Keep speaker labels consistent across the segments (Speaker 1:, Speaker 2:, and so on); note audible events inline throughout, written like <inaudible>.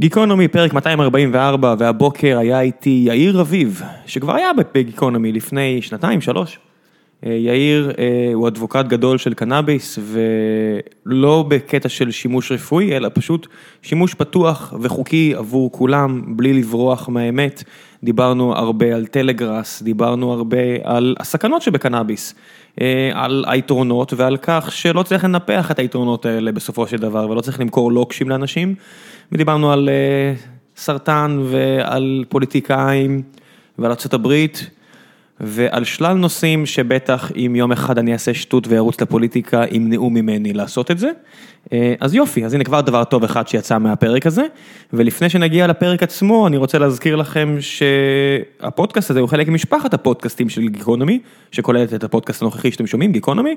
Speaker 1: גיקונומי, פרק 244, והבוקר היה איתי יאיר רביב, שכבר היה בגיקונומי לפני שנתיים, שלוש. אה, יאיר אה, הוא אדבוקט גדול של קנאביס, ולא בקטע של שימוש רפואי, אלא פשוט שימוש פתוח וחוקי עבור כולם, בלי לברוח מהאמת. דיברנו הרבה על טלגראס, דיברנו הרבה על הסכנות שבקנאביס, על היתרונות ועל כך שלא צריך לנפח את היתרונות האלה בסופו של דבר, ולא צריך למכור לוקשים לאנשים. ודיברנו על סרטן ועל פוליטיקאים ועל ארה"ב. ועל שלל נושאים שבטח אם יום אחד אני אעשה שטות וארוץ לפוליטיקה ימנעו ממני לעשות את זה. אה, אז יופי, אז הנה כבר דבר טוב אחד שיצא מהפרק הזה, ולפני שנגיע לפרק עצמו אני רוצה להזכיר לכם שהפודקאסט הזה הוא חלק ממשפחת הפודקאסטים של גיקונומי, שכוללת את הפודקאסט הנוכחי שאתם שומעים, גיקונומי,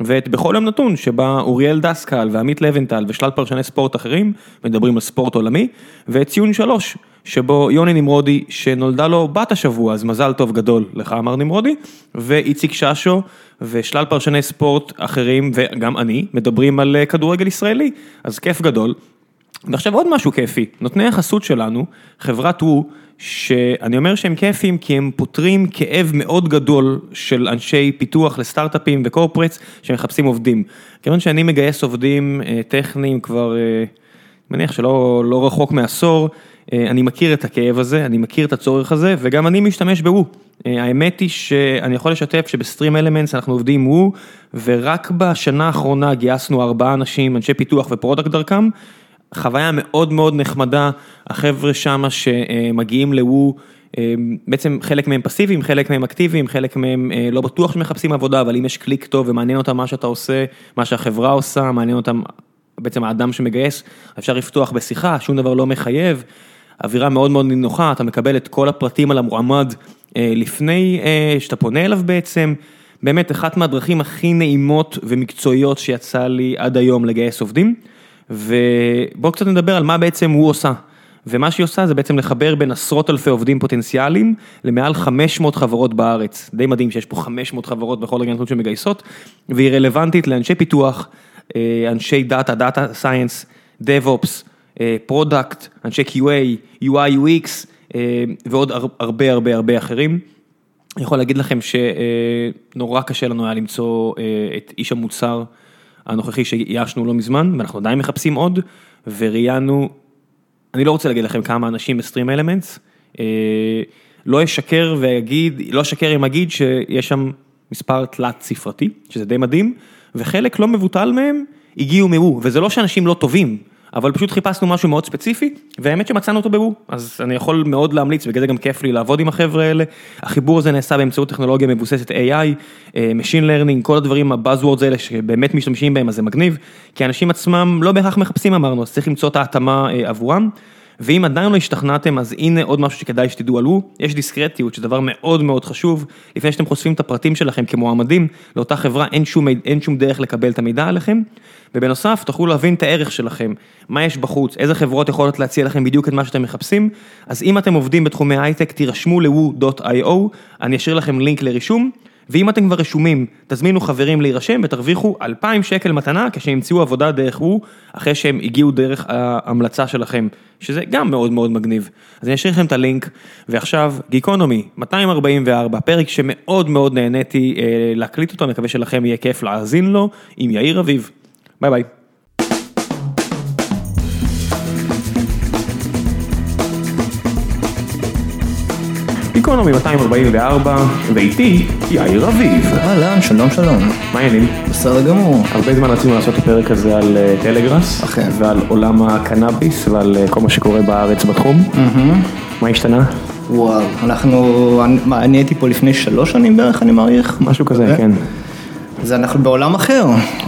Speaker 1: ואת בכל יום נתון שבה אוריאל דסקל ועמית לבנטל ושלל פרשני ספורט אחרים מדברים על ספורט עולמי, וציון שלוש. שבו יוני נמרודי שנולדה לו בת השבוע, אז מזל טוב גדול לך אמר נמרודי, ואיציק ששו ושלל פרשני ספורט אחרים וגם אני מדברים על אה, כדורגל ישראלי, אז כיף גדול. ועכשיו עוד משהו כיפי, נותני החסות שלנו, חברת וו, שאני אומר שהם כיפים כי הם פותרים כאב מאוד גדול של אנשי פיתוח לסטארט-אפים וקורפרטס שמחפשים עובדים. כיוון שאני מגייס עובדים אה, טכניים כבר, אה, מניח שלא לא רחוק מעשור, אני מכיר את הכאב הזה, אני מכיר את הצורך הזה, וגם אני משתמש בוו. אה, האמת היא שאני יכול לשתף שב StreamElements אנחנו עובדים עם וו, ורק בשנה האחרונה גייסנו ארבעה אנשים, אנשי פיתוח ו product דרכם. חוויה מאוד מאוד נחמדה, החבר'ה שמה שמגיעים לוו, אה, בעצם חלק מהם פסיביים, חלק מהם אקטיביים, חלק מהם לא בטוח שמחפשים עבודה, אבל אם יש קליק טוב ומעניין אותם מה שאתה עושה, מה שהחברה עושה, מעניין אותם בעצם האדם שמגייס, אפשר לפתוח בשיחה, שום דבר לא מחייב. אווירה מאוד מאוד נינוחה, אתה מקבל את כל הפרטים על המועמד אה, לפני אה, שאתה פונה אליו בעצם. באמת אחת מהדרכים הכי נעימות ומקצועיות שיצא לי עד היום לגייס עובדים. ובואו קצת נדבר על מה בעצם הוא עושה. ומה שהיא עושה זה בעצם לחבר בין עשרות אלפי עובדים פוטנציאליים למעל 500 חברות בארץ. די מדהים שיש פה 500 חברות בכל רגע נתון שמגייסות, והיא רלוונטית לאנשי פיתוח, אה, אנשי data, data science, DevOps, product, אנשי QA, UI, UX ועוד הרבה הרבה הרבה אחרים. אני יכול להגיד לכם שנורא קשה לנו היה למצוא אה, את איש המוצר הנוכחי שאיישנו לא מזמן, ואנחנו עדיין מחפשים עוד, וראיינו, אני לא רוצה להגיד לכם כמה אנשים ב StreamElements, אה, לא אשקר ואגיד, לא אשקר אם אגיד שיש שם מספר תלת ספרתי, שזה די מדהים, וחלק לא מבוטל מהם הגיעו מהו, וזה לא שאנשים לא טובים. אבל פשוט חיפשנו משהו מאוד ספציפי, והאמת שמצאנו אותו בוו, אז אני יכול מאוד להמליץ, בגלל זה גם כיף לי לעבוד עם החבר'ה האלה. החיבור הזה נעשה באמצעות טכנולוגיה מבוססת AI, אה, Machine Learning, כל הדברים, הבאזוורדס האלה שבאמת משתמשים בהם, אז זה מגניב, כי אנשים עצמם לא בהכרח מחפשים אמרנו, אז צריך למצוא את ההתאמה אה, עבורם. ואם עדיין לא השתכנעתם, אז הנה עוד משהו שכדאי שתדעו על הוא, יש דיסקרטיות, שזה דבר מאוד מאוד חשוב, לפני שאתם חושפים את הפרטים שלכם כמועמדים, לאותה חברה אין שום, אין שום דרך לקבל את המידע עליכם, ובנוסף תוכלו להבין את הערך שלכם, מה יש בחוץ, איזה חברות יכולות להציע לכם בדיוק את מה שאתם מחפשים, אז אם אתם עובדים בתחומי הייטק, תירשמו ל-woo.io, אני אשאיר לכם לינק לרישום. ואם אתם כבר רשומים, תזמינו חברים להירשם ותרוויחו 2,000 שקל מתנה כשימצאו עבודה דרך וו, אחרי שהם הגיעו דרך ההמלצה שלכם, שזה גם מאוד מאוד מגניב. אז אני אשאיר לכם את הלינק, ועכשיו גיקונומי, 244, פרק שמאוד מאוד נהניתי אה, להקליט אותו, מקווה שלכם יהיה כיף להאזין לו, עם יאיר אביב. ביי ביי. גיקונומי 244, ואיתי יאיר אביב.
Speaker 2: אהלן, שלום שלום.
Speaker 1: מה העניינים?
Speaker 2: בסדר גמור.
Speaker 1: הרבה זמן רצינו לעשות את הפרק הזה על אה, טלגראס,
Speaker 2: אכן.
Speaker 1: ועל עולם הקנאביס ועל אה, כל מה שקורה בארץ בתחום. מה השתנה?
Speaker 2: וואו, אנחנו, מה, אני הייתי פה לפני שלוש שנים בערך, אני מעריך.
Speaker 1: משהו כזה, כן.
Speaker 2: אז אנחנו בעולם אחר,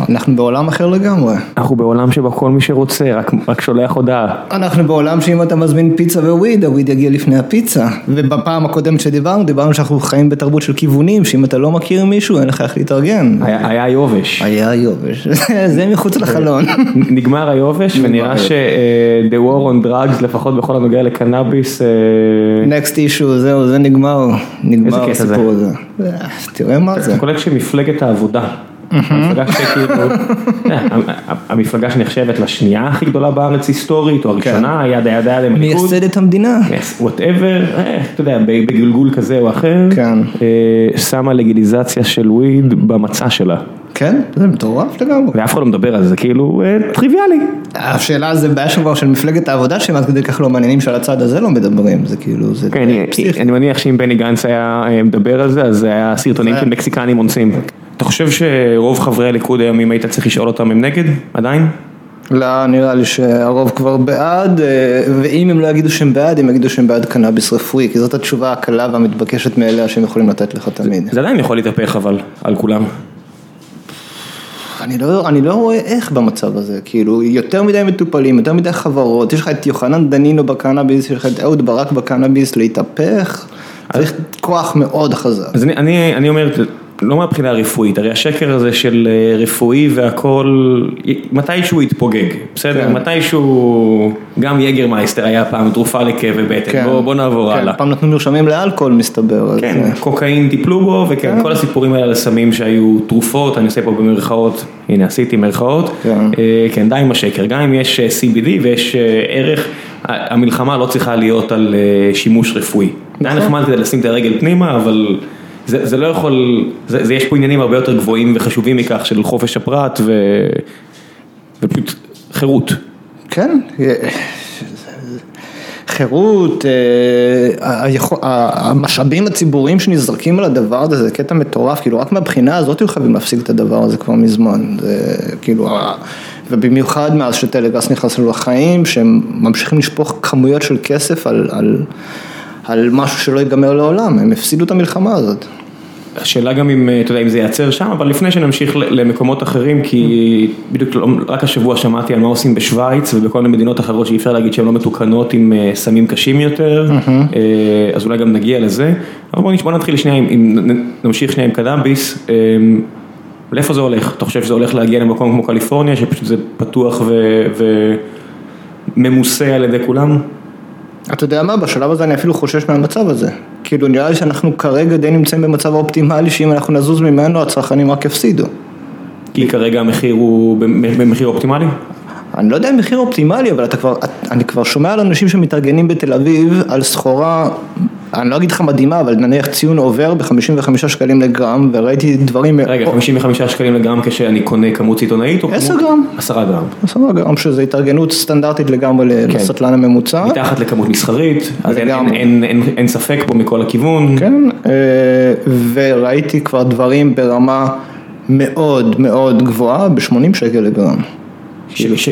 Speaker 2: אנחנו בעולם אחר לגמרי.
Speaker 1: אנחנו בעולם שבו כל מי שרוצה, רק, רק שולח הודעה.
Speaker 2: אנחנו בעולם שאם אתה מזמין פיצה ווויד, הוויד יגיע לפני הפיצה. ובפעם הקודמת שדיברנו, דיברנו שאנחנו חיים בתרבות של כיוונים, שאם אתה לא מכיר מישהו, אין לך איך להתארגן.
Speaker 1: היה, היה יובש.
Speaker 2: היה יובש, <laughs> זה מחוץ לחלון. <laughs>
Speaker 1: נגמר היובש ונראה ש-The War on Drugs, לפחות בכל הנוגע לקנאביס. אה,
Speaker 2: Next issue, זהו, זה נגמר, נגמר הסיפור הזה. אה, תראה מה זה.
Speaker 1: אתה קולט שמפלגת העבודה המפלגה שכאילו, יודע, <laughs> המפלגה שנחשבת לשנייה הכי גדולה בארץ היסטורית, או הראשונה, yada yada yada, הליכוד.
Speaker 2: מייסדת המדינה.
Speaker 1: whatever, אתה יודע, בגלגול כזה או אחר,
Speaker 2: כן.
Speaker 1: אה, שמה לגליזציה של weed במצע שלה.
Speaker 2: כן, זה מטורף לגמרי.
Speaker 1: ואף אחד לא מדבר על זה, כאילו אה, טריוויאלי.
Speaker 2: השאלה זה בעיה שכבר של מפלגת העבודה שהם עד כדי כך לא מעניינים שעל הצד הזה לא מדברים, זה כאילו, זה
Speaker 1: כן, אני-
Speaker 2: פסיכי.
Speaker 1: אני מניח שאם בני גנץ היה אה, מדבר על זה, אז זה היה סרטונים של מקסיקנים אונסים. אתה חושב שרוב חברי הליכוד היום, אם היית צריך לשאול אותם, הם נגד? עדיין?
Speaker 2: לא, נראה לי שהרוב כבר בעד, אה, ואם הם לא יגידו שהם בעד, הם יגידו שהם בעד קנאביס רפואי, כי זאת התשובה הקלה והמתבקשת מאליה שהם יכולים לתת לך תמיד.
Speaker 1: זה עדיין יכול להתהפך אבל, על כולם.
Speaker 2: אני לא, אני לא רואה איך במצב הזה, כאילו, יותר מדי מטופלים, יותר מדי חברות, יש לך את יוחנן דנינו בקנאביס, יש לך את אהוד ברק בקנאביס, להתהפך, צריך כוח מאוד חזק.
Speaker 1: אז אני, אני, אני אומר, לא מהבחינה הרפואית, הרי השקר הזה של אה, רפואי והכל, מתישהו יתפוגג, בסדר?
Speaker 2: כן.
Speaker 1: מתישהו, גם יגרמייסטר היה פעם תרופה לכאבי בטן, בוא, בוא נעבור
Speaker 2: כן,
Speaker 1: הלאה.
Speaker 2: פעם נתנו מרשמים לאלכוהול מסתבר, אז,
Speaker 1: כן,
Speaker 2: אה,
Speaker 1: קוקאין טיפלו בו, וכן,
Speaker 2: כן.
Speaker 1: כל הסיפורים האלה על הסמים שהיו תרופות, אני עושה פה במרכאות, הנה עשיתי מרכאות,
Speaker 2: כן.
Speaker 1: אה, כן, די עם השקר, גם אם יש CBD ויש ערך, המלחמה לא צריכה להיות על שימוש רפואי. זה היה
Speaker 2: נכון.
Speaker 1: נחמד כדי לשים את הרגל פנימה, אבל זה, זה לא יכול, זה, זה, יש פה עניינים הרבה יותר גבוהים וחשובים מכך של חופש הפרט ו, ופשוט חירות.
Speaker 2: כן, אה, חירות, אה, המשאבים הציבוריים שנזרקים על הדבר הזה, זה קטע מטורף, כאילו רק מהבחינה הזאת היו חייבים להפסיק את הדבר הזה כבר מזמן, זה כאילו, ובמיוחד מאז שטלגראס נכנס לנו לחיים, שהם ממשיכים לשפוך כמויות של כסף על, על, על משהו שלא ייגמר לעולם, הם הפסידו את המלחמה הזאת.
Speaker 1: השאלה גם אם, אתה יודע, אם זה ייעצר שם, אבל לפני שנמשיך למקומות אחרים, כי בדיוק לא- רק השבוע שמעתי על מה עושים בשוויץ ובכל מיני מדינות אחרות שאי אפשר להגיד שהן לא מתוקנות עם אה, סמים קשים יותר, אה, אז אולי גם נגיע לזה. אבל בוא נתחיל שנייה, נ- נמשיך שנייה עם קנאביס. אה, לאיפה זה הולך? אתה חושב שזה הולך להגיע למקום כמו קליפורניה, שפשוט זה פתוח וממוסה על ידי כולם?
Speaker 2: אתה יודע מה, בשלב הזה אני אפילו חושש מהמצב הזה. כאילו נראה לי שאנחנו כרגע די נמצאים במצב האופטימלי שאם אנחנו נזוז ממנו הצרכנים רק יפסידו.
Speaker 1: כי כרגע המחיר הוא במ- במחיר אופטימלי?
Speaker 2: אני לא יודע אם מחיר אופטימלי, אבל אתה כבר, אני כבר שומע על אנשים שמתארגנים בתל אביב על סחורה, אני לא אגיד לך מדהימה, אבל נניח ציון עובר ב-55 שקלים לגרם, וראיתי דברים.
Speaker 1: רגע, 55 שקלים לגרם כשאני קונה כמות סיטונאית? או
Speaker 2: 10
Speaker 1: כמות-
Speaker 2: גרם.
Speaker 1: 10 גרם.
Speaker 2: עשרה גרם, שזה התארגנות סטנדרטית לגמרי
Speaker 1: כן.
Speaker 2: לסטלן הממוצע.
Speaker 1: מתחת לכמות מסחרית, אז אין ספק פה מכל הכיוון.
Speaker 2: כן, אה, וראיתי כבר דברים ברמה מאוד מאוד גבוהה, ב-80 שקל לגרם.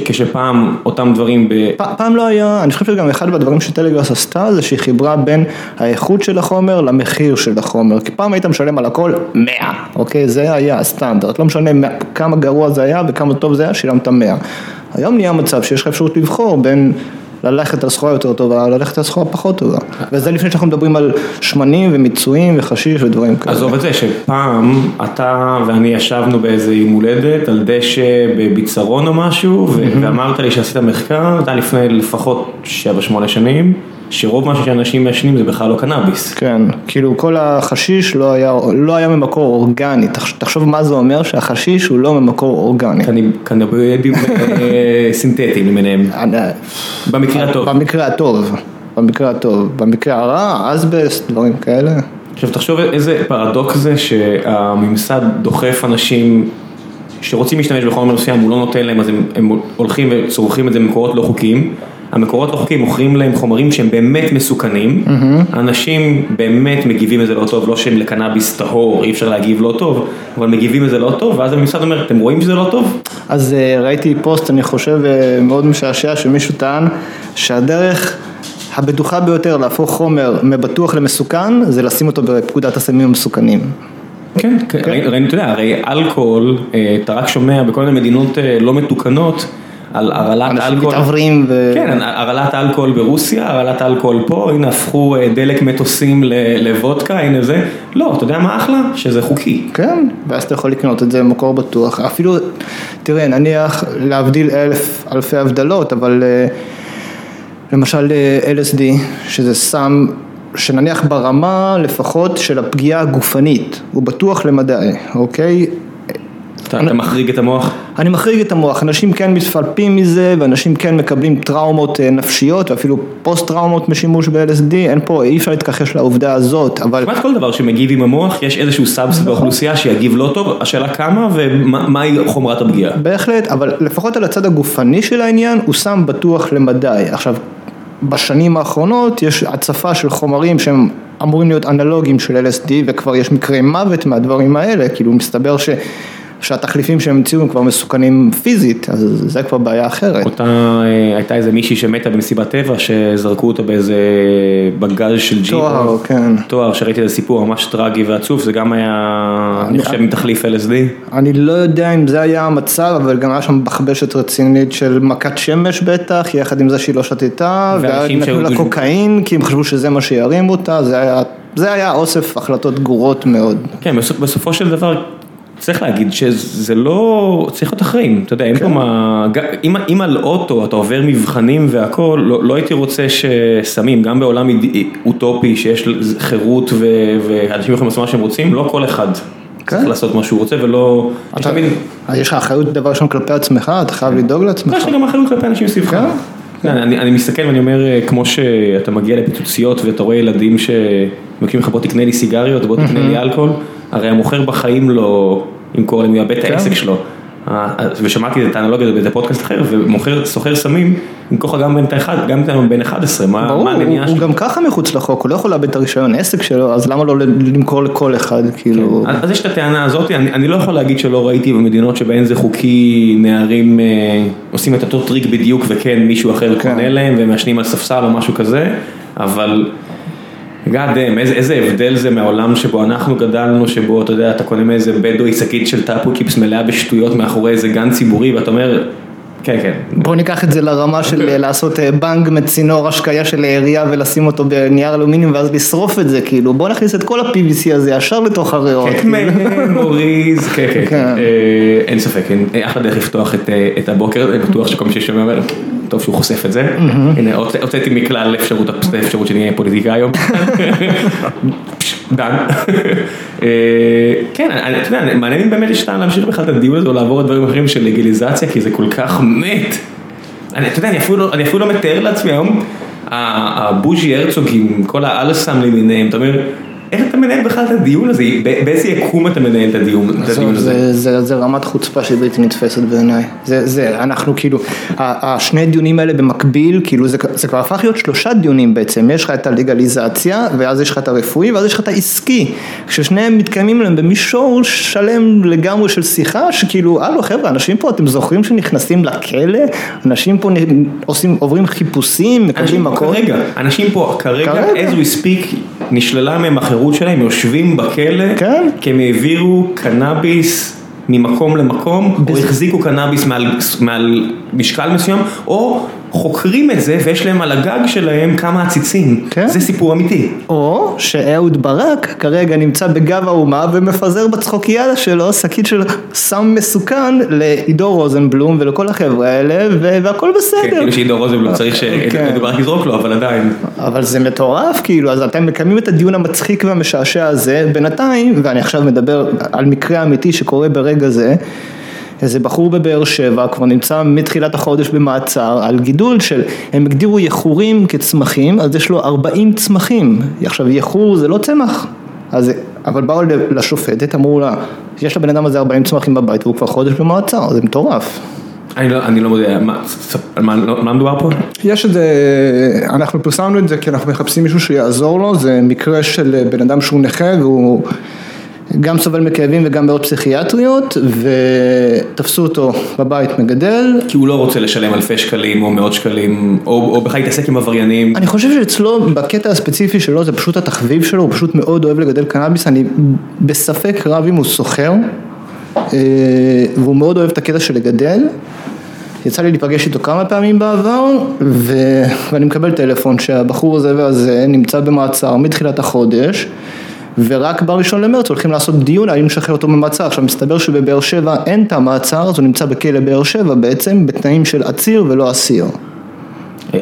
Speaker 1: כשפעם אותם דברים ב...
Speaker 2: פעם לא היה, אני חושב שגם אחד מהדברים שטלגראס עשתה זה שהיא חיברה בין האיכות של החומר למחיר של החומר, כי פעם היית משלם על הכל 100, אוקיי? זה היה הסטנדרט, לא משנה מה- כמה גרוע זה היה וכמה טוב זה היה, שילמת 100. היום נהיה מצב שיש לך אפשרות לבחור בין ללכת על סחורה יותר טובה, ללכת על סחורה פחות טובה. וזה לפני שאנחנו מדברים על שמנים ומיצויים וחשיש ודברים כאלה.
Speaker 1: עזוב את זה שפעם אתה ואני ישבנו באיזה יום הולדת על דשא בביצרון או משהו ואמרת לי שעשית מחקר, היה לפני לפחות 7-8 שנים, שרוב מה שאנשים מעשנים זה בכלל לא קנאביס.
Speaker 2: כן, כאילו כל החשיש לא היה, לא היה ממקור אורגני, תחש- תחשוב מה זה אומר שהחשיש הוא לא ממקור אורגני.
Speaker 1: קנאבידים אה, <laughs> סינתטיים למיניהם, במקרה הטוב.
Speaker 2: במקרה הטוב, במקרה הטוב, במקרה הרע, אסבסט, דברים כאלה.
Speaker 1: עכשיו תחשוב איזה פרדוקס זה שהממסד דוחף אנשים שרוצים להשתמש בחומר מסוים, הוא לא נותן להם, אז הם, הם הולכים וצורכים את זה במקורות לא חוקיים. המקורות לא חוקיים מוכרים להם חומרים שהם באמת מסוכנים, אנשים באמת מגיבים לזה לא טוב, לא שהם לקנאביס טהור, אי אפשר להגיב לא טוב, אבל מגיבים לזה לא טוב, ואז הממסד אומר, אתם רואים שזה לא טוב?
Speaker 2: אז אה, ראיתי פוסט, אני חושב, אה, מאוד משעשע, שמישהו טען שהדרך הבטוחה ביותר להפוך חומר מבטוח למסוכן, זה לשים אותו בפקודת הסמים המסוכנים.
Speaker 1: כן, ראינו, ראינו, אתה יודע, הרי אלכוהול, אה, אתה רק שומע בכל מיני מדינות אה, לא מתוקנות, על הרעלת
Speaker 2: אנשים
Speaker 1: אלכוהול.
Speaker 2: מתעוורים ו...
Speaker 1: כן, הרעלת אלכוהול ברוסיה, הרעלת אלכוהול פה, הנה הפכו אה, דלק מטוסים לוודקה, הנה זה. לא, אתה יודע מה אחלה? שזה חוקי.
Speaker 2: כן, ואז אתה יכול לקנות את זה במקור בטוח. אפילו, תראה, נניח, להבדיל אלף אלפי הבדלות, אבל למשל LSD, שזה סם שנניח ברמה לפחות של הפגיעה הגופנית, הוא בטוח למדי, אוקיי?
Speaker 1: אתה אתה מחריג את המוח?
Speaker 2: אני מחריג את המוח, אנשים כן מתפלפים מזה ואנשים כן מקבלים טראומות אה, נפשיות ואפילו פוסט טראומות משימוש ב-LSD, אין פה, אי אפשר להתכחש לעובדה הזאת, אבל...
Speaker 1: כמעט כל דבר שמגיב עם המוח, יש איזשהו subset
Speaker 2: נכון.
Speaker 1: באוכלוסייה שיגיב לא טוב, השאלה כמה ומהי חומרת הפגיעה.
Speaker 2: בהחלט, אבל לפחות על הצד הגופני של העניין, הוא שם בטוח למדי. עכשיו, בשנים האחרונות יש הצפה של חומרים שהם אמורים להיות אנלוגיים של LSD וכבר יש מקרי מוות מהדברים האלה, כאילו מסתבר ש... שהתחליפים שהם המציאו הם כבר מסוכנים פיזית, אז זה כבר בעיה אחרת.
Speaker 1: אותה, אה, הייתה איזה מישהי שמתה במסיבת טבע, שזרקו אותה באיזה בגז של ג'יפ.
Speaker 2: תואר, כן.
Speaker 1: תואר, שראיתי איזה סיפור ממש טרגי ועצוב, זה גם היה, אני חושב, עם תחליף LSD.
Speaker 2: אני לא יודע אם זה היה המצב, אבל גם היה שם בחבשת רצינית של מכת שמש בטח, יחד עם זה שהיא לא שתתה, ונתנו לה קוקאין, כי הם חשבו שזה מה שירים אותה, זה היה, זה היה אוסף החלטות גרועות מאוד.
Speaker 1: כן, בסופ- בסופו של דבר, צריך להגיד שזה לא, צריך להיות אחראים, אתה יודע, אין פה מה, ג- אם, על אוטו אתה עובר מבחנים והכל, לא, לא הייתי רוצה שסמים, גם בעולם אוטופי שיש חירות ואנשים יכולים לעשות מה שהם רוצים, לא כל אחד צריך
Speaker 2: כן.
Speaker 1: לעשות מה שהוא רוצה ולא, יש
Speaker 2: אתה-
Speaker 1: תמיד,
Speaker 2: יש לך אחריות דבר ראשון כלפי עצמך, אתה חייב לדאוג
Speaker 1: לא,
Speaker 2: לעצמך.
Speaker 1: יש לי גם אחריות כלפי אנשים סביבך.
Speaker 2: כן.
Speaker 1: כן, אני, אני מסתכל ואני אומר, אה, כמו שאתה מגיע לפיצוציות ואתה רואה ילדים שמחכים לך בוא תקנה לי סיגריות, בוא תקנה לי אלכוהול, הרי המוכר בחיים לא ימכור להם, הוא יאבד את
Speaker 2: כן.
Speaker 1: העסק שלו. אה, ושמעתי את האנלוגיה הזאת באיזה פודקאסט אחר, ומוכר, סוחר סמים, ימכור לך גם בן אחד, גם בן 11, מה
Speaker 2: הוא,
Speaker 1: המניעה
Speaker 2: הוא
Speaker 1: שלו?
Speaker 2: גם ככה מחוץ לחוק, הוא לא יכול לאבד את הרישיון עסק שלו, אז למה לא למכור לכל אחד, כאילו...
Speaker 1: אז אז יש את הטענה הזאת, אני, אני לא יכול להגיד שלא ראיתי במדינות שבהן זה חוקי, נערים אה, עושים את אותו טריק בדיוק וכן מישהו אחר
Speaker 2: כן.
Speaker 1: קונה להם ומעשנים על ספסל או משהו כזה, אבל God damn, איזה, איזה הבדל זה מהעולם שבו אנחנו גדלנו, שבו אתה יודע, אתה קונה מאיזה בדואי שקית של טאפו קיפס מלאה בשטויות מאחורי איזה גן ציבורי ואתה אומר, כן כן,
Speaker 2: בוא ניקח את זה לרמה של אה, לעשות אה, בנג מצינור השקיה של העירייה ולשים אותו בנייר אלומיניום ואז לשרוף את זה, כאילו בוא נכניס את כל ה-PVC הזה ישר לתוך הריאות.
Speaker 1: כן, מוריז, <laughs> כן, כן,
Speaker 2: כן.
Speaker 1: אה, אין ספק, אחלה דרך לפתוח את, את הבוקר, בטוח שכל מי ששומע אומר, טוב שהוא חושף את זה, הנה הוצ- הוצאתי מכלל אפשרות, אהיה פוליטיקאי היום, <laughs> דן, אה, כן, אתה יודע, מעניין אם באמת יש טעם להמשיך בכלל את הדיון הזה או לעבור לדברים אחרים של לגיליזציה, כי זה כל כך מת, אתה יודע, אני אפילו לא- אני אפילו לא מתאר לעצמי היום, הבוז'י הרצוג עם כל האלסם למיניהם, אתה אומר, איך אתה מנהל בכלל את הדיון הזה, באיזה יקום אתה מנהל את הדיון הזה?
Speaker 2: זה, רמת חוצפה שהיא בלתי נתפסת בעיניי. זה, אנחנו כאילו, השני דיונים האלה במקביל, כאילו זה, כבר הפך להיות שלושה דיונים בעצם, יש לך את הלגליזציה, ואז יש לך את הרפואי, ואז יש לך את העסקי, כששניהם מתקיימים להם במישור שלם לגמרי של שיחה, שכאילו, הלו חבר'ה, אנשים פה, אתם זוכרים שנכנסים לכלא? אנשים פה עושים, עוברים חיפושים,
Speaker 1: אנשים
Speaker 2: מקבלים הכל?
Speaker 1: כרגע, אנשים פה כרגע. as we speak, נשללה מהם החירות שלהם, יושבים בכלא,
Speaker 2: כן.
Speaker 1: כי הם העבירו קנאביס ממקום למקום, או החזיקו קנאביס מעל, מעל משקל מסוים, או חוקרים את זה ויש להם על הגג שלהם כמה עציצים,
Speaker 2: כן.
Speaker 1: זה סיפור אמיתי.
Speaker 2: או שאהוד ברק כרגע נמצא בגב האומה ומפזר בצחוקיאדה שלו שקית של סם מסוכן לעידו רוזנבלום ולכל החבר'ה האלה והכל
Speaker 1: כן,
Speaker 2: בסדר.
Speaker 1: כאילו שעידו רוזנבלום צריך
Speaker 2: כן.
Speaker 1: שאהוד ברק יזרוק לו, אבל עדיין.
Speaker 2: אבל זה מטורף כאילו, אז אתם מקיימים את הדיון המצחיק והמשעשע הזה, בינתיים, ואני עכשיו מדבר על מקרה אמיתי שקורה ברגע זה, איזה בחור בבאר שבע כבר נמצא מתחילת החודש במעצר על גידול של, הם הגדירו יחורים כצמחים, אז יש לו 40 צמחים, עכשיו יחור זה לא צמח, אז, אבל באו לשופטת, אמרו לה, יש לבן אדם הזה 40 צמחים בבית והוא כבר חודש במעצר, זה מטורף.
Speaker 1: אני לא, אני לא יודע, מה, על מה, על מה מדובר פה?
Speaker 2: יש את זה, אנחנו פרסמנו את זה כי אנחנו מחפשים מישהו שיעזור לו, זה מקרה של בן אדם שהוא נכה והוא גם סובל מכאבים וגם בעיות פסיכיאטריות ותפסו אותו בבית מגדל.
Speaker 1: כי הוא לא רוצה לשלם אלפי שקלים או מאות שקלים, או, או בכלל להתעסק עם עבריינים.
Speaker 2: אני חושב שאצלו בקטע הספציפי שלו זה פשוט התחביב שלו, הוא פשוט מאוד אוהב לגדל קנאביס, אני בספק רב אם הוא סוחר אה, והוא מאוד אוהב את הקטע של לגדל. יצא לי להיפגש איתו כמה פעמים בעבר, ו... ואני מקבל טלפון שהבחור הזה והזה נמצא במעצר מתחילת החודש, ורק בראשון למרץ הולכים לעשות דיון האם לשחרר אותו ממעצר. עכשיו מסתבר שבבאר שבע אין תא מעצר, אז הוא נמצא בכלא באר שבע בעצם, בתנאים של עציר ולא אסיר.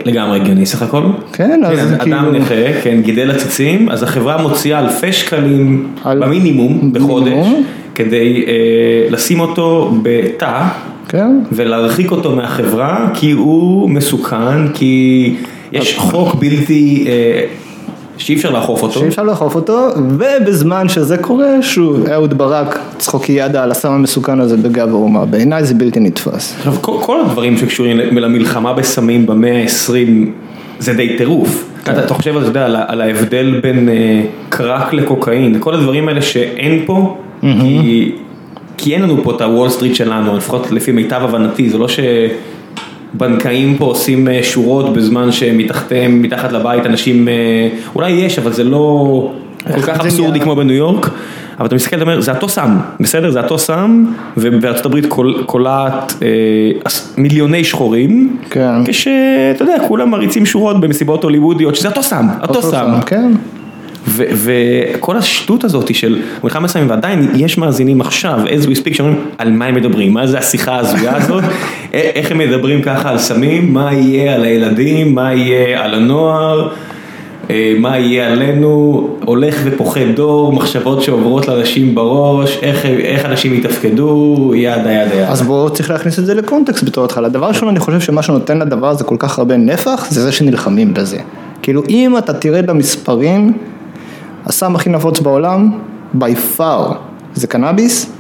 Speaker 1: לגמרי הגיוני סך הכל.
Speaker 2: כן, אז
Speaker 1: כן,
Speaker 2: כאילו-
Speaker 1: אדם נכה, כן, גידל עציצים, אז החברה מוציאה אלפי שקלים
Speaker 2: על-
Speaker 1: במינימום בחודש. כדי אה, לשים אותו בתא.
Speaker 2: כן.
Speaker 1: ולהרחיק אותו מהחברה כי הוא מסוכן, כי יש חוק בלתי, אה, שאי אפשר לאכוף אותו.
Speaker 2: שאי אפשר לאכוף אותו, ובזמן שזה קורה, שוב, אהוד ברק, צחוקיאדה על הסם המסוכן הזה בגב האומה, בעיניי זה בלתי נתפס.
Speaker 1: עכשיו כל, כל הדברים שקשורים למלחמה בסמים במאה ה-20 זה די טירוף. אתה, אתה חושב, אתה יודע, על, על ההבדל בין אה, קרק לקוקאין, כל הדברים האלה שאין פה, כי, כי אין לנו פה את הוול סטריט שלנו, לפחות לפי מיטב הבנתי, זה לא שבנקאים פה עושים אה, שורות בזמן שמתחתיהם, מתחת לבית אנשים, אה, אולי יש, אבל זה לא כל כך אבסורדי? כמו בניו יורק. אבל אתה מסתכל, אתה אומר, זה אותו סם, בסדר? זה אותו סם, ובארצות הברית קול- קולעת אה, מיליוני שחורים,
Speaker 2: כן.
Speaker 1: כשאתה יודע, כולם מריצים שורות במסיבות הוליוודיות, שזה אותו סם, אותו סם.
Speaker 2: כן.
Speaker 1: וכל השטות הזאת של מלחמה בסמים, ועדיין יש מאזינים עכשיו, as we speak, שאומרים על מה הם מדברים, מה זה השיחה ההזויה הזאת, איך הם מדברים ככה על סמים, מה יהיה על הילדים, מה יהיה על הנוער, אה, מה יהיה עלינו, הולך ופוחד דור, מחשבות שעוברות לאנשים בראש, איך, איך אנשים יתפקדו, ידה ידה ידה.
Speaker 2: אז בואו צריך להכניס את זה לקונטקסט בתור התחלה. דבר ראשון, אני חושב שמה שנותן לדבר הזה כל כך הרבה נפח, זה זה שנלחמים בזה. כאילו, אם אתה תרד למספרים, הסם הכי נפוץ בעולם, by far, זה קנאביס,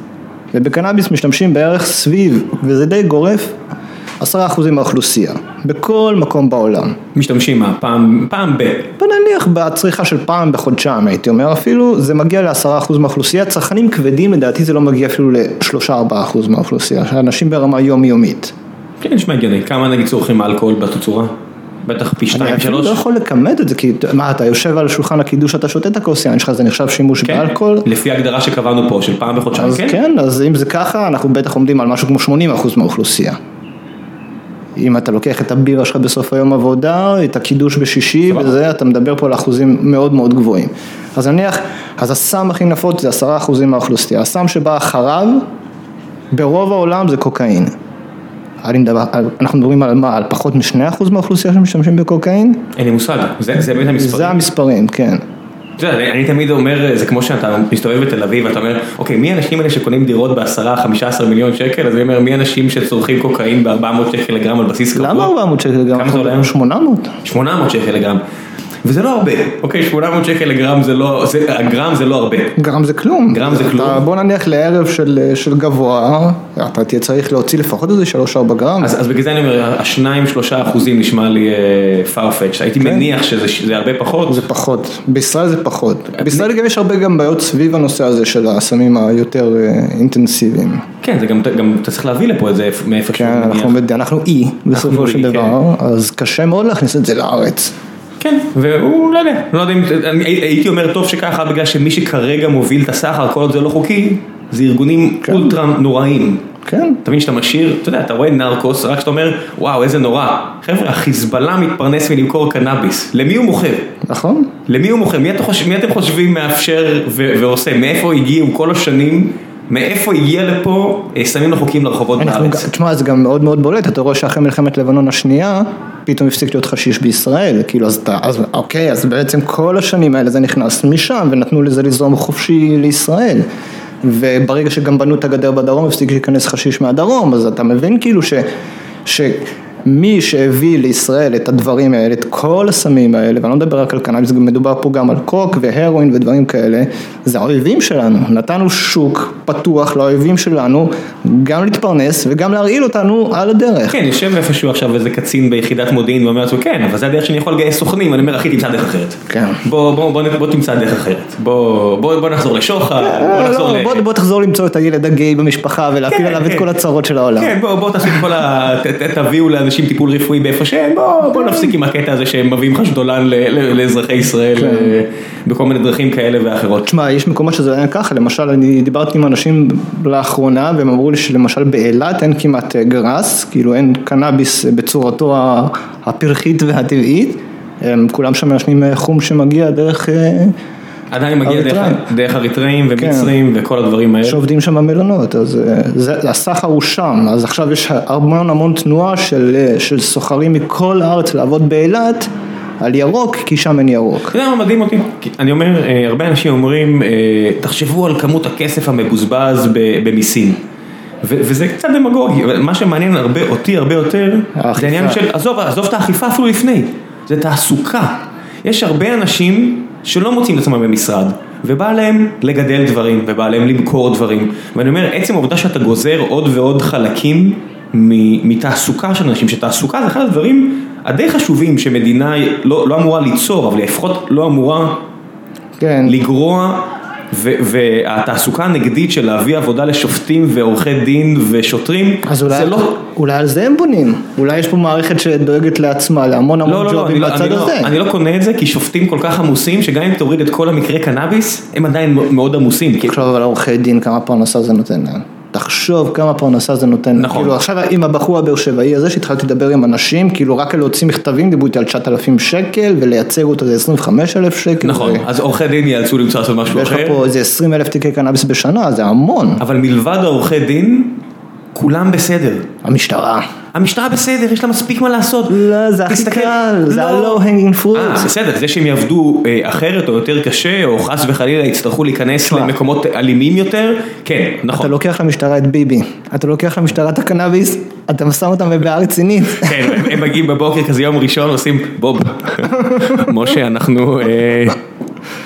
Speaker 2: ובקנאביס משתמשים בערך סביב, וזה די גורף, עשרה אחוזים מהאוכלוסייה, בכל מקום בעולם.
Speaker 1: משתמשים מה, פעם, פעם ב...
Speaker 2: בוא נניח בצריכה של פעם בחודשיים הייתי אומר אפילו, זה מגיע לעשרה אחוז מהאוכלוסייה, צרכנים כבדים לדעתי זה לא מגיע אפילו לשלושה ארבעה אחוז מהאוכלוסייה, אנשים ברמה יומיומית.
Speaker 1: כן, נשמע הגיוני, כמה נגיד צורכים אלכוהול בתצורה? בטח פי
Speaker 2: אני
Speaker 1: שתיים,
Speaker 2: אפילו
Speaker 1: שלוש?
Speaker 2: לא יכול לכמת את זה, כי מה אתה יושב על שולחן הקידוש, אתה שותה את הכוס יין שלך, זה נחשב שימוש
Speaker 1: כן,
Speaker 2: באלכוהול?
Speaker 1: לפי ההגדרה שקבענו פה של פעם בחודשיים, כן?
Speaker 2: כן, אז אם זה ככה, אנחנו בטח עומדים על משהו כמו 80 אחוז מהאוכלוסייה. אם אתה לוקח את הבירה שלך בסוף היום עבודה, את הקידוש בשישי. וזה, אתה מדבר פה על אחוזים מאוד מאוד גבוהים. אז נניח, אז הסם הכי נפוץ זה עשרה אחוזים מהאוכלוסייה, הסם שבא אחריו, ברוב העולם זה קוקאין. אני מדבר, אנחנו מדברים על מה, על פחות משני אחוז מהאוכלוסייה שמשתמשים בקוקאין?
Speaker 1: אין לי מושג, זה זה באמת
Speaker 2: זה
Speaker 1: המספרים.
Speaker 2: המספרים, כן.
Speaker 1: אתה יודע, אני תמיד אומר, זה כמו שאתה מסתובב בתל אביב ואתה אומר, אוקיי, מי האנשים האלה שקונים דירות בעשרה, חמישה עשר מיליון שקל? אז אני אומר, מי האנשים שצורכים קוקאין ב-400 שקל לגרם על בסיס קבוע?
Speaker 2: למה 400 שקל לגרם?
Speaker 1: כמה זה עולה?
Speaker 2: 800.
Speaker 1: 800 שקל לגרם. וזה לא הרבה, אוקיי, 800 שקל לגרם זה לא, זה- הגרם זה לא הרבה.
Speaker 2: גרם זה כלום.
Speaker 1: גרם זה כלום.
Speaker 2: אתה, בוא נניח לערב של, של גבוה, אתה תהיה צריך להוציא לפחות איזה 3-4 גרם.
Speaker 1: אז, אז בגלל זה אני אומר, השניים שלושה אחוזים נשמע לי farfetch, הייתי מניח שזה שזה הרבה פחות.
Speaker 2: כן. זה פחות, בישראל זה פחות. בישראל גם יש הרבה גם בעיות סביב הנושא הזה של הסמים היותר אה, אינטנסיביים.
Speaker 1: כן, זה גם, גם אתה צריך להביא לפה את זה מאיפה
Speaker 2: כן, אנחנו,
Speaker 1: מניח.
Speaker 2: בד- אנחנו אי בסופו של
Speaker 1: כן.
Speaker 2: דבר, אז קשה מאוד להכניס את זה לארץ.
Speaker 1: כן, והוא לא יודע, לא יודע אם, הייתי אומר טוב שככה בגלל שמי שכרגע מוביל את הסחר, כל עוד זה לא חוקי, זה ארגונים אולטרה נוראים.
Speaker 2: כן.
Speaker 1: אתה מבין שאתה משאיר, אתה יודע, אתה רואה נרקוס, רק שאתה אומר, וואו, איזה נורא. חבר'ה, החיזבאללה מתפרנס מלמכור קנאביס. למי הוא מוכר?
Speaker 2: נכון?
Speaker 1: למי הוא מוכר? מי, אתה חושב, מי אתם חושבים מאפשר ועושה? מאיפה הגיעו כל השנים? מאיפה הגיע לפה אה, סמים לא חוקיים לרחובות בארץ?
Speaker 2: תשמע, זה גם מאוד מאוד בולט, אתה רואה שאחרי מלחמת לבנון השנייה, פתאום הפסיק להיות חשיש בישראל, כאילו אז אתה, אז אוקיי, אז בעצם כל השנים האלה זה נכנס משם, ונתנו לזה לזרום חופשי לישראל. וברגע שגם בנו את הגדר בדרום, הפסיק להיכנס חשיש מהדרום, אז אתה מבין כאילו ש... ש... מי שהביא לישראל את הדברים האלה, את כל הסמים האלה, ואני לא מדבר רק על קנאביס, מדובר פה גם על קוק והרואין ודברים כאלה, זה האויבים שלנו, נתנו שוק פתוח לאויבים שלנו, גם להתפרנס וגם להרעיל אותנו על הדרך.
Speaker 1: כן, יושב איפשהו עכשיו איזה קצין ביחידת מודיעין ואומר לעצמו, כן, אבל זה הדרך שאני יכול לגייס סוכנים, אני אומר, אחי, תמצא דרך אחרת.
Speaker 2: כן.
Speaker 1: בוא, בוא, בוא, בוא תמצא דרך אחרת. בוא, בוא, בוא נחזור לשוחד, בוא
Speaker 2: לא,
Speaker 1: נחזור
Speaker 2: לא,
Speaker 1: ל...
Speaker 2: בוא, בוא תחזור למצוא את הילד הגיי במשפחה ולהפיל
Speaker 1: כן,
Speaker 2: עליו את
Speaker 1: כן.
Speaker 2: כל הצרות של העולם.
Speaker 1: כן, בוא, בוא תעשו את כל ה... תביאו לאנשים טיפול רפואי באיפה שהם, בוא, בוא נפסיק עם הקטע הזה שהם מביאים חשדולן לאזרחי ישראל
Speaker 2: כן.
Speaker 1: אה, בכל מיני דרכים כאלה ואחרות.
Speaker 2: תשמע, יש מקומות שזה היה ככה, למשל אני דיברתי עם אנשים לאחרונה והם אמרו לי שלמשל באילת אין כמעט אה, גראס, כאילו אין קנאביס בצורתו הפרחית והטבעית, כולם שם מעשנים אה, חום שמגיע דרך,
Speaker 1: עדיין מגיע דרך-
Speaker 2: אריתראים.
Speaker 1: דרך אריתראים
Speaker 2: כן.
Speaker 1: ומצרים וכל הדברים האלה.
Speaker 2: שעובדים שם במלונות, אז אה, זה, הסחר הוא שם, אז עכשיו יש המון המון תנועה של, אה, של סוחרים מכל הארץ לעבוד באילת על ירוק, כי שם אין ירוק.
Speaker 1: אתה יודע מה מדהים אותי? אני אומר, אה, הרבה אנשים אומרים, תחשבו על כמות הכסף המבוזבז במיסים. ו- וזה קצת דמגוגי, אבל מה שמעניין הרבה, אותי הרבה יותר, זה
Speaker 2: האכיפה.
Speaker 1: העניין של, עזוב, עזוב את האכיפה אפילו לפני, זה תעסוקה. יש הרבה אנשים שלא מוצאים את עצמם במשרד, ובא להם לגדל דברים, ובא להם למכור דברים, ואני אומר, עצם העובדה שאתה גוזר עוד ועוד חלקים מתעסוקה של אנשים, שתעסוקה זה אחד הדברים הדי חשובים שמדינה לא, לא אמורה ליצור, אבל לפחות לא אמורה
Speaker 2: כן,
Speaker 1: לגרוע, והתעסוקה הנגדית של להביא עבודה לשופטים ועורכי דין ושוטרים, זה לא...
Speaker 2: אולי על זה הם בונים, אולי יש פה מערכת שדואגת לעצמה, להמון המון
Speaker 1: לא, לא, לא,
Speaker 2: ג'ובים
Speaker 1: לא,
Speaker 2: בצד
Speaker 1: אני,
Speaker 2: הזה.
Speaker 1: לא, אני לא קונה את זה כי שופטים כל כך עמוסים שגם אם תוריד את כל המקרי קנאביס הם עדיין מאוד עמוסים. כי-
Speaker 2: תחשוב על עורכי דין כמה פרנסה זה נותן להם. תחשוב כמה פרנסה זה נותן.
Speaker 1: נכון.
Speaker 2: כאילו עכשיו עם הבחור הבאר שבעי הזה שהתחלתי לדבר עם אנשים, כאילו רק על להוציא מכתבים דיברו איתי על 9,000 שקל ולייצג אותו זה 25,000 שקל.
Speaker 1: נכון,
Speaker 2: ו-
Speaker 1: אז עורכי דין ייאלצו למצוא לעשות משהו
Speaker 2: ויש לך
Speaker 1: אחר,
Speaker 2: פה איזה 20 אלף תיקי קנאביס בשנה, זה המון.
Speaker 1: אבל מלבד העורכי דין, כולם בסדר.
Speaker 2: המשטרה.
Speaker 1: המשטרה בסדר, יש לה מספיק מה לעשות.
Speaker 2: לא, זה הכי קל, זה hanging
Speaker 1: אה,
Speaker 2: fruit.
Speaker 1: בסדר, זה שהם יעבדו אה, אחרת או יותר קשה, או חס וחלילה יצטרכו להיכנס. למקומות אלימים יותר, כן, נכון.
Speaker 2: אתה לוקח למשטרה את ביבי, אתה לוקח למשטרה את הקנאביס, אתה שם אותם בבעיה רצינית. <laughs>
Speaker 1: כן, הם- מגיעים בבוקר כזה יום ראשון עושים בוב, <laughs> משה אנחנו, אה,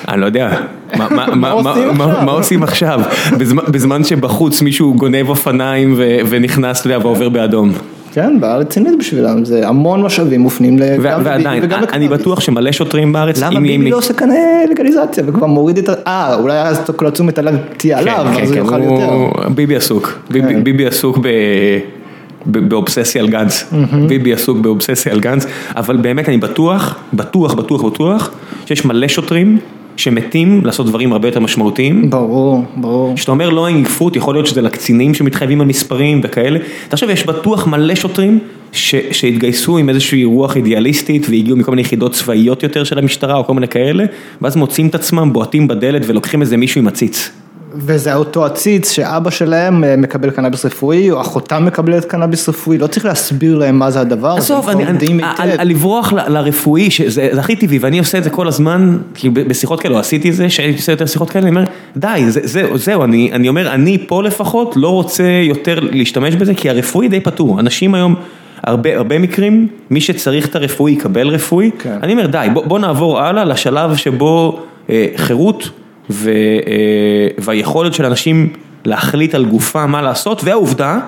Speaker 1: אני לא יודע, מה- מה- מה-
Speaker 2: עושים
Speaker 1: מה-
Speaker 2: עכשיו?
Speaker 1: מה עושים עכשיו, בזמן- בזמן שבחוץ מישהו גונב אופניים ו- ונכנס אתה יודע, ועובר באדום,
Speaker 2: כן, בעיה רצינית בשבילם, זה המון משאבים מופנים
Speaker 1: ו-
Speaker 2: גם לביבי
Speaker 1: ועדיין,
Speaker 2: וגם
Speaker 1: אני
Speaker 2: לקנאביס.
Speaker 1: בטוח שמלא שוטרים בארץ,
Speaker 2: למה ביבי לא עושה כאן אה, לגליזציה וכבר מוריד את ה... אה, אולי אז כל התשומת עליו תהיה
Speaker 1: כן,
Speaker 2: עליו,
Speaker 1: כן,
Speaker 2: אז הוא
Speaker 1: כן,
Speaker 2: יאכל יותר.
Speaker 1: ביבי עסוק, ביבי- עסוק. ב- באובססיה על גנץ, ביבי עסוק באובססיה על גנץ, אבל באמת אני בטוח, בטוח, בטוח, בטוח, שיש מלא שוטרים שמתים לעשות דברים הרבה יותר משמעותיים.
Speaker 2: ברור, ברור.
Speaker 1: כשאתה אומר לא אין גפות, יכול להיות שזה לקצינים שמתחייבים על מספרים וכאלה. תחשוב, יש בטוח מלא שוטרים ש, שהתגייסו עם איזושהי רוח אידיאליסטית והגיעו מכל מיני יחידות צבאיות יותר של המשטרה או כל מיני כאלה, ואז מוצאים את עצמם בועטים בדלת ולוקחים איזה מישהו עם עציץ.
Speaker 2: וזה אותו עציץ שאבא שלהם אה, מקבל קנאביס רפואי, או אחותם מקבלת קנאביס רפואי, לא צריך להסביר להם מה זה הדבר הזה.
Speaker 1: עזוב, לברוח לרפואי, שזה זה הכי טבעי, ואני עושה את זה כל הזמן, ב- בשיחות כאלה, או עשיתי את זה, שהייתי עושה יותר שיחות כאלה, אני אומר, די, זה, זה, זהו, אני, אומר, אני פה לפחות לא רוצה יותר להשתמש בזה, כי הרפואי די פתור, אנשים היום... הרבה, הרבה מקרים, מי שצריך את הרפואי יקבל רפואי,
Speaker 2: כן.
Speaker 1: אני אומר די, בוא, בוא נעבור הלאה לשלב שבו אה, חירות והיכולת של אנשים להחליט על גופם מה לעשות, והעובדה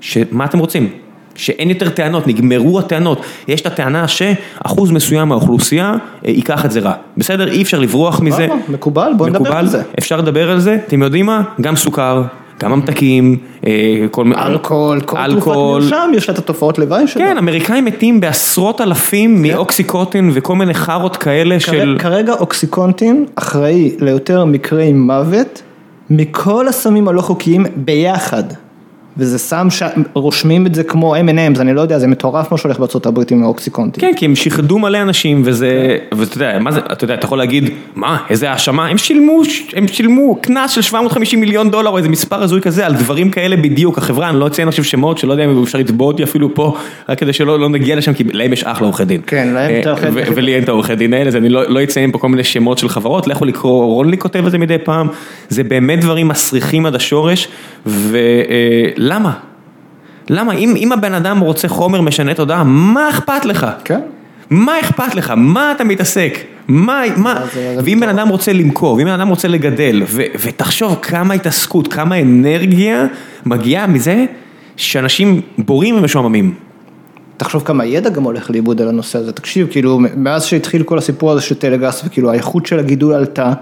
Speaker 1: שמה אתם רוצים? שאין יותר טענות, נגמרו הטענות. יש את הטענה שאחוז מסוים מהאוכלוסייה אה, ייקח את זה רע. בסדר? אי אפשר לברוח מזה.
Speaker 2: סבבה, מקובל, בוא נדבר על זה.
Speaker 1: אפשר לדבר על זה, אתם יודעים מה? גם סוכר, גם ממתקים, אה, כל מיני...
Speaker 2: אלכוהול, כל תרופת. מרשם יש לה את התופעות לוואי שלה.
Speaker 1: כן, אמריקאים מתים בעשרות אלפים מאוקסיקוטין וכל מיני חארות כאלה של...
Speaker 2: כרגע- כרגע אוקסיקונטין אחראי ליותר מקרי מוות מכל הסמים הלא חוקיים ביחד. וזה סם שרושמים את זה כמו M&M's, אני לא יודע, זה מטורף מה שהולך בארצות הברית עם האוקסיקונטין.
Speaker 1: כן, כי הם שיחדו מלא אנשים וזה, ואתה יודע, מה זה, אתה יודע, אתה יכול להגיד, מה, איזה האשמה, הם שילמו, הם שילמו קנס של 750 מיליון דולר או איזה מספר הזוי כזה על דברים כאלה בדיוק, החברה, אני לא אציין עכשיו שמות, שלא יודע אם אפשר לתבוע אותי אפילו פה, רק כדי שלא לא נגיע לשם, כי להם יש אחלה עורכי דין.
Speaker 2: כן, להם
Speaker 1: אה,
Speaker 2: את העורכי דין.
Speaker 1: ולי אין את העורכי דין האלה, אז אני לא לא אציין פה כל מיני שמות של חברות, לכו לקרוא, רונלי כותב על זה מדי פעם, זה באמת דברים מסריחים עד השורש, ולמה? למה? אם, אם הבן אדם רוצה חומר משנה תודעה, מה אכפת לך?
Speaker 2: כן.
Speaker 1: מה אכפת לך? מה אתה מתעסק? מה, מה? ואם בן אדם רוצה למכור, ואם בן אדם רוצה לגדל, ו, ותחשוב כמה התעסקות, כמה אנרגיה מגיעה מזה שאנשים בורים ומשועממים.
Speaker 2: תחשוב כמה ידע גם הולך לאיבוד על הנושא הזה, תקשיב, כאילו, מאז שהתחיל כל הסיפור הזה של טלגראס, וכאילו האיכות של הגידול עלתה,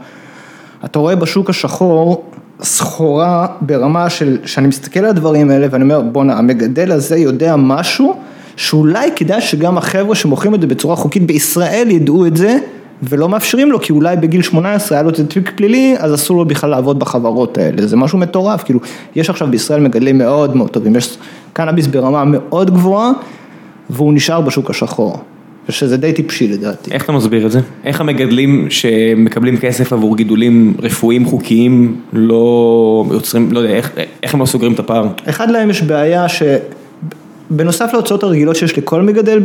Speaker 2: אתה רואה בשוק השחור סחורה ברמה של, שאני מסתכל על הדברים האלה ואני אומר, בואנה, המגדל הזה יודע משהו, שאולי כדאי שגם החבר'ה שמוכרים את זה בצורה חוקית בישראל ידעו את זה, ולא מאפשרים לו, כי אולי בגיל 18 היה לו תיק פלילי, אז אסור לו בכלל לעבוד בחברות האלה, זה משהו מטורף, כאילו, יש עכשיו בישראל מגדלים מאוד מאוד טובים, יש קנאביס ברמה מאוד גבוהה, והוא נשאר בשוק השחור. ושזה די טיפשי לדעתי.
Speaker 1: איך אתה מסביר את זה? איך המגדלים שמקבלים כסף עבור גידולים רפואיים חוקיים לא יוצרים, לא יודע, איך, איך הם לא סוגרים את הפער?
Speaker 2: אחד להם יש בעיה ש... בנוסף להוצאות הרגילות שיש לכל מגדל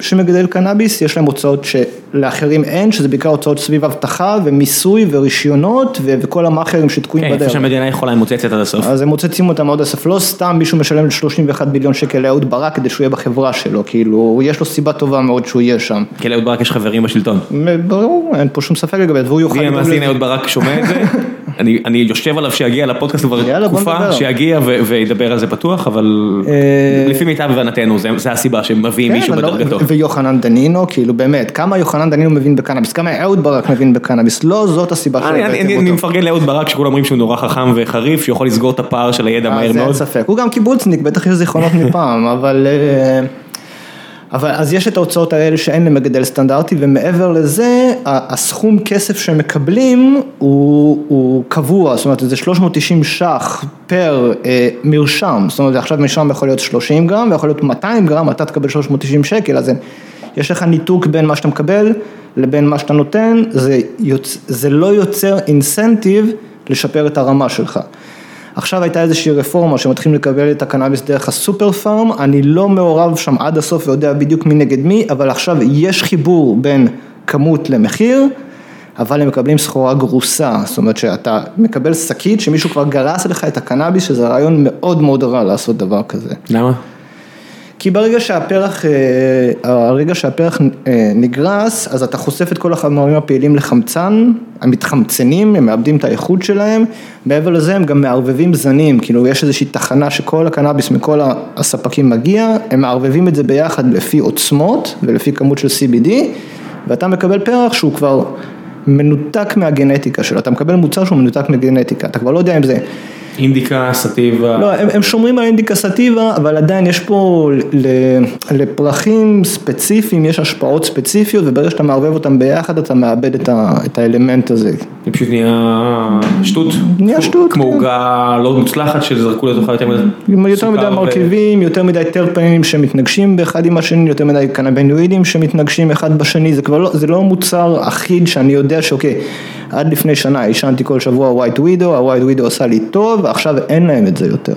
Speaker 2: שמגדל קנאביס, יש להם הוצאות שלאחרים אין, שזה בעיקר הוצאות סביב אבטחה ומיסוי ורישיונות וכל המאכערים שתקועים
Speaker 1: כן,
Speaker 2: בדרך.
Speaker 1: איפה שהמדינה יכולה, היא מוצצת עד הסוף.
Speaker 2: אז הם מוצצים אותם עד הסוף, לא סתם מישהו משלם 31 ביליון שקל לאהוד ברק כדי שהוא יהיה בחברה שלו, כאילו, יש לו סיבה טובה מאוד שהוא יהיה שם.
Speaker 1: כי לאהוד ברק יש חברים בשלטון.
Speaker 2: ברור, אין פה שום ספק לגבי זה, והוא יוכל...
Speaker 1: מי המאזין אהוד ברק שומע את זה? <laughs> אני, אני יושב עליו שיגיע לפודקאסט כבר תקופה. שיגיע וידבר על זה פתוח, אבל
Speaker 2: אה,
Speaker 1: לפי מיטב הבנתנו, זה זה הסיבה שהם מביאים מישהו
Speaker 2: כן, אבל לא-
Speaker 1: בדרגתו.
Speaker 2: ויוחנן דנינו, כאילו באמת, כמה יוחנן דנינו מבין בקנאביס, כמה אהוד ברק מבין בקנאביס, לא זאת הסיבה שהבאתם
Speaker 1: אני- אני
Speaker 2: אותו.
Speaker 1: מפרגן לאהוד ברק שכולם אומרים שהוא נורא חכם וחריף, שיכול לסגור את הפער של הידע
Speaker 2: אה,
Speaker 1: מהר
Speaker 2: זה אין
Speaker 1: מאוד.
Speaker 2: ספק, הוא גם קיבוצניק, בטח יש זיכרונות מפעם, אבל... אבל אז יש את ההוצאות האלה שאין למגדל סטנדרטי ומעבר לזה הסכום כסף שהם מקבלים הוא, הוא קבוע, זאת אומרת זה 390 ש"ח פר אה, מרשם, זאת אומרת עכשיו מרשם יכול להיות 30 גרם ויכול להיות 200 גרם, אתה תקבל 390 שקל, אז יש לך ניתוק בין מה שאתה מקבל לבין מה שאתה נותן, זה, יוצ... זה לא יוצר אינסנטיב לשפר את הרמה שלך. עכשיו הייתה איזושהי רפורמה שמתחילים לקבל את הקנאביס דרך הסופר פארם, אני לא מעורב שם עד הסוף ויודע בדיוק מי נגד מי, אבל עכשיו יש חיבור בין כמות למחיר, אבל הם מקבלים סחורה גרוסה, זאת אומרת שאתה מקבל שקית שמישהו כבר גרס לך את הקנאביס, שזה רעיון מאוד מאוד רע לעשות דבר כזה.
Speaker 1: למה?
Speaker 2: כי ברגע שהפרח, אה, הרגע שהפרח אה, נגרס, אז אתה חושף את כל החומרים הפעילים לחמצן, המתחמצנים, הם מאבדים את האיכות שלהם, מעבר לזה הם גם מערבבים זנים, כאילו יש איזושהי תחנה שכל הקנאביס מכל הספקים מגיע, הם מערבבים את זה ביחד לפי עוצמות ולפי כמות של CBD, ואתה מקבל פרח שהוא כבר מנותק מהגנטיקה שלו, אתה מקבל מוצר שהוא מנותק מהגנטיקה, אתה כבר לא יודע אם זה...
Speaker 1: אינדיקה, סטיבה.
Speaker 2: לא, הם, הם שומרים על אינדיקה סטיבה, אבל עדיין יש פה ל, לפרחים ספציפיים, יש השפעות ספציפיות, וברגע שאתה מערבב אותם ביחד, אתה מאבד את, ה, את האלמנט הזה.
Speaker 1: זה פשוט נהיה שטות.
Speaker 2: נהיה שטות,
Speaker 1: כמו
Speaker 2: כן.
Speaker 1: עוגה לא מוצלחת שזרקו לתוכה יותר מדי
Speaker 2: עם יותר
Speaker 1: סוכר
Speaker 2: מדי
Speaker 1: ו-
Speaker 2: מרכיבים, יותר מדי טרפנים שמתנגשים באחד עם השני, יותר מדי קנבינואידים שמתנגשים אחד בשני, זה כבר לא, זה לא מוצר אחיד שאני יודע שאוקיי, עד לפני שנה עישנתי כל שבוע ווייט ווידו, הווייט ווידו עשה לי טוב, ועכשיו אין להם את זה יותר.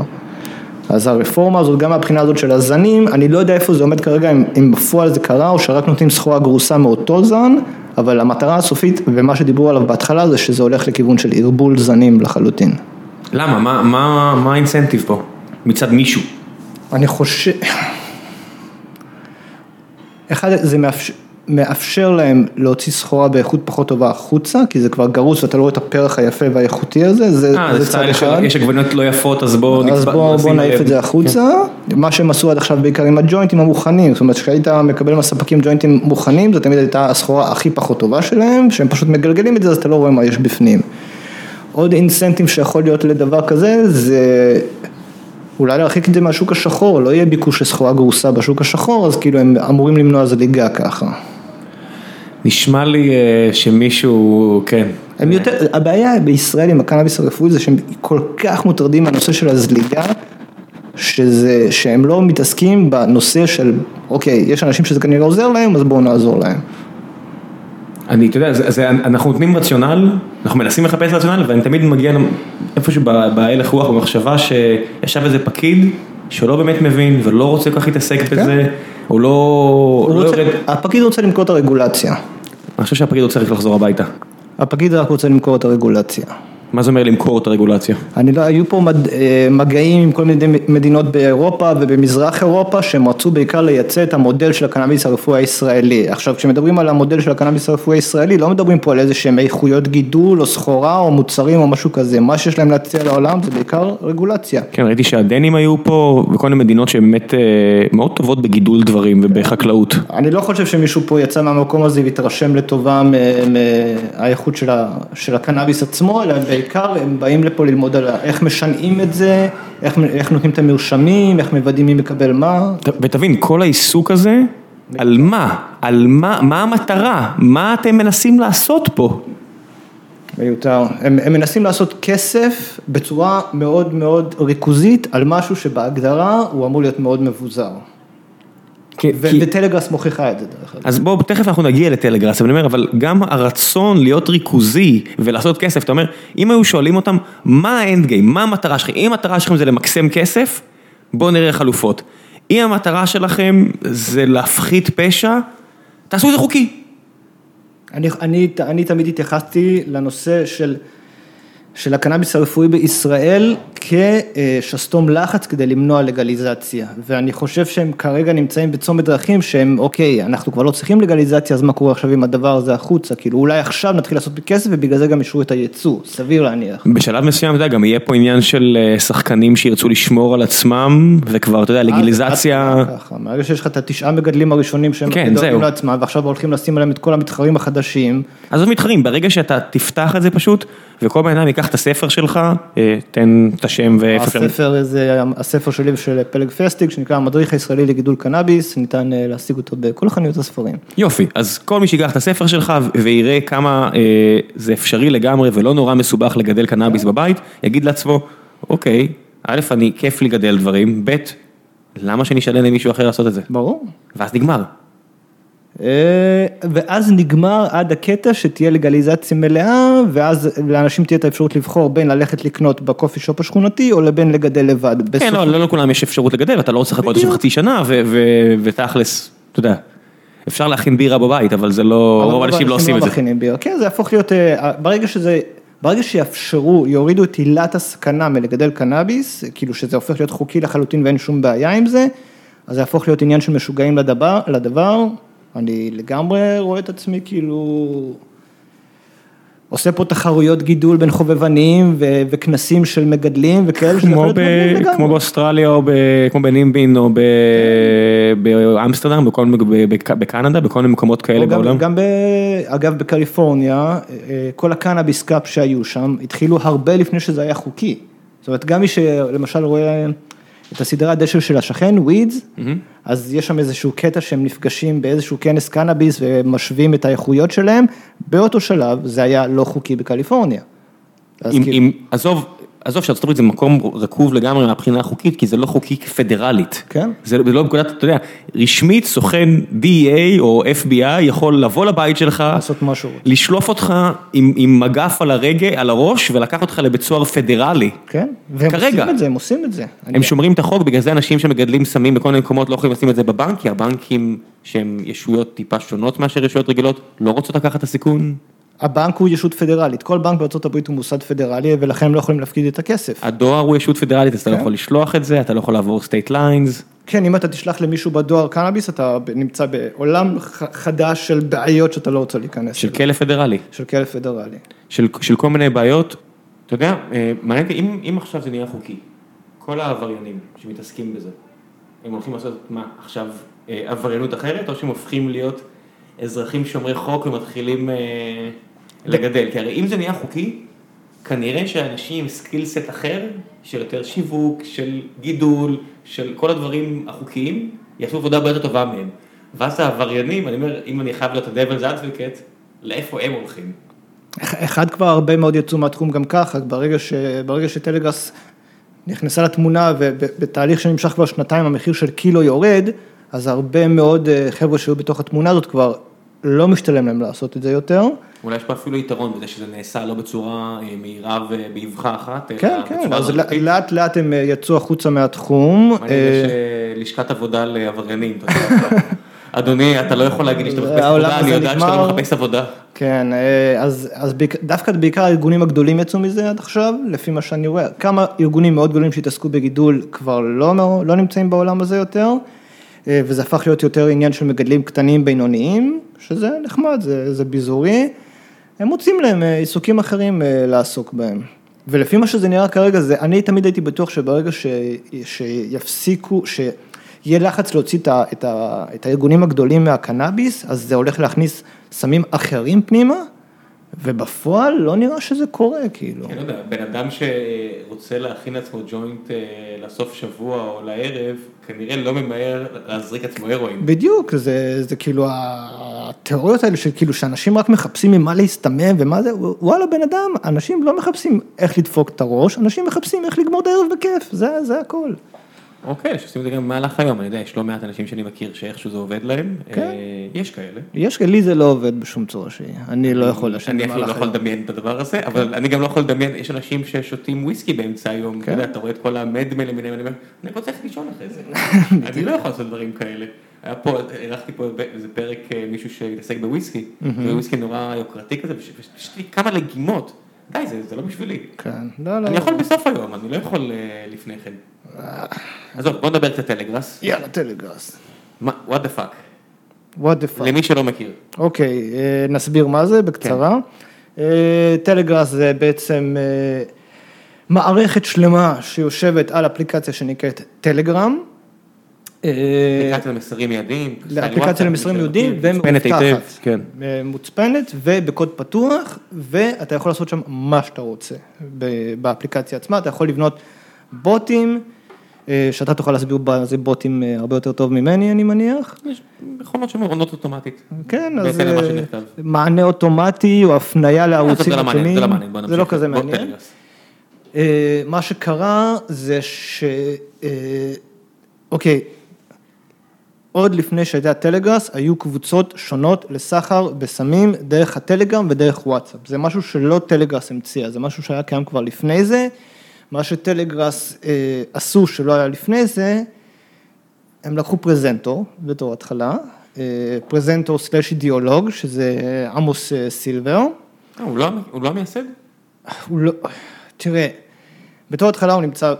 Speaker 2: אז הרפורמה הזאת, גם מהבחינה הזאת של הזנים, אני לא יודע איפה זה עומד כרגע, אם, אם בפועל זה קרה או שרק נותנים סחורה גרוסה מאותו זן, אבל המטרה הסופית ומה שדיברו עליו בהתחלה זה שזה הולך לכיוון של ערבול זנים לחלוטין.
Speaker 1: למה? מה- מה מה האינסנטיב פה? מצד מישהו.
Speaker 2: אני חושב, אחד, זה מאפשר, מאפשר להם להוציא סחורה באיכות פחות טובה החוצה, כי זה כבר גרוס ואתה לא רואה את הפרח היפה והאיכותי הזה, זה,
Speaker 1: אה, זה
Speaker 2: צד אחד.
Speaker 1: יש עגבניות לא יפות אז בואו
Speaker 2: אז
Speaker 1: נצבע-
Speaker 2: בוא, נעיף. את זה החוצה, מה שהם עשו עד עכשיו בעיקר עם הג'וינטים המוכנים, זאת אומרת כשהיית מקבל מהספקים ג'וינטים מוכנים, זו תמיד הייתה הסחורה הכי פחות טובה שלהם, שהם פשוט מגלגלים את זה אז אתה לא רואה מה יש בפנים. עוד אינסנטיב שיכול להיות לדבר כזה, זה אולי להרחיק את זה מהשוק השחור, לא יהיה ביקוש לסחורה גרוסה בשוק השחור, אז כאילו הם אמורים למנוע זליגה ככה.
Speaker 1: נשמע לי אה, שמישהו, כן.
Speaker 2: הם יותר, הבעיה בישראל עם הקנאביס הרפואי זה שהם כל כך מוטרדים מהנושא של הזליגה, שזה, שהם לא מתעסקים בנושא של, אוקיי, יש אנשים שזה כנראה עוזר להם, אז בואו נעזור להם.
Speaker 1: אני, אתה יודע, זה, זה, אנחנו נותנים רציונל, אנחנו מנסים לחפש רציונל, ואני תמיד מגיע איפשהו בהלך רוח, במחשבה שישב איזה פקיד שלא באמת מבין ולא רוצה כל כך להתעסק בזה, הוא לא,
Speaker 2: הוא
Speaker 1: לא
Speaker 2: רוצה,
Speaker 1: יורד,
Speaker 2: הפקיד רוצה למכור את הרגולציה.
Speaker 1: אני חושב שהפקיד רוצה רק לחזור הביתה.
Speaker 2: הפקיד רק רוצה למכור את הרגולציה.
Speaker 1: מה זה אומר למכור את הרגולציה?
Speaker 2: אני לא, היו פה מד, אה, מגעים עם כל מיני מדינות באירופה ובמזרח אירופה שהם רצו בעיקר לייצא את המודל של הקנאביס הרפואי הישראלי. עכשיו כשמדברים על המודל של הקנאביס הרפואי הישראלי לא מדברים פה על איזה שהם איכויות גידול או סחורה או מוצרים או משהו כזה, מה שיש להם להציע לעולם זה בעיקר רגולציה.
Speaker 1: כן, ראיתי שהדנים היו פה, וכל מיני מדינות שהן באמת אה, מאוד טובות בגידול דברים ובחקלאות.
Speaker 2: אני לא חושב שמישהו פה יצא מהמקום הזה והתרשם לטובה מהאיכות של, ה, של הקנאביס עצמו, אלא בעיקר הם באים לפה ללמוד על איך משנעים את זה, איך, איך נותנים את המרשמים, איך מוודאים מי מקבל מה.
Speaker 1: ותבין, כל העיסוק הזה, על מה? על מה, מה המטרה? מה אתם מנסים לעשות פה?
Speaker 2: מיותר. הם, הם מנסים לעשות כסף בצורה מאוד מאוד ריכוזית על משהו שבהגדרה הוא אמור להיות מאוד מבוזר. וטלגראס מוכיחה את זה דרך אגב.
Speaker 1: אז בואו, תכף אנחנו נגיע לטלגראס, אבל אני אומר, אבל גם הרצון להיות ריכוזי ולעשות כסף, אתה אומר, אם היו שואלים אותם, מה האנד גיים, מה המטרה שלכם, אם המטרה שלכם זה למקסם כסף, בואו נראה חלופות. אם המטרה שלכם זה להפחית פשע, תעשו את זה חוקי.
Speaker 2: אני, אני, אני תמיד התייחסתי לנושא של, של הקנאביס הרפואי בישראל כשסתום לחץ כדי למנוע לגליזציה. ואני חושב שהם כרגע נמצאים בצומת דרכים שהם, אוקיי, אנחנו כבר לא צריכים לגליזציה, אז מה קורה עכשיו עם הדבר הזה החוצה? כאילו, אולי עכשיו נתחיל לעשות כסף ובגלל זה גם אישרו את הייצוא, סביר להניח.
Speaker 1: בשלב מסוים, אתה יודע, גם יהיה פה עניין של אה, שחקנים שירצו לשמור על עצמם, וכבר, אתה יודע,
Speaker 2: אה, ככה, מהרגע שיש לך את התשעה מגדלים הראשונים שהם
Speaker 1: כן,
Speaker 2: דואגים
Speaker 1: זהו.
Speaker 2: לעצמם, ועכשיו הולכים לשים עליהם את כל המתחרים החדשים,
Speaker 1: עזוב מתחרים, ברגע שאתה תפתח את זה פשוט, וכל בן אדם ייקח את הספר שלך, אה, תן את השם ואיפה שהם.
Speaker 2: הספר זה הספר שלי ושל פלג פסטיג, שנקרא המדריך הישראלי לגידול קנאביס, ניתן אה, להשיג אותו בכל חנויות הספרים.
Speaker 1: יופי, אז כל מי שיקח את הספר שלך ויראה כמה אה, זה אפשרי לגמרי ולא נורא מסובך לגדל קנאביס בבית, יגיד לעצמו, אוקיי, א', אני, כיף לגדל דברים, ב', למה שאני אשלם למישהו אחר לעשות את זה?
Speaker 2: ברור.
Speaker 1: ואז נגמר.
Speaker 2: אה, ואז נגמר עד הקטע שתהיה לגליזציה מלאה, ואז לאנשים תהיה את האפשרות לבחור בין ללכת לקנות בקופי שופ השכונתי, או לבין לגדל לבד.
Speaker 1: כן, לא, לא לכולם יש אפשרות לגדל, אתה לא רוצה לחכות עכשיו. חצי שנה, ותכלס, אתה יודע, אפשר להכין בירה בבית, אבל זה לא, רוב האנשים לא עושים את זה.
Speaker 2: כן, זה יהפוך להיות, אה, ברגע שזה, ברגע שיאפשרו, יורידו את עילת הסכנה מלגדל קנאביס, כאילו שזה הופך להיות חוקי לחלוטין ואין שום בעיה עם זה, אז זה יהפוך להיות עניין של משוגעים לדבר, לדבר. אני לגמרי רואה את עצמי כאילו... עושה פה תחרויות גידול בין חובבנים ו- וכנסים של מגדלים וכאלה,
Speaker 1: כמו, ב,
Speaker 2: לגמרי.
Speaker 1: כמו באוסטרליה או ב, כמו בנימבין או ב, באמסטרדם, בכל, ב, ב, בקנדה, בכל מיני מקומות כאלה
Speaker 2: או גם,
Speaker 1: בעולם.
Speaker 2: גם ב, אגב בקליפורניה, אה, כל ה Cannabis Cup שהיו שם, התחילו הרבה לפני שזה היה חוקי. זאת אומרת, גם מי שלמשל רואה את הסדרה הדשא של השכן, Weeds, אז יש שם איזשהו קטע שהם נפגשים באיזשהו כנס קנאביס ומשווים את האיכויות שלהם, באותו שלב זה היה לא חוקי בקליפורניה. אז
Speaker 1: אם,
Speaker 2: כאילו-
Speaker 1: אם, עזוב, עזוב שארצות הברית זה מקום רקוב לגמרי מהבחינה החוקית, כי זה לא חוקי פדרלית.
Speaker 2: כן.
Speaker 1: זה לא נקודת, אתה יודע, רשמית סוכן DEA או FBI יכול לבוא לבית שלך,
Speaker 2: לעשות רוצה.
Speaker 1: לשלוף אותך עם, עם מגף על הרגל, על הראש, ולקח אותך לבית סוהר פדרלי.
Speaker 2: כן, והם
Speaker 1: כרגע.
Speaker 2: עושים את זה, הם עושים את זה. אני-
Speaker 1: הם שומרים את החוק, בגלל זה אנשים שמגדלים סמים בכל מיני מקומות לא יכולים לשים את זה בבנק, כי הבנקים שהם ישויות טיפה שונות מאשר ישויות רגילות, לא רוצות לקחת את הסיכון.
Speaker 2: הבנק הוא ישות פדרלית, כל בנק הברית הוא מוסד פדרלי ולכן הם לא יכולים להפקיד את הכסף.
Speaker 1: הדואר הוא ישות פדרלית, אז אתה לא
Speaker 2: כן.
Speaker 1: יכול לשלוח את זה, אתה לא יכול לעבור state lines.
Speaker 2: כן, אם אתה תשלח למישהו בדואר קנאביס, אתה נמצא בעולם חדש של בעיות שאתה לא רוצה להיכנס.
Speaker 1: של. כלא פדרלי,
Speaker 2: של כלא פדרלי.
Speaker 1: של, של כל מיני בעיות. אתה יודע, אה, מעניין אותי, אם, אם עכשיו זה נהיה חוקי, כל העבריינים שמתעסקים בזה, הם הולכים לעשות מה, עכשיו אה, עבריינות אחרת, או שהם הופכים להיות אזרחים שומרי חוק ומתחילים אה, לגדל? כי הרי אם זה נהיה חוקי, כנראה שאנשים עם סקילסט אחר, של יותר שיווק, של גידול, של כל הדברים החוקיים, יעשו עבודה הרבה יותר טובה מהם. ואז העבריינים, אני אומר, אם אני חייב להיות ה-Devil's Advocate, לאיפה הם הולכים?
Speaker 2: אח- אחד כבר הרבה מאוד יצאו מהתחום גם ככה, ברגע, ש, ברגע שטלגראס נכנסה לתמונה ובתהליך שנמשך כבר שנתיים המחיר של קילו יורד, אז הרבה מאוד אה, חבר'ה שהיו בתוך התמונה הזאת כבר לא משתלם להם לעשות את זה יותר.
Speaker 1: אולי יש פה אפילו יתרון בזה שזה נעשה לא בצורה אה, מהירה ובאבחה אחת, אלא
Speaker 2: כן, כן,
Speaker 1: בצורה
Speaker 2: אז
Speaker 1: הדרגתית.
Speaker 2: לאט לאט הם אה, יצאו החוצה מהתחום.
Speaker 1: מעניין, יש
Speaker 2: אה,
Speaker 1: לשכת עבודה לעבריינים, יודע. <laughs> אדוני, אתה לא יכול להגיד לי שאתה מחפש עבודה, אני
Speaker 2: הזה
Speaker 1: יודעת שאתה. לא מחפש עבודה.
Speaker 2: כן, אז, אז בעיק- דווקא בעיקר הארגונים הגדולים יצאו מזה עד עכשיו, לפי מה שאני רואה. כמה ארגונים מאוד גדולים שהתעסקו בגידול כבר לא, לא נמצאים בעולם הזה יותר, וזה הפך להיות יותר עניין של מגדלים קטנים בינוניים, שזה נחמד, זה, זה ביזורי. הם מוצאים להם אה, עיסוקים אחרים אה, לעסוק בהם. ולפי מה שזה נראה כרגע, זה, אני תמיד הייתי בטוח שברגע ש, שיפסיקו, שיהיה לחץ להוציא את, ה, את, ה, את הארגונים הגדולים מהקנאביס, אז זה הולך להכניס סמים אחרים פנימה, ובפועל לא נראה שזה קורה, כאילו.
Speaker 1: אני לא יודע, בן אדם שרוצה להכין לעצמו ג'וינט אה, לסוף שבוע או לערב, כנראה לא ממהר להזריק עצמו הרואין.
Speaker 2: בדיוק, זה, זה כאילו התיאוריות האלה של כאילו שאנשים רק מחפשים ממה להסתמם ומה זה, וואלה בן אדם, אנשים לא מחפשים איך לדפוק את הראש, אנשים מחפשים איך לגמור את הערב בכיף, זה, זה הכל.
Speaker 1: אוקיי, שעושים את זה גם במהלך היום, אני יודע, יש לא מעט אנשים שאני מכיר שאיכשהו זה עובד להם,
Speaker 2: כן.
Speaker 1: אה, יש כאלה.
Speaker 2: יש, לי זה לא עובד בשום צורה שהיא, אני לא יכול לשבת
Speaker 1: אני אפילו לא
Speaker 2: במהלך
Speaker 1: יכול
Speaker 2: היום.
Speaker 1: לדמיין את הדבר הזה, אבל אני גם לא יכול לדמיין, יש אנשים ששותים וויסקי באמצע היום, אתה
Speaker 2: כן.
Speaker 1: יודע, אתה רואה את כל המדמל למיניהם, אני אומר, אני רוצה ללכת לישון אחרי זה, <laughs> אני לא יכול לעשות דברים כאלה. היה פה, אירחתי פה איזה פרק אה, מישהו שהתעסק בוויסקי, וויסקי נורא יוקרתי כזה, ויש לי כמה לגימות, די, זה- זה לא בשבילי.
Speaker 2: כן, לא, לא.
Speaker 1: אני יכול בסוף היום, אני לא יכול אה, לפני כן. עזוב, בוא נדבר קצת טלגראס.
Speaker 2: יאללה, טלגראס.
Speaker 1: מה, what the fuck,
Speaker 2: what the fuck.
Speaker 1: למי שלא מכיר.
Speaker 2: אוקיי, אה, נסביר מה זה בקצרה. אה, טלגראס זה בעצם אה, מערכת שלמה שיושבת על אפליקציה שנקראת טלגרם. אה,
Speaker 1: אפליקציה למסרים מיידיים.
Speaker 2: לאפליקציה למסרים ומאובטחת.
Speaker 1: כן.
Speaker 2: מוצפנת ובקוד פתוח, ואתה יכול לעשות שם מה שאתה רוצה באפליקציה עצמה, אתה יכול לבנות בוטים, שאתה תוכל להסביר בזה בוטים אה, הרבה יותר טוב ממני, אני מניח.
Speaker 1: יש מכונות שמעונות אוטומטית.
Speaker 2: כן, אז אה. מענה אוטומטי או הפנייה לערוצים
Speaker 1: לא מעניין,
Speaker 2: שונים,
Speaker 1: זה לא
Speaker 2: לא
Speaker 1: נמשיך.
Speaker 2: כזה מעניין. אה, מה שקרה זה ש... אה, אוקיי, עוד לפני שהייתה טלגראס, היו קבוצות שונות לסחר בסמים דרך הטלגרם ודרך וואטסאפ. זה משהו שלא טלגראס המציאה, זה משהו שהיה קיים כבר לפני זה. מה שטלגראס אה, עשו שלא היה לפני זה, הם לקחו פרזנטור בתור התחלה, אה, פרזנטור סלאש אידיאולוג, שזה עמוס אה, סילבר.
Speaker 1: אה, הוא לא- הוא לא המייסד?
Speaker 2: הוא לא, תראה, בתור התחלה הוא נמצא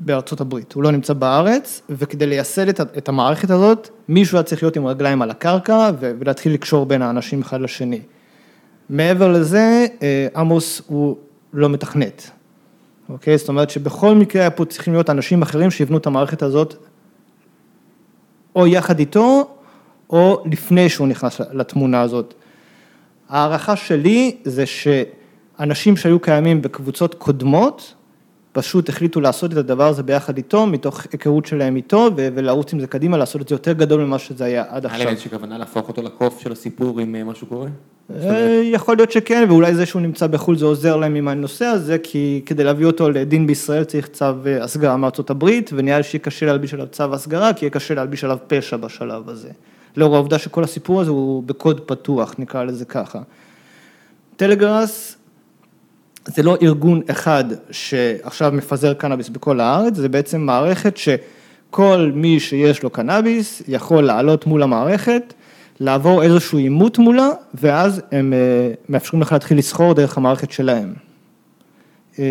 Speaker 2: בארצות הברית, הוא לא נמצא בארץ, וכדי לייסד את, את המערכת הזאת, מישהו היה צריך להיות עם רגליים על הקרקע ולהתחיל לקשור בין האנשים אחד לשני. מעבר לזה, אה, עמוס הוא לא מתכנת, אוקיי? זאת אומרת שבכל מקרה פה צריכים להיות אנשים אחרים שיבנו את המערכת הזאת, או יחד איתו, או לפני שהוא נכנס לתמונה הזאת. ההערכה שלי זה שאנשים שהיו קיימים בקבוצות קודמות, פשוט החליטו לעשות את הדבר הזה ביחד איתו, מתוך היכרות שלהם איתו, ולרוץ עם זה קדימה, לעשות את זה יותר גדול ממה שזה היה עד
Speaker 1: היה להם
Speaker 2: עכשיו.
Speaker 1: איזושהי כוונה להפוך אותו לקוף של הסיפור אם אה, משהו קורה?
Speaker 2: אה, יכול להיות שכן, ואולי זה שהוא נמצא בחו"ל זה עוזר להם עם הנושא הזה, כי כדי להביא אותו לדין בישראל צריך צו אה, הסגרה מארצות הברית, ונראה לי שיהיה קשה להלביש עליו צו הסגרה, כי יהיה קשה להלביש עליו פשע בשלב הזה. לאור העובדה שכל הסיפור הזה הוא בקוד פתוח, נקרא לזה ככה. טלגראס זה לא ארגון אחד שעכשיו מפזר קנאביס בכל הארץ, זה בעצם מערכת שכל מי שיש לו קנאביס יכול לעלות מול המערכת, לעבור איזשהו עימות מולה, ואז הם אה, מאפשרים לך להתחיל לסחור דרך המערכת שלהם. אה,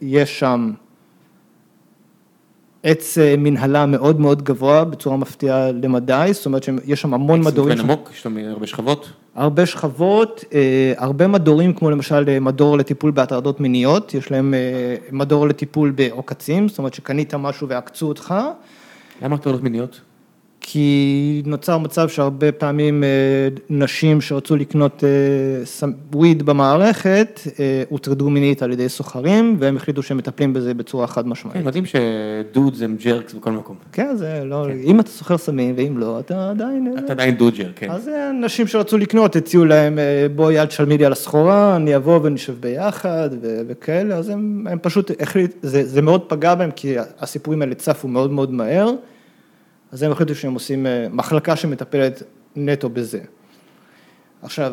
Speaker 2: יש שם עץ אה, מנהלה מאוד מאוד גבוה בצורה מפתיעה למדי, זאת אומרת שיש שם המון מדורים.
Speaker 1: מדורים. עמוק, יש שם הרבה שכבות.
Speaker 2: הרבה שכבות, אה, הרבה מדורים, כמו למשל אה, מדור לטיפול בהטרדות מיניות, יש להם מדור לטיפול בעוקצים, זאת אומרת שקנית משהו ועקצו אותך,
Speaker 1: למה הטרדות מיניות?
Speaker 2: כי נוצר מצב שהרבה פעמים אה, נשים שרצו לקנות אה, וויד במערכת, אה, הוטרדו מינית על ידי סוחרים, והם החליטו שהם מטפלים בזה בצורה חד משמעית.
Speaker 1: כן, מדהים שדודס הם ג'רקס בכל מקום.
Speaker 2: כן, זה לא, אם אתה סוחר סמים, ואם לא, אתה עדיין... אה,
Speaker 1: אתה עדיין דודג'ר, כן.
Speaker 2: אז אה, אנשים שרצו לקנות הציעו להם אה, בואי אל תשלמי לי על הסחורה, אני אבוא ונשב ביחד וכאלה, אז הם, הם פשוט החליט, זה, זה מאוד פגע בהם כי הסיפורים האלה צפו מאוד מאוד מהר, אז הם החליטו שהם עושים אה, מחלקה שמטפלת נטו בזה. עכשיו,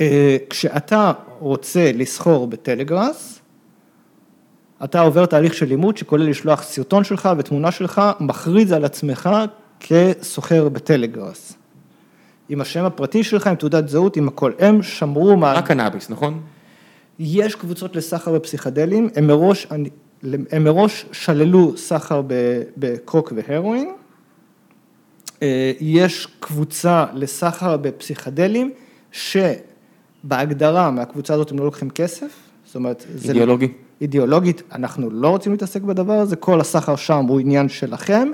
Speaker 2: אה, כשאתה רוצה לסחור בטלגראס, אתה עובר תהליך של לימוד שכולל לשלוח סרטון שלך ותמונה שלך, מכריז על עצמך כסוחר בטלגראס. עם השם הפרטי שלך, עם תעודת זהות, עם הכל. הם שמרו מה...
Speaker 1: רק קנאביס, נכון?
Speaker 2: יש קבוצות לסחר בפסיכדלים, הם מראש, אני- הם מראש שללו סחר בקוק והרואין. אה, יש קבוצה לסחר בפסיכדלים, שבהגדרה מהקבוצה הזאת הם לא לוקחים כסף, זאת אומרת, זה
Speaker 1: אידיאולוגי.
Speaker 2: אידיאולוגית, אנחנו לא רוצים להתעסק בדבר הזה, כל הסחר שם הוא עניין שלכם,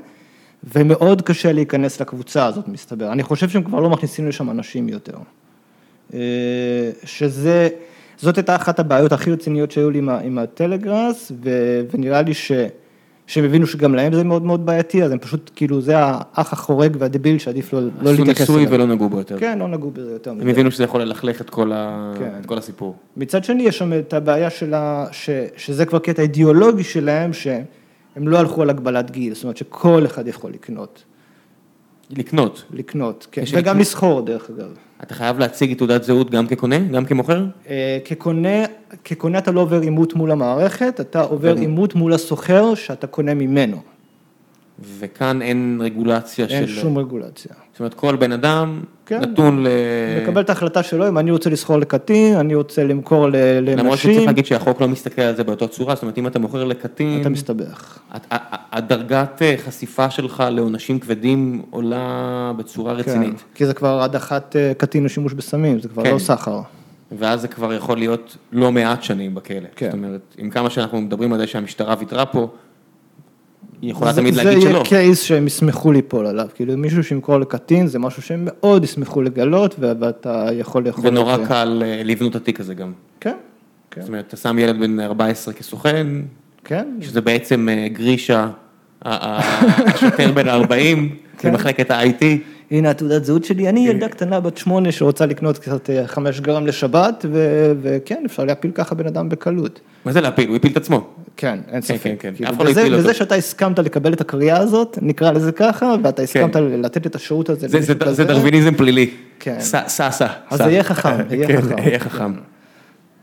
Speaker 2: ומאוד קשה להיכנס לקבוצה הזאת, מסתבר. אני חושב שהם כבר לא מכניסים לשם אנשים יותר. אה, שזה, זאת הייתה אחת הבעיות הכי רציניות שהיו לי עם, עם הטלגראס, ו, ונראה לי שהם הבינו שגם להם זה מאוד מאוד בעייתי, אז הם פשוט, כאילו, זה האח החורג והדביל שעדיף לא, לא
Speaker 1: עשו
Speaker 2: להתייחס
Speaker 1: ניסוי
Speaker 2: אליו.
Speaker 1: ולא נגעו בו יותר.
Speaker 2: כן, לא נגעו בזה יותר
Speaker 1: הם
Speaker 2: מדי.
Speaker 1: הבינו שזה יכול ללכלך את כל ה-
Speaker 2: כן.
Speaker 1: את כל הסיפור.
Speaker 2: מצד שני, יש שם את הבעיה של ה... ש... שזה כבר קטע אידיאולוגי שלהם, שהם לא הלכו על הגבלת גיל, זאת אומרת שכל אחד יכול לקנות,
Speaker 1: לקנות.
Speaker 2: לקנות, כן, וגם
Speaker 1: לקנות.
Speaker 2: לסחור דרך אגב.
Speaker 1: אתה חייב להציג תעודת זהות גם כקונה, גם כמוכר?
Speaker 2: אה, כקונה, כקונה אתה לא עובר עימות מול המערכת, אתה עובר
Speaker 1: כן.
Speaker 2: עימות מול הסוחר שאתה קונה ממנו,
Speaker 1: וכאן אין רגולציה
Speaker 2: אין
Speaker 1: של...
Speaker 2: שום רגולציה.
Speaker 1: זאת אומרת, כל בן אדם
Speaker 2: כן.
Speaker 1: נתון ל...
Speaker 2: מקבל את ההחלטה שלו, אם אני רוצה לסחור לקטין, אני רוצה למכור ל-
Speaker 1: למרות שצריך
Speaker 2: לנשים,
Speaker 1: להגיד שהחוק לא מסתכל על זה באותה צורה, זאת אומרת, אם אתה מוכר לקטין,
Speaker 2: אתה מסתבך.
Speaker 1: הדרגת אה, חשיפה שלך לעונשים כבדים עולה בצורה רצינית.
Speaker 2: כן, כי זה כבר הדחת אה, קטין לשימוש בסמים, זה כבר
Speaker 1: כן.
Speaker 2: לא סחר.
Speaker 1: ואז זה כבר יכול להיות לא מעט שנים בכלא.
Speaker 2: כן.
Speaker 1: זאת אומרת, עם כמה שאנחנו מדברים על זה שהמשטרה ויתרה פה, היא יכולה
Speaker 2: זה-
Speaker 1: תמיד להגיד
Speaker 2: זה
Speaker 1: שלא.
Speaker 2: יהיה קייס שהם ישמחו ליפול עליו, כאילו מישהו שימכור לקטין זה משהו שהם מאוד ישמחו לגלות ואתה יכול לאכול
Speaker 1: ונורא
Speaker 2: זה.
Speaker 1: קל אה, לבנות את התיק הזה גם.
Speaker 2: כן, כן,
Speaker 1: זאת אומרת, אתה שם ילד בן 14 כסוכן,
Speaker 2: כן,
Speaker 1: שזה בעצם אה, גרישה, השוטר בן 40, <laughs>
Speaker 2: כן.
Speaker 1: במחלקת ה-IT.
Speaker 2: הנה התעודת זהות שלי, אני ילדה קטנה בת שמונה שרוצה לקנות קצת אה, חמש גרם לשבת, וכן, אפשר להפיל ככה בן אדם בקלות.
Speaker 1: מה זה להפיל? הוא הפיל את עצמו.
Speaker 2: כן, אין ספק.
Speaker 1: כן, כן.
Speaker 2: כאילו,
Speaker 1: אף אחד לא
Speaker 2: וזה-. וזה שאתה הסכמת לקבל את הקריאה הזאת, נקרא לזה ככה, ואתה הסכמת לתת את השירות הזה.
Speaker 1: כן. זה- זה- זה דרוויניזם פלילי.
Speaker 2: כן.
Speaker 1: סע, סע, סע.
Speaker 2: אז. זה יהיה חכם, יהיה
Speaker 1: כן,
Speaker 2: חכם.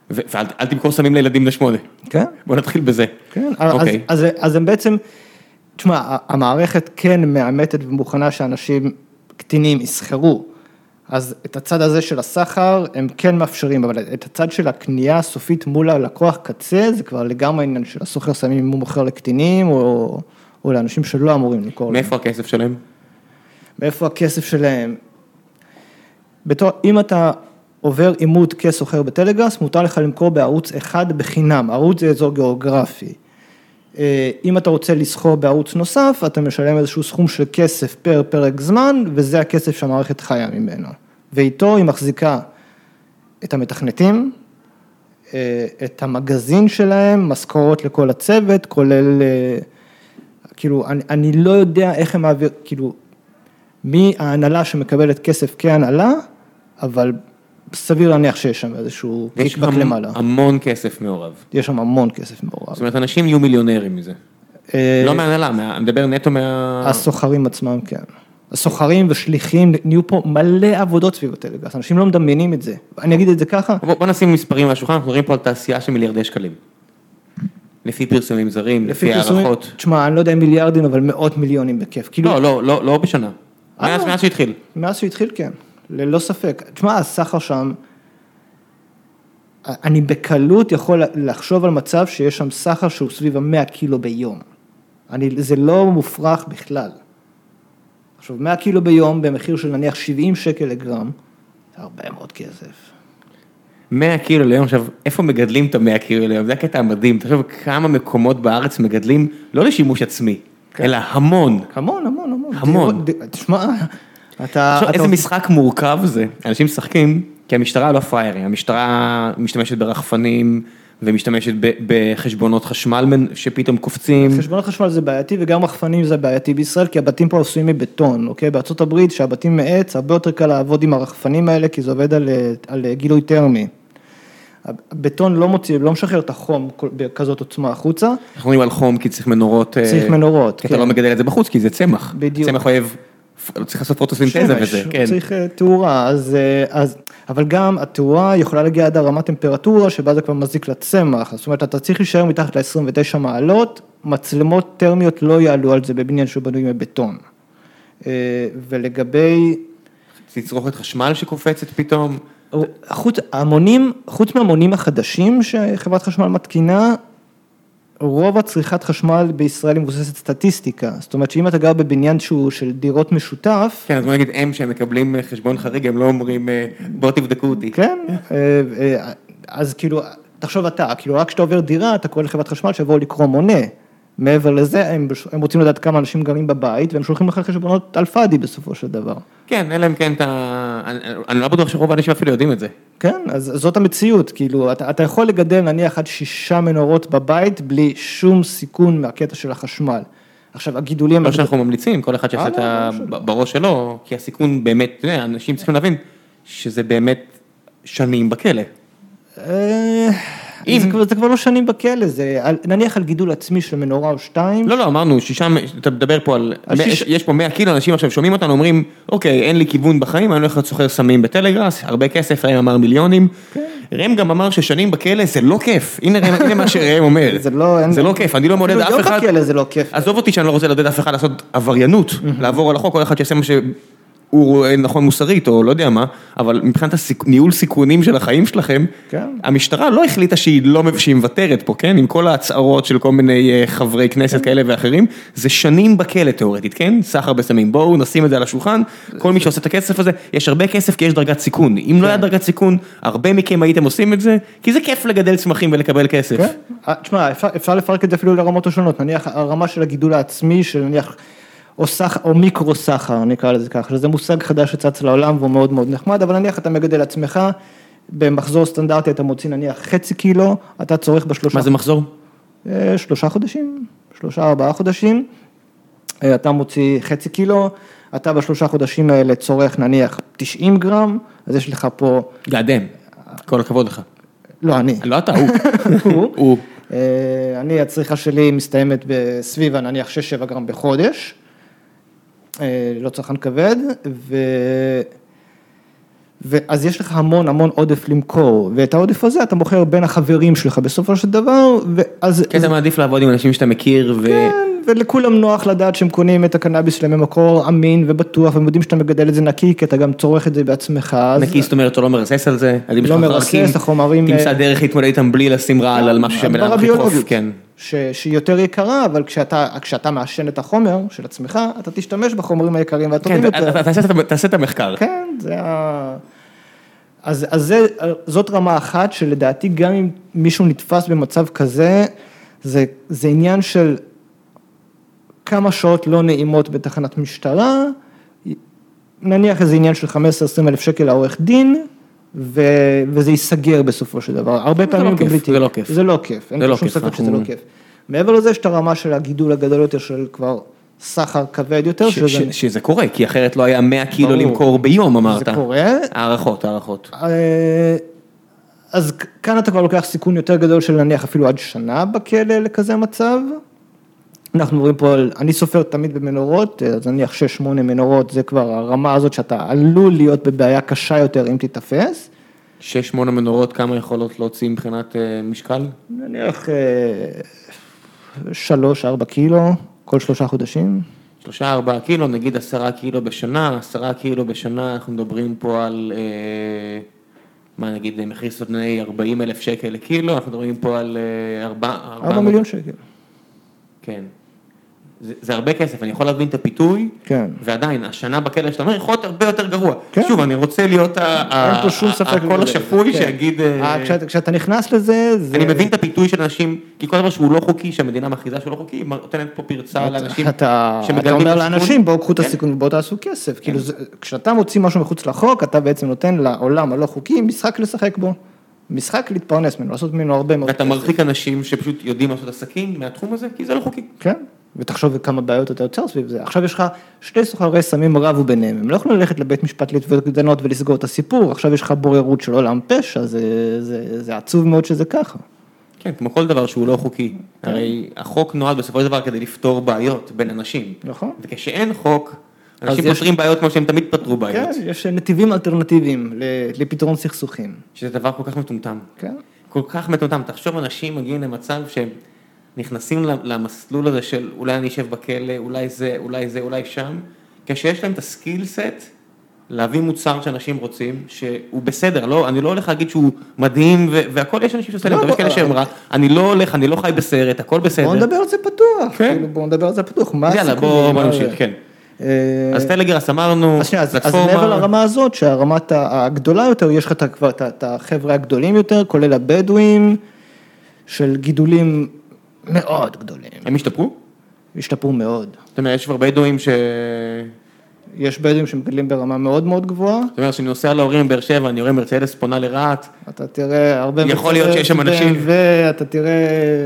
Speaker 1: ואל אל תמכור סמים לילדים בני שמונה.
Speaker 2: כן.
Speaker 1: בוא נתחיל בזה.
Speaker 2: כן, אז,
Speaker 1: אוקיי.
Speaker 2: אז, אז הם בעצם, תשמע, המערכת כן מאמתת ומוכנה שאנשים קטינים יסחרו, אז את הצד הזה של הסחר הם כן מאפשרים, אבל את הצד של הקנייה הסופית מול הלקוח קצה, זה כבר לגמרי עניין של הסוחר סמים אם הוא מוכר לקטינים או, או לאנשים שלא אמורים למכור להם.
Speaker 1: מאיפה הכסף שלהם?
Speaker 2: מאיפה הכסף שלהם? בתור, אם אתה עובר עימות כסוחר בטלגראס, מותר לך למכור בערוץ אחד בחינם, ערוץ זה אזור גיאוגרפי. אה, אם אתה רוצה לסחור בערוץ נוסף, אתה משלם איזשהו סכום של כסף פר פרק זמן, וזה הכסף שהמערכת חיה ממנו. ואיתו היא מחזיקה את המתכנתים, אה, את המגזין שלהם, משכורות לכל הצוות, כולל, אה, כאילו, אני, אני לא יודע איך הם מעביר, כאילו, מי ההנהלה שמקבלת כסף כהנהלה, אבל סביר להניח שיש שם איזשהו
Speaker 1: יש
Speaker 2: קיקבק
Speaker 1: המ-
Speaker 2: למעלה.
Speaker 1: המון כסף מעורב.
Speaker 2: יש שם המון כסף מעורב.
Speaker 1: זאת אומרת, אנשים יהיו מיליונרים מזה.
Speaker 2: אה,
Speaker 1: לא מהנהלה, מה- אני מדבר נטו מה...
Speaker 2: הסוחרים עצמם, כן. הסוחרים ושליחים, נהיו פה מלא עבודות סביב הטלגראס, אנשים לא מדמיינים את זה. אני אגיד את זה ככה,
Speaker 1: בוא בוא נשים מספרים על השולחן, אנחנו מדברים פה על תעשייה של מיליארדי שקלים. לפי פרסומים זרים, לפי
Speaker 2: פרסומים-
Speaker 1: הערכות.
Speaker 2: תשמע, אני לא יודע אם מיליארדים, אבל מאות מיליונים בכיף. כאילו,
Speaker 1: לא, לא, לא, לא בשנה.
Speaker 2: אה,
Speaker 1: מאז
Speaker 2: לא.
Speaker 1: מאז שהתחיל.
Speaker 2: מאז שהוא התחיל, כן, ללא ספק. תשמע, הסחר שם, אני בקלות יכול לחשוב על מצב שיש שם סחר שהוא סביב המאה קילו ביום. אני, זה לא מופרך בכלל. עכשיו, 100 קילו ביום במחיר של נניח 70 שקל לגרם, זה הרבה מאוד כסף.
Speaker 1: 100 קילו ליום, עכשיו, איפה מגדלים את ה-100 קילו ליום? זה הקטע המדהים. תחשוב כמה מקומות בארץ מגדלים, לא לשימוש עצמי,
Speaker 2: כן.
Speaker 1: אלא המון.
Speaker 2: המון, המון, המון.
Speaker 1: המון.
Speaker 2: תשמע, אתה...
Speaker 1: עכשיו,
Speaker 2: אתה
Speaker 1: איזה משחק מורכב זה. אנשים משחקים, כי המשטרה לא פראיירים, המשטרה משתמשת ברחפנים ומשתמשת בחשבונות חשמל שפתאום קופצים.
Speaker 2: חשבונות חשמל זה בעייתי וגם רחפנים זה בעייתי בישראל כי הבתים פה עשויים מבטון, אוקיי? בארצות הברית שהבתים מעץ הרבה יותר קל לעבוד עם הרחפנים האלה כי זה עובד על, על גילוי טרמי. הבטון לא מוציא, לא משחרר את החום בכזאת עוצמה החוצה,
Speaker 1: אנחנו מדברים על חום כי צריך מנורות. אה,
Speaker 2: צריך מנורות,
Speaker 1: כי אתה
Speaker 2: כן.
Speaker 1: לא מגדל את זה בחוץ, כי זה צמח.
Speaker 2: בדיוק.
Speaker 1: צמח אוהב, צריך לעשות פוטוסינתזה וזה, כן.
Speaker 2: צריך אה, תאורה, אז, אה, אז, אבל גם התאורה יכולה להגיע עד הרמת טמפרטורה שבה זה כבר מזיק לצמח, זאת אומרת אתה צריך להישאר מתחת ל-29 מעלות, מצלמות טרמיות לא יעלו על זה בבניין שהוא בנוי מבטון. אה, ולגבי,
Speaker 1: תצרוכת חשמל שקופצת פתאום.
Speaker 2: חוץ, המונים, חוץ מהמונים החדשים שחברת חשמל מתקינה, רוב הצריכת חשמל בישראל היא מבוססת סטטיסטיקה, זאת אומרת שאם אתה גר בבניין שהוא של דירות משותף,
Speaker 1: כן, אז בוא נגיד הם שהם מקבלים אה, חשבון חריג, הם לא אומרים אה, בוא תבדקו אותי.
Speaker 2: כן, אה, אז כאילו, תחשוב אתה, כאילו רק כשאתה עובר דירה, אתה קורא לחברת חשמל שיבואו לקרוא מונה, מעבר לזה, הם, הם רוצים לדעת כמה אנשים גרים בבית, והם שולחים לך חשבונות על פאדי בסופו של דבר.
Speaker 1: כן, אלא אם כן אתה... אני, אני לא בטוח שרוב האנשים אפילו יודעים את זה.
Speaker 2: כן, אז זאת המציאות, כאילו, אתה, אתה יכול לגדל נניח עד שישה מנורות בבית, בלי שום סיכון מהקטע של החשמל. עכשיו, הגידולים...
Speaker 1: לא שאנחנו ממליצים, כל אחד שיעשה את ה... בראש שלו, כי הסיכון באמת, אתה יודע, אנשים צריכים להבין שזה באמת שנים בכלא. אם-
Speaker 2: זה כבר- זה כבר לא שנים בכלא, זה על- נניח על גידול עצמי של מנורה או שתיים.
Speaker 1: לא, לא, אמרנו, שישה, אתה מדבר פה על,
Speaker 2: השיש-
Speaker 1: יש, יש פה 100 קילו, אנשים עכשיו שומעים אותנו, אומרים, אוקיי, אין לי כיוון בחיים, אני הולך להיות סוחר סמים בטלגראס, הרבה כסף, ראם אמר מיליונים.
Speaker 2: כן.
Speaker 1: ראם גם אמר ששנים בכלא זה לא כיף, הנה ראם- הנה מה שראם אומר, <laughs>
Speaker 2: זה לא- אין-
Speaker 1: זה לא כיף, אני לא מעודד אף
Speaker 2: גם
Speaker 1: אחד,
Speaker 2: בכלא זה לא כיף.
Speaker 1: עזוב אותי שאני לא רוצה לעודד אף אחד לעשות עבריינות, לעבור על החוק, כל אחד שיעשה מה שהוא רואה נכון מוסרית, או לא יודע מה, אבל מבחינת הסיכ- ניהול סיכונים של החיים שלכם,
Speaker 2: כן.
Speaker 1: המשטרה לא החליטה שהיא לא, מוותרת פה, כן? עם כל ההצהרות של כל מיני אה, חברי כנסת כאלה ואחרים, זה שנים בכלא תיאורטית, כן? סחר בסמים. בואו נשים את זה על השולחן, כל מי שעושה את הכסף הזה, יש הרבה כסף כי יש דרגת סיכון. אם לא היה דרגת סיכון, הרבה מכם הייתם עושים את זה, כי זה כיף לגדל צמחים ולקבל כסף.
Speaker 2: כן, אה, תשמע, אפשר, אפשר לפרק את זה אפילו לרמות השונות, נניח הרמה של הגידול העצמי, של נניח, או סחר, או מיקרו סחר, נקרא לזה ככה, שזה מושג חדש שצץ לעולם והוא מאוד מאוד נחמד, אבל נניח אתה מגדל עצמך, במחזור סטנדרטי אתה מוציא נניח חצי קילו, אתה צורך בשלושה,
Speaker 1: מה זה מחזור?
Speaker 2: אה, שלושה חודשים, שלושה ארבעה חודשים, אה, אתה מוציא חצי קילו, אתה בשלושה חודשים האלה צורך נניח 90 גרם, אז יש לך פה,
Speaker 1: גאדם. כל הכבוד לך.
Speaker 2: לא אני,
Speaker 1: לא אתה, הוא. <laughs>
Speaker 2: הוא. אה, אני, הצריכה שלי מסתיימת בסביב נניח 6-7 גרם בחודש, לא צרכן כבד, ו... ואז יש לך המון המון עודף למכור, ואת העודף הזה אתה מוכר בין החברים שלך בסופו של דבר, ואז...
Speaker 1: כי אתה מעדיף לעבוד עם אנשים שאתה מכיר, ו...
Speaker 2: כן, ולכולם נוח לדעת שהם קונים את הקנאביס שלהם ממקור אמין ובטוח, והם יודעים שאתה מגדל את זה נקי, כי אתה גם צורך את זה בעצמך.
Speaker 1: נקי, זאת אומרת, אתה לא מרסס על זה,
Speaker 2: לא מרסס, החומרים,
Speaker 1: תמצא
Speaker 2: אה,
Speaker 1: דרך להתמודד איתם בלי לשים רעל על משהו אדם
Speaker 2: הדברה
Speaker 1: יכול לדחוף,
Speaker 2: ביולוגית,
Speaker 1: כן.
Speaker 2: שהיא יותר יקרה, אבל כשאתה, כשאתה מעשן את החומר של עצמך, אתה תשתמש בחומרים היקרים
Speaker 1: כן,
Speaker 2: והטובים יותר.
Speaker 1: ת- תעשה תעשה את המחקר.
Speaker 2: כן, זה ה... אז, אז זה, זאת רמה אחת שלדעתי גם אם מישהו נתפס במצב כזה, זה, זה עניין של כמה שעות לא נעימות בתחנת משטרה, נניח איזה עניין של 15-20 אלף שקל לעורך דין, ו, וזה ייסגר בסופו של דבר. הרבה
Speaker 1: זה
Speaker 2: פעמים
Speaker 1: לא כיף,
Speaker 2: בלי תיק.
Speaker 1: זה לא כיף.
Speaker 2: זה לא כיף, אין
Speaker 1: לא
Speaker 2: שום ספק שזה
Speaker 1: אנחנו-
Speaker 2: לא כיף. מעבר לזה יש את הרמה של הגידול הגדול יותר של כבר סחר כבד יותר,
Speaker 1: ש-
Speaker 2: שזה
Speaker 1: ש- שזה קורה, כי אחרת לא היה 100 קילו
Speaker 2: ברור.
Speaker 1: למכור ביום, אמרת.
Speaker 2: זה קורה,
Speaker 1: הערכות, הערכות.
Speaker 2: אה, אז כאן אתה כבר לוקח סיכון יותר גדול של נניח אפילו עד שנה בכלא לכזה מצב. אנחנו מדברים פה על, אני סופר תמיד במנורות, אז נניח 6-8 מנורות, זה כבר הרמה הזאת שאתה עלול להיות בבעיה קשה יותר אם תיתפס.
Speaker 1: 6-8 מנורות, כמה יכולות להוציא מבחינת אה, משקל?
Speaker 2: נניח 3-4 קילו כל שלושה חודשים.
Speaker 1: שלושה ארבעה קילו, נגיד עשרה קילו בשנה, עשרה קילו בשנה, אנחנו מדברים פה על, אה, מה נגיד, אה, מחיר סודנאי 40 אלף שקל לקילו, אנחנו מדברים פה על אה, ארבע...
Speaker 2: 4 מיליון שקל.
Speaker 1: כן. זה, זה הרבה כסף, אני יכול להבין את הפיתוי,
Speaker 2: כן.
Speaker 1: ועדיין, השנה בכלא שאתה אומר, יכול להיות הרבה יותר גרוע.
Speaker 2: כן.
Speaker 1: שוב, אני רוצה להיות. הקול. השפוי
Speaker 2: כן.
Speaker 1: שיגיד... אה,
Speaker 2: אה, כשאתה- נכנס לזה, זה...
Speaker 1: אני מבין את הפיתוי של אנשים, כי כל דבר שהוא לא חוקי, שהמדינה מכריזה שהוא לא חוקי, היא נותנת פה פרצה לאנשים
Speaker 2: אתה, אתה
Speaker 1: שמגלמים
Speaker 2: אומר. לאנשים בואו קחו את
Speaker 1: כן.
Speaker 2: הסיכון ובואו תעשו כסף, כאילו זה- כשאתה מוציא משהו מחוץ לחוק, אתה בעצם נותן לעולם הלא חוקי משחק לשחק בו, משחק להתפרנס ממנו, לעשות ממנו הרבה מאוד
Speaker 1: ואתה
Speaker 2: כסף.
Speaker 1: מרחיק אנשים שפשוט יודעים לעשות עסקים מהתחום הזה, כי זה לא חוקי.
Speaker 2: כן, ותחשוב כמה בעיות אתה יוצר סביב זה, עכשיו יש לך שני סוחרי סמים רבו ביניהם, הם לא יכולים ללכת לבית משפט לתביעות קטנות ולסגור את הסיפור, עכשיו יש לך בוררות של עולם פשע, זה, זה, זה עצוב מאוד שזה ככה.
Speaker 1: כן, כמו כל דבר שהוא לא חוקי. הרי החוק נועד בסופו של דבר כדי לפתור בעיות בין אנשים.
Speaker 2: נכון.
Speaker 1: וכשאין חוק, אנשים
Speaker 2: יש-
Speaker 1: פותרים בעיות כמו שהם תמיד פתרו
Speaker 2: כן,
Speaker 1: בעיות.
Speaker 2: יש נתיבים אלטרנטיביים לפתרון סכסוכים,
Speaker 1: שזה דבר כל כך מטומטם.
Speaker 2: כן.
Speaker 1: כל כך מטומטם. תחשוב, אנשים מגיעים למצב שהם נכנסים למסלול הזה של אולי אני אשב בכלא, אולי זה, אולי זה, אולי שם, כשיש להם את הסקיל סט להביא מוצר שאנשים רוצים, שהוא בסדר, לא, אני לא הולך להגיד שהוא מדהים והכל, יש אנשים שעושים
Speaker 2: לא,
Speaker 1: להם, יש
Speaker 2: בוא-
Speaker 1: כאלה שהם רע, אני לא הולך, אני לא חי בסרט, הכל בסדר.
Speaker 2: בואו נדבר על זה פתוח,
Speaker 1: כן.
Speaker 2: כאילו, בואו נדבר על זה פתוח, מה
Speaker 1: יאללה,
Speaker 2: הסיכונים?
Speaker 1: בוא בוא נמשיך? כן.
Speaker 2: אה,
Speaker 1: אז טלגראס אמרנו,
Speaker 2: אז שנייה, אז
Speaker 1: פלטפורמה-
Speaker 2: מעבר לרמה הזאת, שהרמת הגדולה יותר, יש לך כבר את החבר'ה הגדולים יותר, כולל הבדואים, של גידולים מאוד גדולים.
Speaker 1: הם השתפרו?
Speaker 2: השתפרו מאוד.
Speaker 1: זאת אומרת, יש כבר בדואים ש...
Speaker 2: יש בדואים שמגדלים ברמה מאוד מאוד גבוהה,
Speaker 1: זאת אומרת, כשאני נוסע להורים בבאר שבע, אני רואה מרצדס פונה לרהט.
Speaker 2: אתה תראה הרבה...
Speaker 1: יכול להיות שיש שם אנשים-
Speaker 2: ואתה תראה...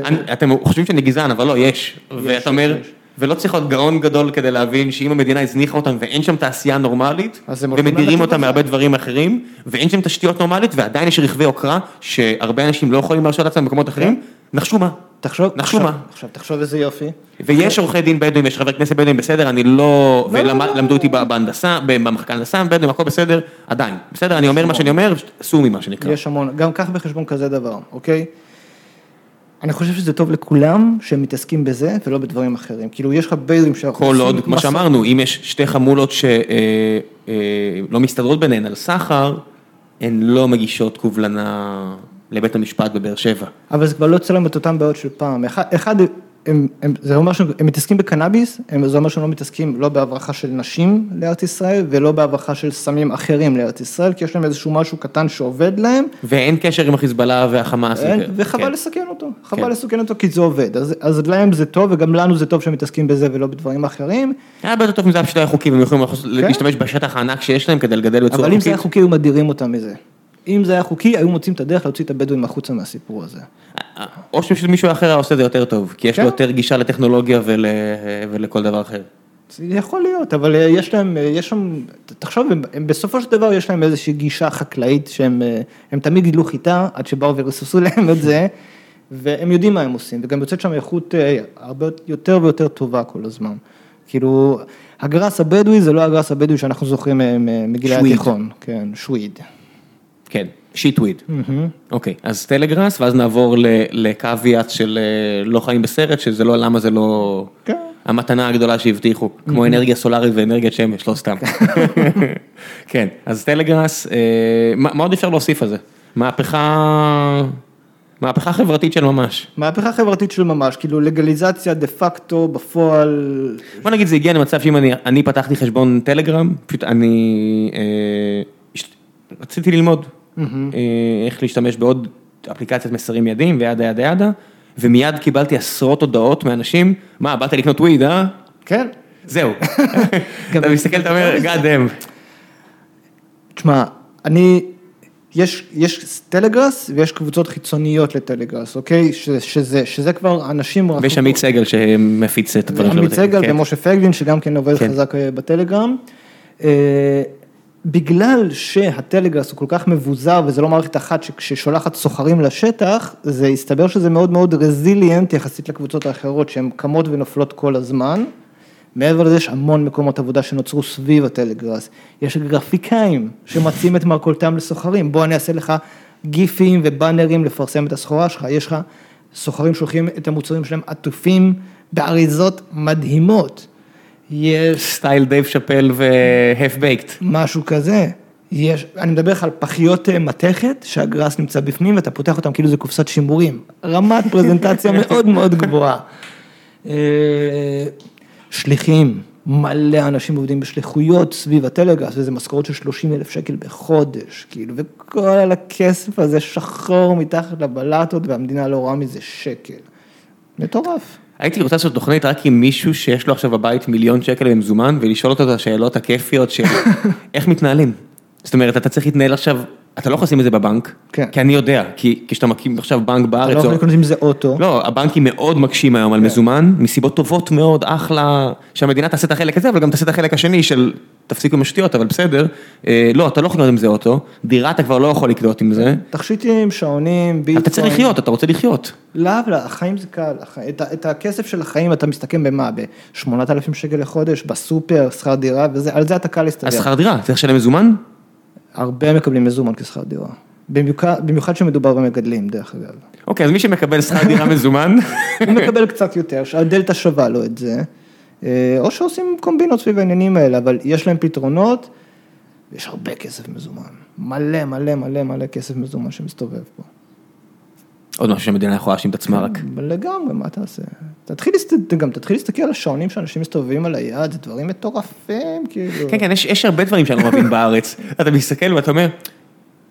Speaker 1: אני- אתם חושבים שאני גזען, אבל לא, יש. ואתה אומר,
Speaker 2: יש.
Speaker 1: ולא צריך להיות גאון גדול כדי להבין שאם המדינה הזניחה אותם ואין שם תעשייה נורמלית, ומדירים אותם. מהרבה דברים אחרים, ואין שם תשתיות נורמלית, ועדיין יש רכבי יוקרה, שהרבה אנשים לא יכולים להרשות לעצמם במקומות אחרים, נחשו מה.
Speaker 2: תחשוב,
Speaker 1: נחשו
Speaker 2: עכשיו-
Speaker 1: מה.
Speaker 2: עכשיו תחשוב איזה יופי.
Speaker 1: ויש עורכי דין בדואים, יש חברי כנסת בדואים, בסדר, אני לא, ולמדו אותי בהנדסה, במחלקה הנדסה, בדואים, הכל בסדר, עדיין, בסדר, אני אומר מה שאני אומר, סעו ממה שנקרא.
Speaker 2: יש המון, גם קח בחשבון כזה דבר, אוקיי? אני חושב שזה טוב לכולם שהם מתעסקים בזה ולא בדברים אחרים. כאילו, יש לך בדואים שאנחנו
Speaker 1: כל עוד, כמו שאמרנו, אם יש שתי חמולות שלא מסתדרות ביניהן על סחר, הן לא מגישות קובלנה לבית המשפט בבאר שבע.
Speaker 2: אבל זה כבר לא להם את אותם בעיות של פעם. אחד, אחד הם, הם, זה אומר שהם מתעסקים בקנאביס, הם, זה אומר שהם לא מתעסקים לא בהברחה של נשים לארץ ישראל ולא בהברחה של סמים אחרים לארץ ישראל, כי יש להם איזשהו משהו קטן שעובד להם,
Speaker 1: ואין קשר עם החיזבאללה והחמאס.
Speaker 2: אין,
Speaker 1: יותר.
Speaker 2: וחבל
Speaker 1: כן.
Speaker 2: לסכן אותו,
Speaker 1: כן.
Speaker 2: חבל לסכן אותו כי זה עובד, אז, אז להם זה טוב וגם לנו זה טוב שהם מתעסקים בזה ולא בדברים אחרים,
Speaker 1: היה הרבה יותר טוב אם זה היה פשוט היה חוקי, והם יכולים להשתמש בשטח הענק שיש להם כדי לגדל בצורה
Speaker 2: כן. אבל אם זה
Speaker 1: חוקית.
Speaker 2: היה חוקי היו מדירים אותם מזה. אם זה היה חוקי, היו מוצאים את הדרך להוציא את הבדואים החוצה מהסיפור הזה.
Speaker 1: או שפשוט מישהו אחר היה עושה את זה יותר טוב, כי יש
Speaker 2: כן.
Speaker 1: לו יותר גישה לטכנולוגיה ול- ולכל דבר אחר.
Speaker 2: יכול להיות, אבל אה, יש להם, אה, יש שם, תחשוב, הם, הם בסופו של דבר יש להם איזושהי גישה חקלאית שהם אה, הם תמיד גידלו חיטה עד שבאו וריססו להם את זה, והם יודעים מה הם עושים, וגם יוצאת שם איכות הרבה יותר ויותר טובה כל הזמן. כאילו, הגראס הבדואי זה לא הגראס הבדואי שאנחנו זוכרים מגילי
Speaker 1: שוויד.
Speaker 2: התיכון, כן, שוויד.
Speaker 1: כן, שיטוויד. אוקיי, אז טלגראס, ואז נעבור לקוויאט של אה, לא חיים בסרט, שזה לא, למה זה לא...
Speaker 2: כן.
Speaker 1: המתנה הגדולה שהבטיחו, כמו אנרגיה סולארית ואנרגיית שמש, לא סתם. <laughs> כן, אז טלגראס, אה, מה עוד אפשר להוסיף על זה? מהפכה, מהפכה חברתית של ממש.
Speaker 2: מהפכה חברתית של ממש, כאילו לגליזציה דה פקטו בפועל,
Speaker 1: בוא נגיד זה הגיע למצב שאם אני, אני פתחתי חשבון טלגרם, פשוט אני אה, רציתי ללמוד איך להשתמש בעוד אפליקציית מסרים ידיים וידה ידה ידה, ומיד קיבלתי עשרות הודעות מאנשים, מה באת לקנות וויד אה?
Speaker 2: כן.
Speaker 1: זהו. <laughs> אתה מסתכל, אתה אומר, God damn.
Speaker 2: תשמע, אני, יש, יש טלגראס ויש קבוצות חיצוניות לטלגראס, אוקיי? ש, שזה, שזה כבר אנשים...
Speaker 1: ויש עמית סגל שמפיץ את הדברים שלו.
Speaker 2: עמית סגל
Speaker 1: כן.
Speaker 2: ומשה פייגלין, שגם כן עובד
Speaker 1: כן.
Speaker 2: חזק אה, בטלגרם. בגלל שהטלגראס הוא כל כך מבוזר וזה לא מערכת אחת ששולחת סוחרים לשטח, זה הסתבר שזה מאוד מאוד רזיליאנט יחסית לקבוצות האחרות שהן קמות ונופלות כל הזמן. מעבר לזה יש המון מקומות עבודה שנוצרו סביב הטלגראס. יש גרפיקאים שמציעים את מרכולתם לסוחרים, בוא אני אעשה לך גיפים ובאנרים לפרסם את הסחורה שלך, יש לך סוחרים שולחים את המוצרים שלהם עטופים באריזות מדהימות. יש
Speaker 1: סטייל דייב שאפל ו Half Baked.
Speaker 2: משהו כזה. יש, אני מדבר לך על פחיות אה, מתכת שהגראס נמצא בפנים ואתה פותח אותם כאילו זה קופסת שימורים. רמת פרזנטציה <laughs> מאוד מאוד גבוהה. אה, שליחים, מלא אנשים עובדים בשליחויות סביב הטלגראס, וזה משכורות של 30 אלף שקל בחודש, כאילו, וכל הכסף הזה שחור מתחת לבלטות והמדינה לא רואה מזה שקל. מטורף.
Speaker 1: הייתי רוצה לעשות תוכנית רק עם מישהו שיש לו עכשיו בבית מיליון שקל במזומן ולשאול אותו את השאלות הכיפיות של <laughs> איך מתנהלים. זאת אומרת, אתה צריך להתנהל עכשיו, אתה לא יכול לשים את זה בבנק,
Speaker 2: כן.
Speaker 1: כי אני יודע, כי כשאתה מקים עכשיו בנק
Speaker 2: אתה
Speaker 1: בארץ,
Speaker 2: לא יכול לקנות עם זה אוטו.
Speaker 1: לא, הבנקים מאוד מקשים היום
Speaker 2: כן.
Speaker 1: על מזומן, מסיבות טובות מאוד, אחלה, שהמדינה תעשה את החלק הזה, אבל גם תעשה את החלק השני של תפסיקו עם השטויות, אבל בסדר. אה, לא, אתה לא יכול לקנות עם זה אוטו, דירה אתה כבר לא יכול לקנות עם זה,
Speaker 2: תכשיטים, שעונים, ביטקוין.
Speaker 1: אתה צריך לחיות, אתה רוצה לחיות.
Speaker 2: לא, החיים זה קל, את הכסף של החיים אתה מסתכם במה? ב-8,000 שקל לחודש, בסופר, שכר דירה, וזה, על זה אתה קל להסתדר.
Speaker 1: אז שכר דירה, צריך לשלם מזומן?
Speaker 2: הרבה מקבלים מזומן כשכר דירה. במיוחד, במיוחד שמדובר במגדלים, דרך אגב.
Speaker 1: אוקיי, אז מי שמקבל שכר דירה <laughs> מזומן,
Speaker 2: הוא מקבל קצת יותר, שהדלתא שווה לו את זה, אה, או שעושים קומבינות סביב העניינים האלה, אבל יש להם פתרונות, ויש הרבה כסף מזומן. מלא, מלא, מלא, מלא כסף מזומן שמסתובב פה.
Speaker 1: עוד משהו שהמדינה יכולה להאשים את עצמה רק.
Speaker 2: לגמרי, מה תעשה? תתחיל, להסת- גם תתחיל להסתכל על השעונים שאנשים מסתובבים על היד, זה דברים מטורפים, כאילו.
Speaker 1: כן, כן, יש, יש הרבה דברים שאני לא מבין בארץ. <laughs> אתה מסתכל ואתה אומר,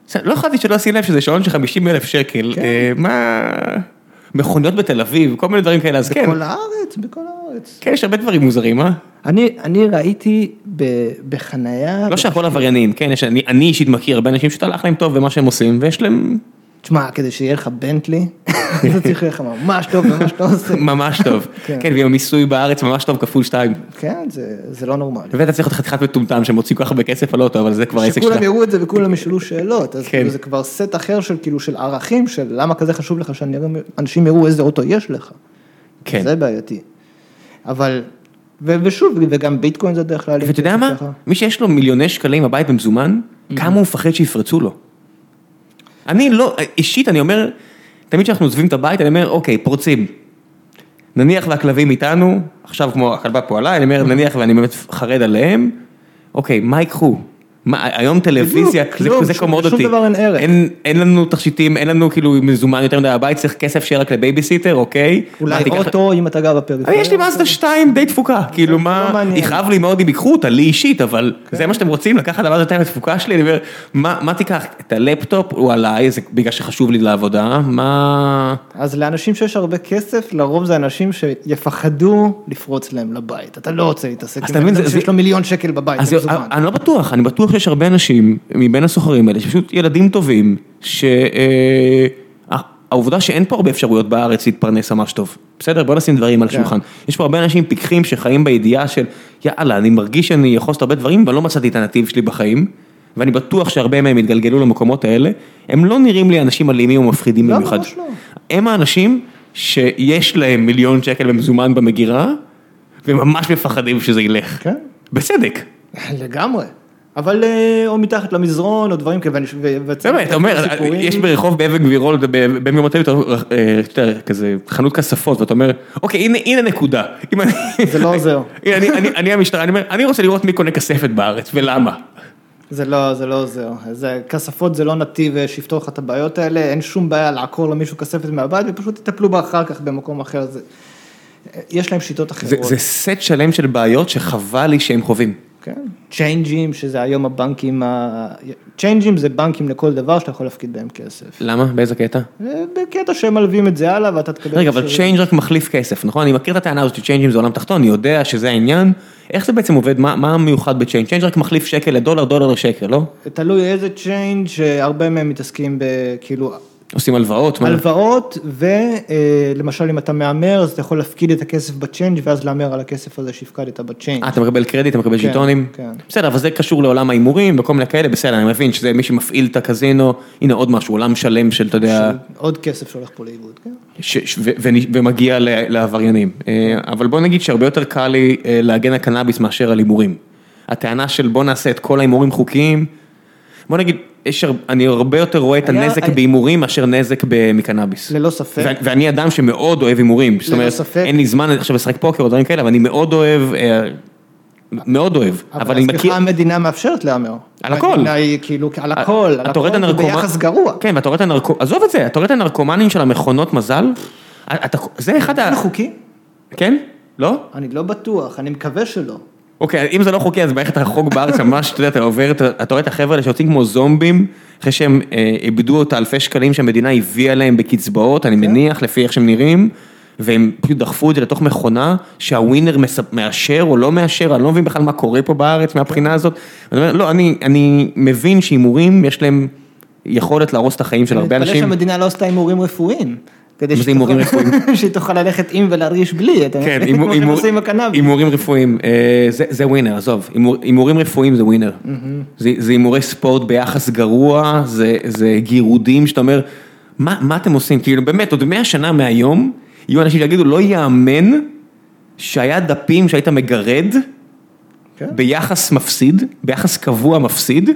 Speaker 1: "בסדר, לא יכולתי שלא לשים לב שזה שעון של 50 אלף שקל,
Speaker 2: כן.
Speaker 1: אה, מה... מכוניות בתל אביב, כל מיני דברים כאלה, אז כן,
Speaker 2: בכל הארץ, בכל הארץ.
Speaker 1: כן, יש הרבה דברים מוזרים, אה?
Speaker 2: אני, אני ראיתי ב- בחנייה,
Speaker 1: לא שהכל עבריינים, כן, יש, אני, אני אישית מכיר הרבה אנשים שאתה הלך להם טוב במה שהם עושים, ויש להם
Speaker 2: תשמע, כדי שיהיה לך בנטלי, <laughs> זה צריך להיות לך ממש טוב שאתה עושה.
Speaker 1: ממש טוב,
Speaker 2: כן.
Speaker 1: כן, ועם המיסוי בארץ ממש טוב כפול שתיים.
Speaker 2: כן, זה, לא נורמלי.
Speaker 1: ואתה צריך להיות חתיכת מטומטם שמוציא כל כך הרבה כסף על אוטו, אבל זה כבר העסק שלך.
Speaker 2: שכולם יראו את זה וכולם ישאלו שאלות, אז
Speaker 1: כן.
Speaker 2: זה כבר סט אחר של כאילו של ערכים, של למה כזה חשוב לך שאנשים יראו איזה אוטו יש לך.
Speaker 1: כן.
Speaker 2: זה בעייתי. אבל, ו- ושוב, וגם ביטקוין זה דרך כלל.
Speaker 1: ואתה יודע מה? מי שיש לו מיליוני שקלים בבית במזומן, כמה הוא מפחד שיפרצו לו. אני לא, אישית אני אומר, תמיד כשאנחנו עוזבים את הבית, אני אומר, אוקיי, פורצים. נניח והכלבים איתנו, עכשיו כמו הכלבה פה עליי, אני אומר, נניח ואני באמת חרד עליהם, אוקיי, מה ייקחו? מה, היום טלוויזיה, זה
Speaker 2: כלום,
Speaker 1: זה
Speaker 2: שום-
Speaker 1: קומוד
Speaker 2: לשום
Speaker 1: אותי.
Speaker 2: דבר אין ערך.
Speaker 1: אין, אין לנו תכשיטים, אין לנו כאילו מזומן יותר מדי בבית, צריך כסף שיהיה רק לבייביסיטר, אוקיי?
Speaker 2: אולי אוטו אם אתה גר בפריפריה.
Speaker 1: יש לי מאזדה 2 די תפוקה, כאילו
Speaker 2: לא
Speaker 1: מה,
Speaker 2: מעניין.
Speaker 1: יכאב לי מאוד אם ייקחו אותה, לי אישית, אבל זה מה שאתם רוצים, לקחת מאזדה 2 התפוקה שלי, אני אומר, מה תיקח, את הלפטופ הוא עליי, זה בגלל שחשוב לי לעבודה, מה...
Speaker 2: אז לאנשים שיש הרבה כסף, לרוב זה אנשים שיפחדו לפרוץ להם לבית. אתה לא רוצה להתעסק עם אדם
Speaker 1: זה-
Speaker 2: שיש לו מיליון שקל בבית.
Speaker 1: אני לא בטוח, אני בטוח שיש הרבה אנשים מבין הסוחרים האלה, שפשוט ילדים טובים, שהעובדה שאין פה הרבה אפשרויות בארץ להתפרנס ממש טוב. בסדר, בוא נשים דברים על
Speaker 2: כן.
Speaker 1: השולחן. יש פה הרבה אנשים פיקחים שחיים בידיעה של, יאללה, אני מרגיש שאני יכול לעשות הרבה דברים, אבל לא מצאתי את הנתיב שלי בחיים. ואני בטוח שהרבה מהם יתגלגלו למקומות האלה, הם לא נראים לי אנשים אלימים או מפחידים
Speaker 2: לא,
Speaker 1: במיוחד.
Speaker 2: ממש לא.
Speaker 1: הם האנשים שיש להם מיליון שקל במזומן במגירה, וממש מפחדים שזה ילך.
Speaker 2: כן.
Speaker 1: בצדק.
Speaker 2: לגמרי. אבל אה, או מתחת למזרון או דברים כאלה.
Speaker 1: זה באמת, אתה אומר,
Speaker 2: סיפורים.
Speaker 1: יש ברחוב באבן גבירול, בין יום התל, כזה חנות כספות, ואתה אומר, אוקיי, הנה, נקודה.
Speaker 2: זה לא עוזר. <laughs>
Speaker 1: אני, המשטרה, אני אומר, אני רוצה לראות מי קונה כספת בארץ, ולמה.
Speaker 2: זה לא, זה לא עוזר. זה, כספות זה לא נתיב אה, שיפתור לך את הבעיות האלה, אין שום בעיה לעקור למישהו כספת מהבית ופשוט תטפלו בה אחר כך במקום אחר. זה, יש להם שיטות
Speaker 1: זה,
Speaker 2: אחרות.
Speaker 1: זה סט שלם של בעיות שחבל לי שהם חווים.
Speaker 2: כן. צ'יינג'ים, שזה היום הבנקים. צ'יינג'ים זה בנקים לכל דבר שאתה יכול להפקיד בהם כסף.
Speaker 1: למה? באיזה קטע?
Speaker 2: זה בקטע שהם מלווים את זה הלאה ואתה תקבל...
Speaker 1: רגע, אבל. צ'יינג' רק מחליף כסף, נכון? אני מכיר את הטענה הזאת שצ'יינג'ים זה עולם תחתון, אני יודע שזה העניין. איך זה בעצם עובד? מה, מה המיוחד בצ'יינג'? צ'יינג' רק מחליף שקל לדולר, דולר לשקל, לא?
Speaker 2: תלוי איזה צ'יינג', שהרבה מהם מתעסקים בכאילו
Speaker 1: עושים הלוואות?
Speaker 2: הלוואות, ולמשל אם אתה מהמר, אז אתה יכול להפקיד את הכסף בצ'יינג' ואז להמר על הכסף הזה שהפקדת בצ'יינג'.
Speaker 1: אה, אתה מקבל קרדיט, אתה מקבל
Speaker 2: כן,
Speaker 1: ז'יטונים?
Speaker 2: כן.
Speaker 1: בסדר, אבל זה קשור לעולם ההימורים וכל מיני כאלה, בסדר, אני מבין שזה מי שמפעיל את הקזינו, הנה עוד משהו, עולם שלם של, אתה יודע,
Speaker 2: עוד כסף שהולך פה לאיבוד, כן?
Speaker 1: ומגיע לעבריינים. אה, אבל בוא נגיד שהרבה יותר קל לי אה, להגן על קנאביס מאשר על הימורים. הטענה של בוא נעשה את כל ההימורים חוקיים, בוא נגיד, אני הרבה יותר רואה את הנזק
Speaker 2: היה-
Speaker 1: בהימורים מאשר נזק מקנאביס.
Speaker 2: ללא ספק.
Speaker 1: ואני אדם שמאוד אוהב הימורים, זאת
Speaker 2: ללא
Speaker 1: אומרת,
Speaker 2: ספק.
Speaker 1: אין לי זמן עכשיו לשחק פוקר או דברים כאלה, אבל אני מאוד אוהב, אה, מאוד אוהב, אבל אני
Speaker 2: אז
Speaker 1: מכיר,
Speaker 2: ככה המדינה מאפשרת להמר.
Speaker 1: על הכל.
Speaker 2: המדינה היא כאילו, על הכל, על
Speaker 1: אתה רואה את
Speaker 2: הכל,
Speaker 1: הנרקומן,
Speaker 2: וביחס גרוע.
Speaker 1: כן, ואתה רואה את הנרקומנים, עזוב את זה, אתה רואה את הנרקומנים של המכונות מזל, אתה, זה אחד ה...
Speaker 2: זה חוקי?
Speaker 1: כן? לא?
Speaker 2: אני לא בטוח, אני מקווה שלא.
Speaker 1: אוקיי, אם זה לא חוקי, אז מערכת החוק בארץ <laughs> ממש, אתה יודע, אתה עובר, אתה רואה את החבר'ה האלה שיוצאים כמו זומבים, אחרי שהם אה, איבדו את האלפי שקלים שהמדינה הביאה להם בקצבאות, אני מניח, לפי איך שהם נראים, והם פשוט דחפו את זה לתוך מכונה, שהווינר מאשר או לא מאשר, אני לא מבין בכלל מה קורה פה בארץ מהבחינה הזאת. אני אומר, לא, אני, אני מבין שהימורים, יש להם יכולת להרוס את החיים של הרבה
Speaker 2: אני מתפלא
Speaker 1: אנשים.
Speaker 2: שהמדינה לא עשתה הימורים רפואיים. כדי
Speaker 1: זה
Speaker 2: שהיא
Speaker 1: הימורים
Speaker 2: תוכל- שהיא תוכל ללכת עם ולהרגיש בלי, אתה
Speaker 1: כן,
Speaker 2: מבין? כמו שהם עושים עם הקנאביס.
Speaker 1: הימורים רפואיים, אה, זה- ווינר, עזוב, הימור- הימורים רפואיים זה ווינר. זה זה הימורי ספורט ביחס גרוע, זה זה גירודים שאתה אומר, מה מה אתם עושים? כאילו באמת, עוד מאה שנה מהיום, יהיו אנשים שיגידו, לא ייאמן שהיה דפים שהיית מגרד
Speaker 2: כן.
Speaker 1: ביחס מפסיד, ביחס קבוע מפסיד,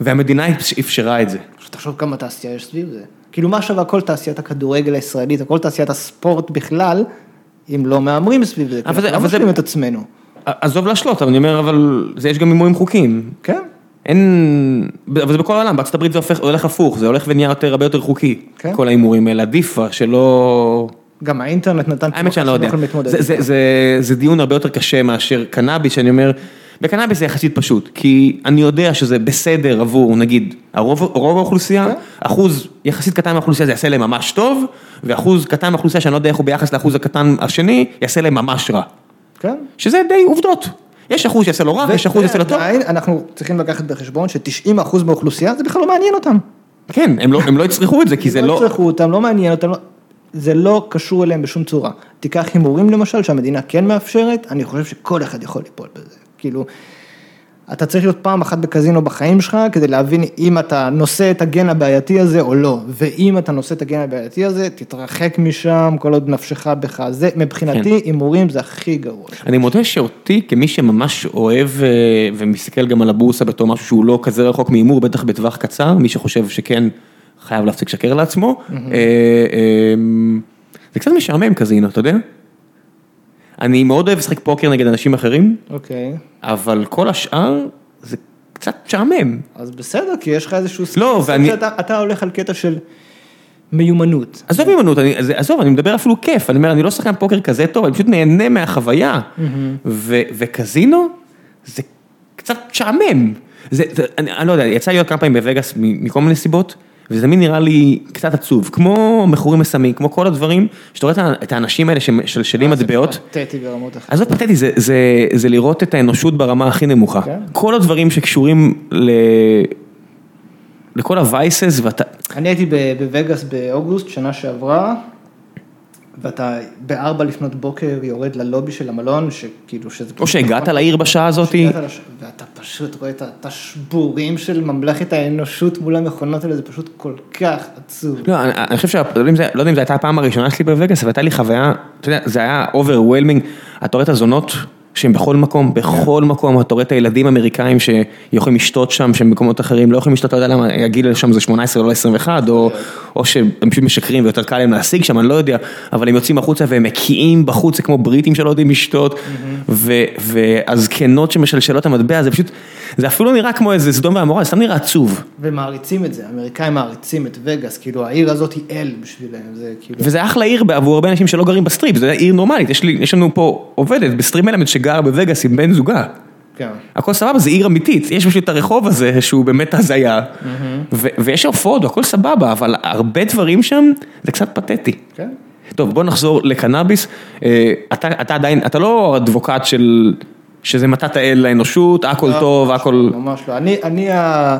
Speaker 1: והמדינה אפשרה את זה.
Speaker 2: פשוט תחשוב כמה תעשייה יש סביב זה. כאילו מה שווה כל תעשיית הכדורגל הישראלית, או כל תעשיית הספורט בכלל, אם לא מהמרים סביב זה.
Speaker 1: אבל זה-
Speaker 2: לא
Speaker 1: זה-
Speaker 2: משלים את עצמנו.
Speaker 1: עזוב להשלות, אבל אני אומר, אבל זה יש גם הימורים חוקיים.
Speaker 2: כן.
Speaker 1: אין, אבל זה בכל העולם, בארצות הברית זה הופך, הולך הפוך, זה הולך ונהיה יותר, הרבה יותר חוקי.
Speaker 2: כן.
Speaker 1: כל ההימורים האלה, עדיף שלא...
Speaker 2: גם האינטרנט נתן...
Speaker 1: האמת שאני לא יודע.
Speaker 2: להתמודד.
Speaker 1: זה, זה, זה, זה דיון הרבה יותר קשה מאשר קנאביס, שאני אומר, בקנאביס זה יחסית פשוט, כי אני יודע שזה בסדר עבור נגיד הרוב, רוב האוכלוסייה,
Speaker 2: כן.
Speaker 1: אחוז יחסית קטן מהאוכלוסייה זה יעשה להם ממש טוב, ואחוז קטן מהאוכלוסייה שאני לא יודע איך הוא ביחס לאחוז הקטן השני, יעשה להם ממש רע.
Speaker 2: כן.
Speaker 1: שזה די עובדות. יש אחוז שיעשה לו רע, ויש אחוז שיעשה לו טוב.
Speaker 2: ועדיין אנחנו צריכים לקחת בחשבון ש-90% מהאוכלוסייה זה בכלל לא מעניין אותם.
Speaker 1: כן, הם לא, הם לא יצרכו את זה, כי זה
Speaker 2: לא
Speaker 1: לא...
Speaker 2: יצרכו אותם, לא מעניין אותם, לא- זה לא קשור אליהם בשום צורה. תיקח הימורים למשל, שהמדינה כן מאפשרת, אני חושב שכל אחד יכול ליפול בזה. כאילו, אתה צריך להיות פעם אחת בקזינו בחיים שלך, כדי להבין אם אתה נושא את הגן הבעייתי הזה או לא. ואם אתה נושא את הגן הבעייתי הזה, תתרחק משם, כל עוד נפשך בך. זה, מבחינתי, הימורים זה הכי גרוע.
Speaker 1: אני מודה שאותי, כמי שממש אוהב אה, ומסתכל גם על הבורסה בתור משהו שהוא לא כזה רחוק מהימור, בטח בטווח קצר, מי שחושב שכן חייב להפסיק לשקר לעצמו, אה, אה, זה קצת משעמם קזינו, אתה יודע? אני מאוד אוהב לשחק פוקר נגד אנשים אחרים,
Speaker 2: אוקיי.
Speaker 1: אבל כל השאר זה קצת משעמם.
Speaker 2: אז בסדר, כי יש לך איזשהו...
Speaker 1: לא,
Speaker 2: סוג
Speaker 1: ואני-
Speaker 2: שאתה אתה הולך על קטע של מיומנות.
Speaker 1: עזוב מיומנות, אני- זה- עזוב, אני מדבר אפילו כיף, אני אומר, אני לא שחקן פוקר כזה טוב, אני פשוט נהנה מהחוויה. ו- וקזינו, זה קצת משעמם. זה, זה, אני, אני לא יודע, יצא לי להיות כמה פעמים בווגאס מ- מכל מיני סיבות, וזה מין נראה לי קצת עצוב, כמו מכורים מסמים, כמו כל הדברים, שאתה רואה את האנשים האלה שמשלשלים מטבעות.
Speaker 2: פתטי ברמות אחרות.
Speaker 1: זה פתטי, זה, זה, זה לראות את האנושות ברמה הכי נמוכה.
Speaker 2: כן.
Speaker 1: כל הדברים שקשורים ל... לכל הווייסס, ואתה...
Speaker 2: אני הייתי בווגאס באוגוסט, שנה שעברה, ואתה בארבע לפנות בוקר יורד ללובי של המלון, שכאילו שזה...
Speaker 1: או שהגעת לעיר בשעה הזאת,
Speaker 2: לש- ואתה פשוט רואה את ה- את השבורים של ממלכת האנושות מול המכונות האלה, זה פשוט כל כך עצוב.
Speaker 1: לא, אני, אני חושב זה- לא יודע אם זו הייתה הפעם הראשונה שלי בווגאס, אבל הייתה לי חוויה, אתה יודע, זה היה overwhelming, אתה רואה את הזונות שהם בכל מקום, בכל מקום, אתה רואה את הילדים האמריקאים שיכולים לשתות שם, שהם במקומות אחרים לא יכולים לשתות, אתה יודע למה, הגיל שם זה 18 לא 21, או, או שהם פשוט משקרים ויותר קל להם להשיג שם, אני לא יודע, אבל הם יוצאים החוצה והם מקיאים בחוץ, זה כמו בריטים שלא יודעים לשתות, והזקנות שמשלשלות המטבע, זה פשוט, זה אפילו נראה כמו איזה סדום ועמורה, זה סתם נראה עצוב.
Speaker 2: ומעריצים את זה, האמריקאים מעריצים את וגאס, כאילו העיר הזאת היא אל בשבילם, זה כאילו...
Speaker 1: וזה אחלה עיר עבור הרבה אנשים שלא גרים בסטריפ, זה עיר נורמלית, יש, לי, יש לנו פה עובדת בסטריפ אלמנט שגרה בווגאס עם בן זוגה.
Speaker 2: כן.
Speaker 1: הכל סבבה, זה עיר אמיתית, יש פשוט את הרחוב הזה שהוא באמת הזיה, ו- ויש הופעות, הכל סבבה, אבל הרבה דברים שם זה קצת פתטי.
Speaker 2: כן.
Speaker 1: טוב, בוא נחזור לקנאביס, אה, אתה, אתה עדיין, אתה לא אדבוקט של, שזה מתת האל לאנושות, הכל
Speaker 2: לא,
Speaker 1: טוב, הכל...
Speaker 2: ממש לא. אני, אני, ה...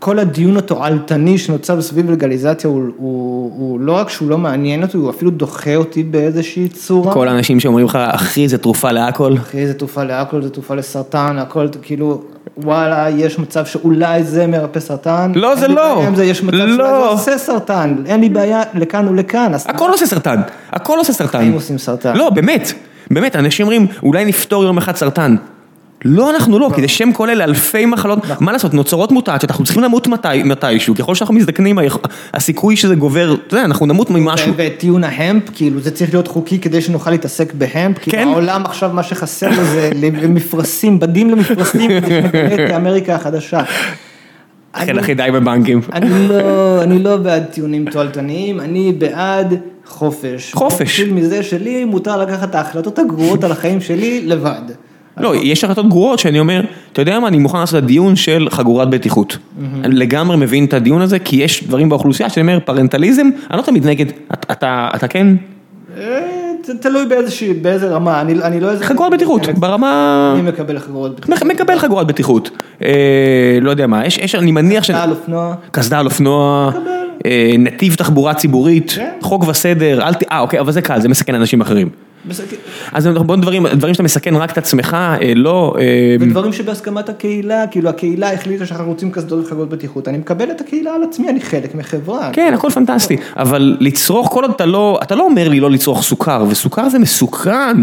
Speaker 2: כל הדיון התועלתני שנוצר סביב לגליזציה הוא, הוא, הוא לא רק שהוא לא מעניין אותי, הוא אפילו דוחה אותי באיזושהי צורה.
Speaker 1: כל האנשים שאומרים לך, אחי, זה תרופה להכל.
Speaker 2: אחי, זה תרופה להכל, זה תרופה לסרטן, הכל, כאילו, וואלה, יש מצב שאולי זה מרפא סרטן.
Speaker 1: לא, זה
Speaker 2: אין לי
Speaker 1: לא.
Speaker 2: בעיה עם זה, יש מצב שאולי
Speaker 1: לא.
Speaker 2: זה עושה סרטן, אין לי בעיה לכאן ולכאן.
Speaker 1: הכל עושה סרטן, הכל עושה סרטן.
Speaker 2: החיים עושים סרטן.
Speaker 1: לא, באמת, באמת, אנשים אומרים, אולי נפתור יום אחד סרטן. לא, אנחנו לא, כי זה שם כולל לאלפי מחלות, מה לעשות, נוצרות מוטציות, אנחנו צריכים למות מתי- מתישהו, ככל שאנחנו מזדקנים, הסיכוי שזה גובר, אתה יודע, אנחנו נמות ממשהו.
Speaker 2: ואת טיעון ההמפ, כאילו זה צריך להיות חוקי כדי שנוכל להתעסק בהמפ,
Speaker 1: כן.
Speaker 2: כאילו העולם עכשיו מה שחסר לו זה <laughs> למפרשים, בדים למפרשים, כדי שנקרא את אמריקה החדשה.
Speaker 1: כן,
Speaker 2: אני-
Speaker 1: אחי, די בבנקים.
Speaker 2: לא, אני לא בעד טיעונים תועלתניים, אני בעד חופש.
Speaker 1: חופש.
Speaker 2: נתחיל מזה שלי מותר לקחת את ההחלטות הגרועות על החיים שלי לבד.
Speaker 1: לא, יש החלטות גרועות שאני אומר, אתה יודע מה, אני מוכן לעשות את הדיון של חגורת בטיחות. אני לגמרי מבין את הדיון הזה, כי יש דברים באוכלוסייה שאני אומר, פרנטליזם, אני לא תמיד נגד, אתה- כן?
Speaker 2: אה, תלוי באיזושהי, באיזה רמה, אני, אני לא איזה...
Speaker 1: חגורת בטיחות, ברמה...
Speaker 2: אני מקבל חגורות בטיחות.
Speaker 1: מקבל חגורת בטיחות. אה, לא יודע מה, יש, יש, אני מניח ש...
Speaker 2: קסדה על אופנוע.
Speaker 1: קסדה על אופנוע,
Speaker 2: מקבל.
Speaker 1: אה, נתיב תחבורה ציבורית,
Speaker 2: כן.
Speaker 1: חוק וסדר, אל ת... אה, אוקיי, אבל זה קל, זה מסכן אנשים אחרים.
Speaker 2: בסדר,
Speaker 1: אז בוא דברים, דברים שאתה מסכן רק את עצמך, אה, לא... אה,
Speaker 2: ודברים שבהסכמת הקהילה, כאילו הקהילה החליטה שאנחנו רוצים קסדות וחגורות בטיחות, אני מקבל את הקהילה על עצמי, אני חלק מחברה.
Speaker 1: כן, הכל פנטסטי, אבל לצרוך כל עוד אתה לא, אתה לא אומר לי לא לצרוך סוכר, וסוכר זה מסוכן.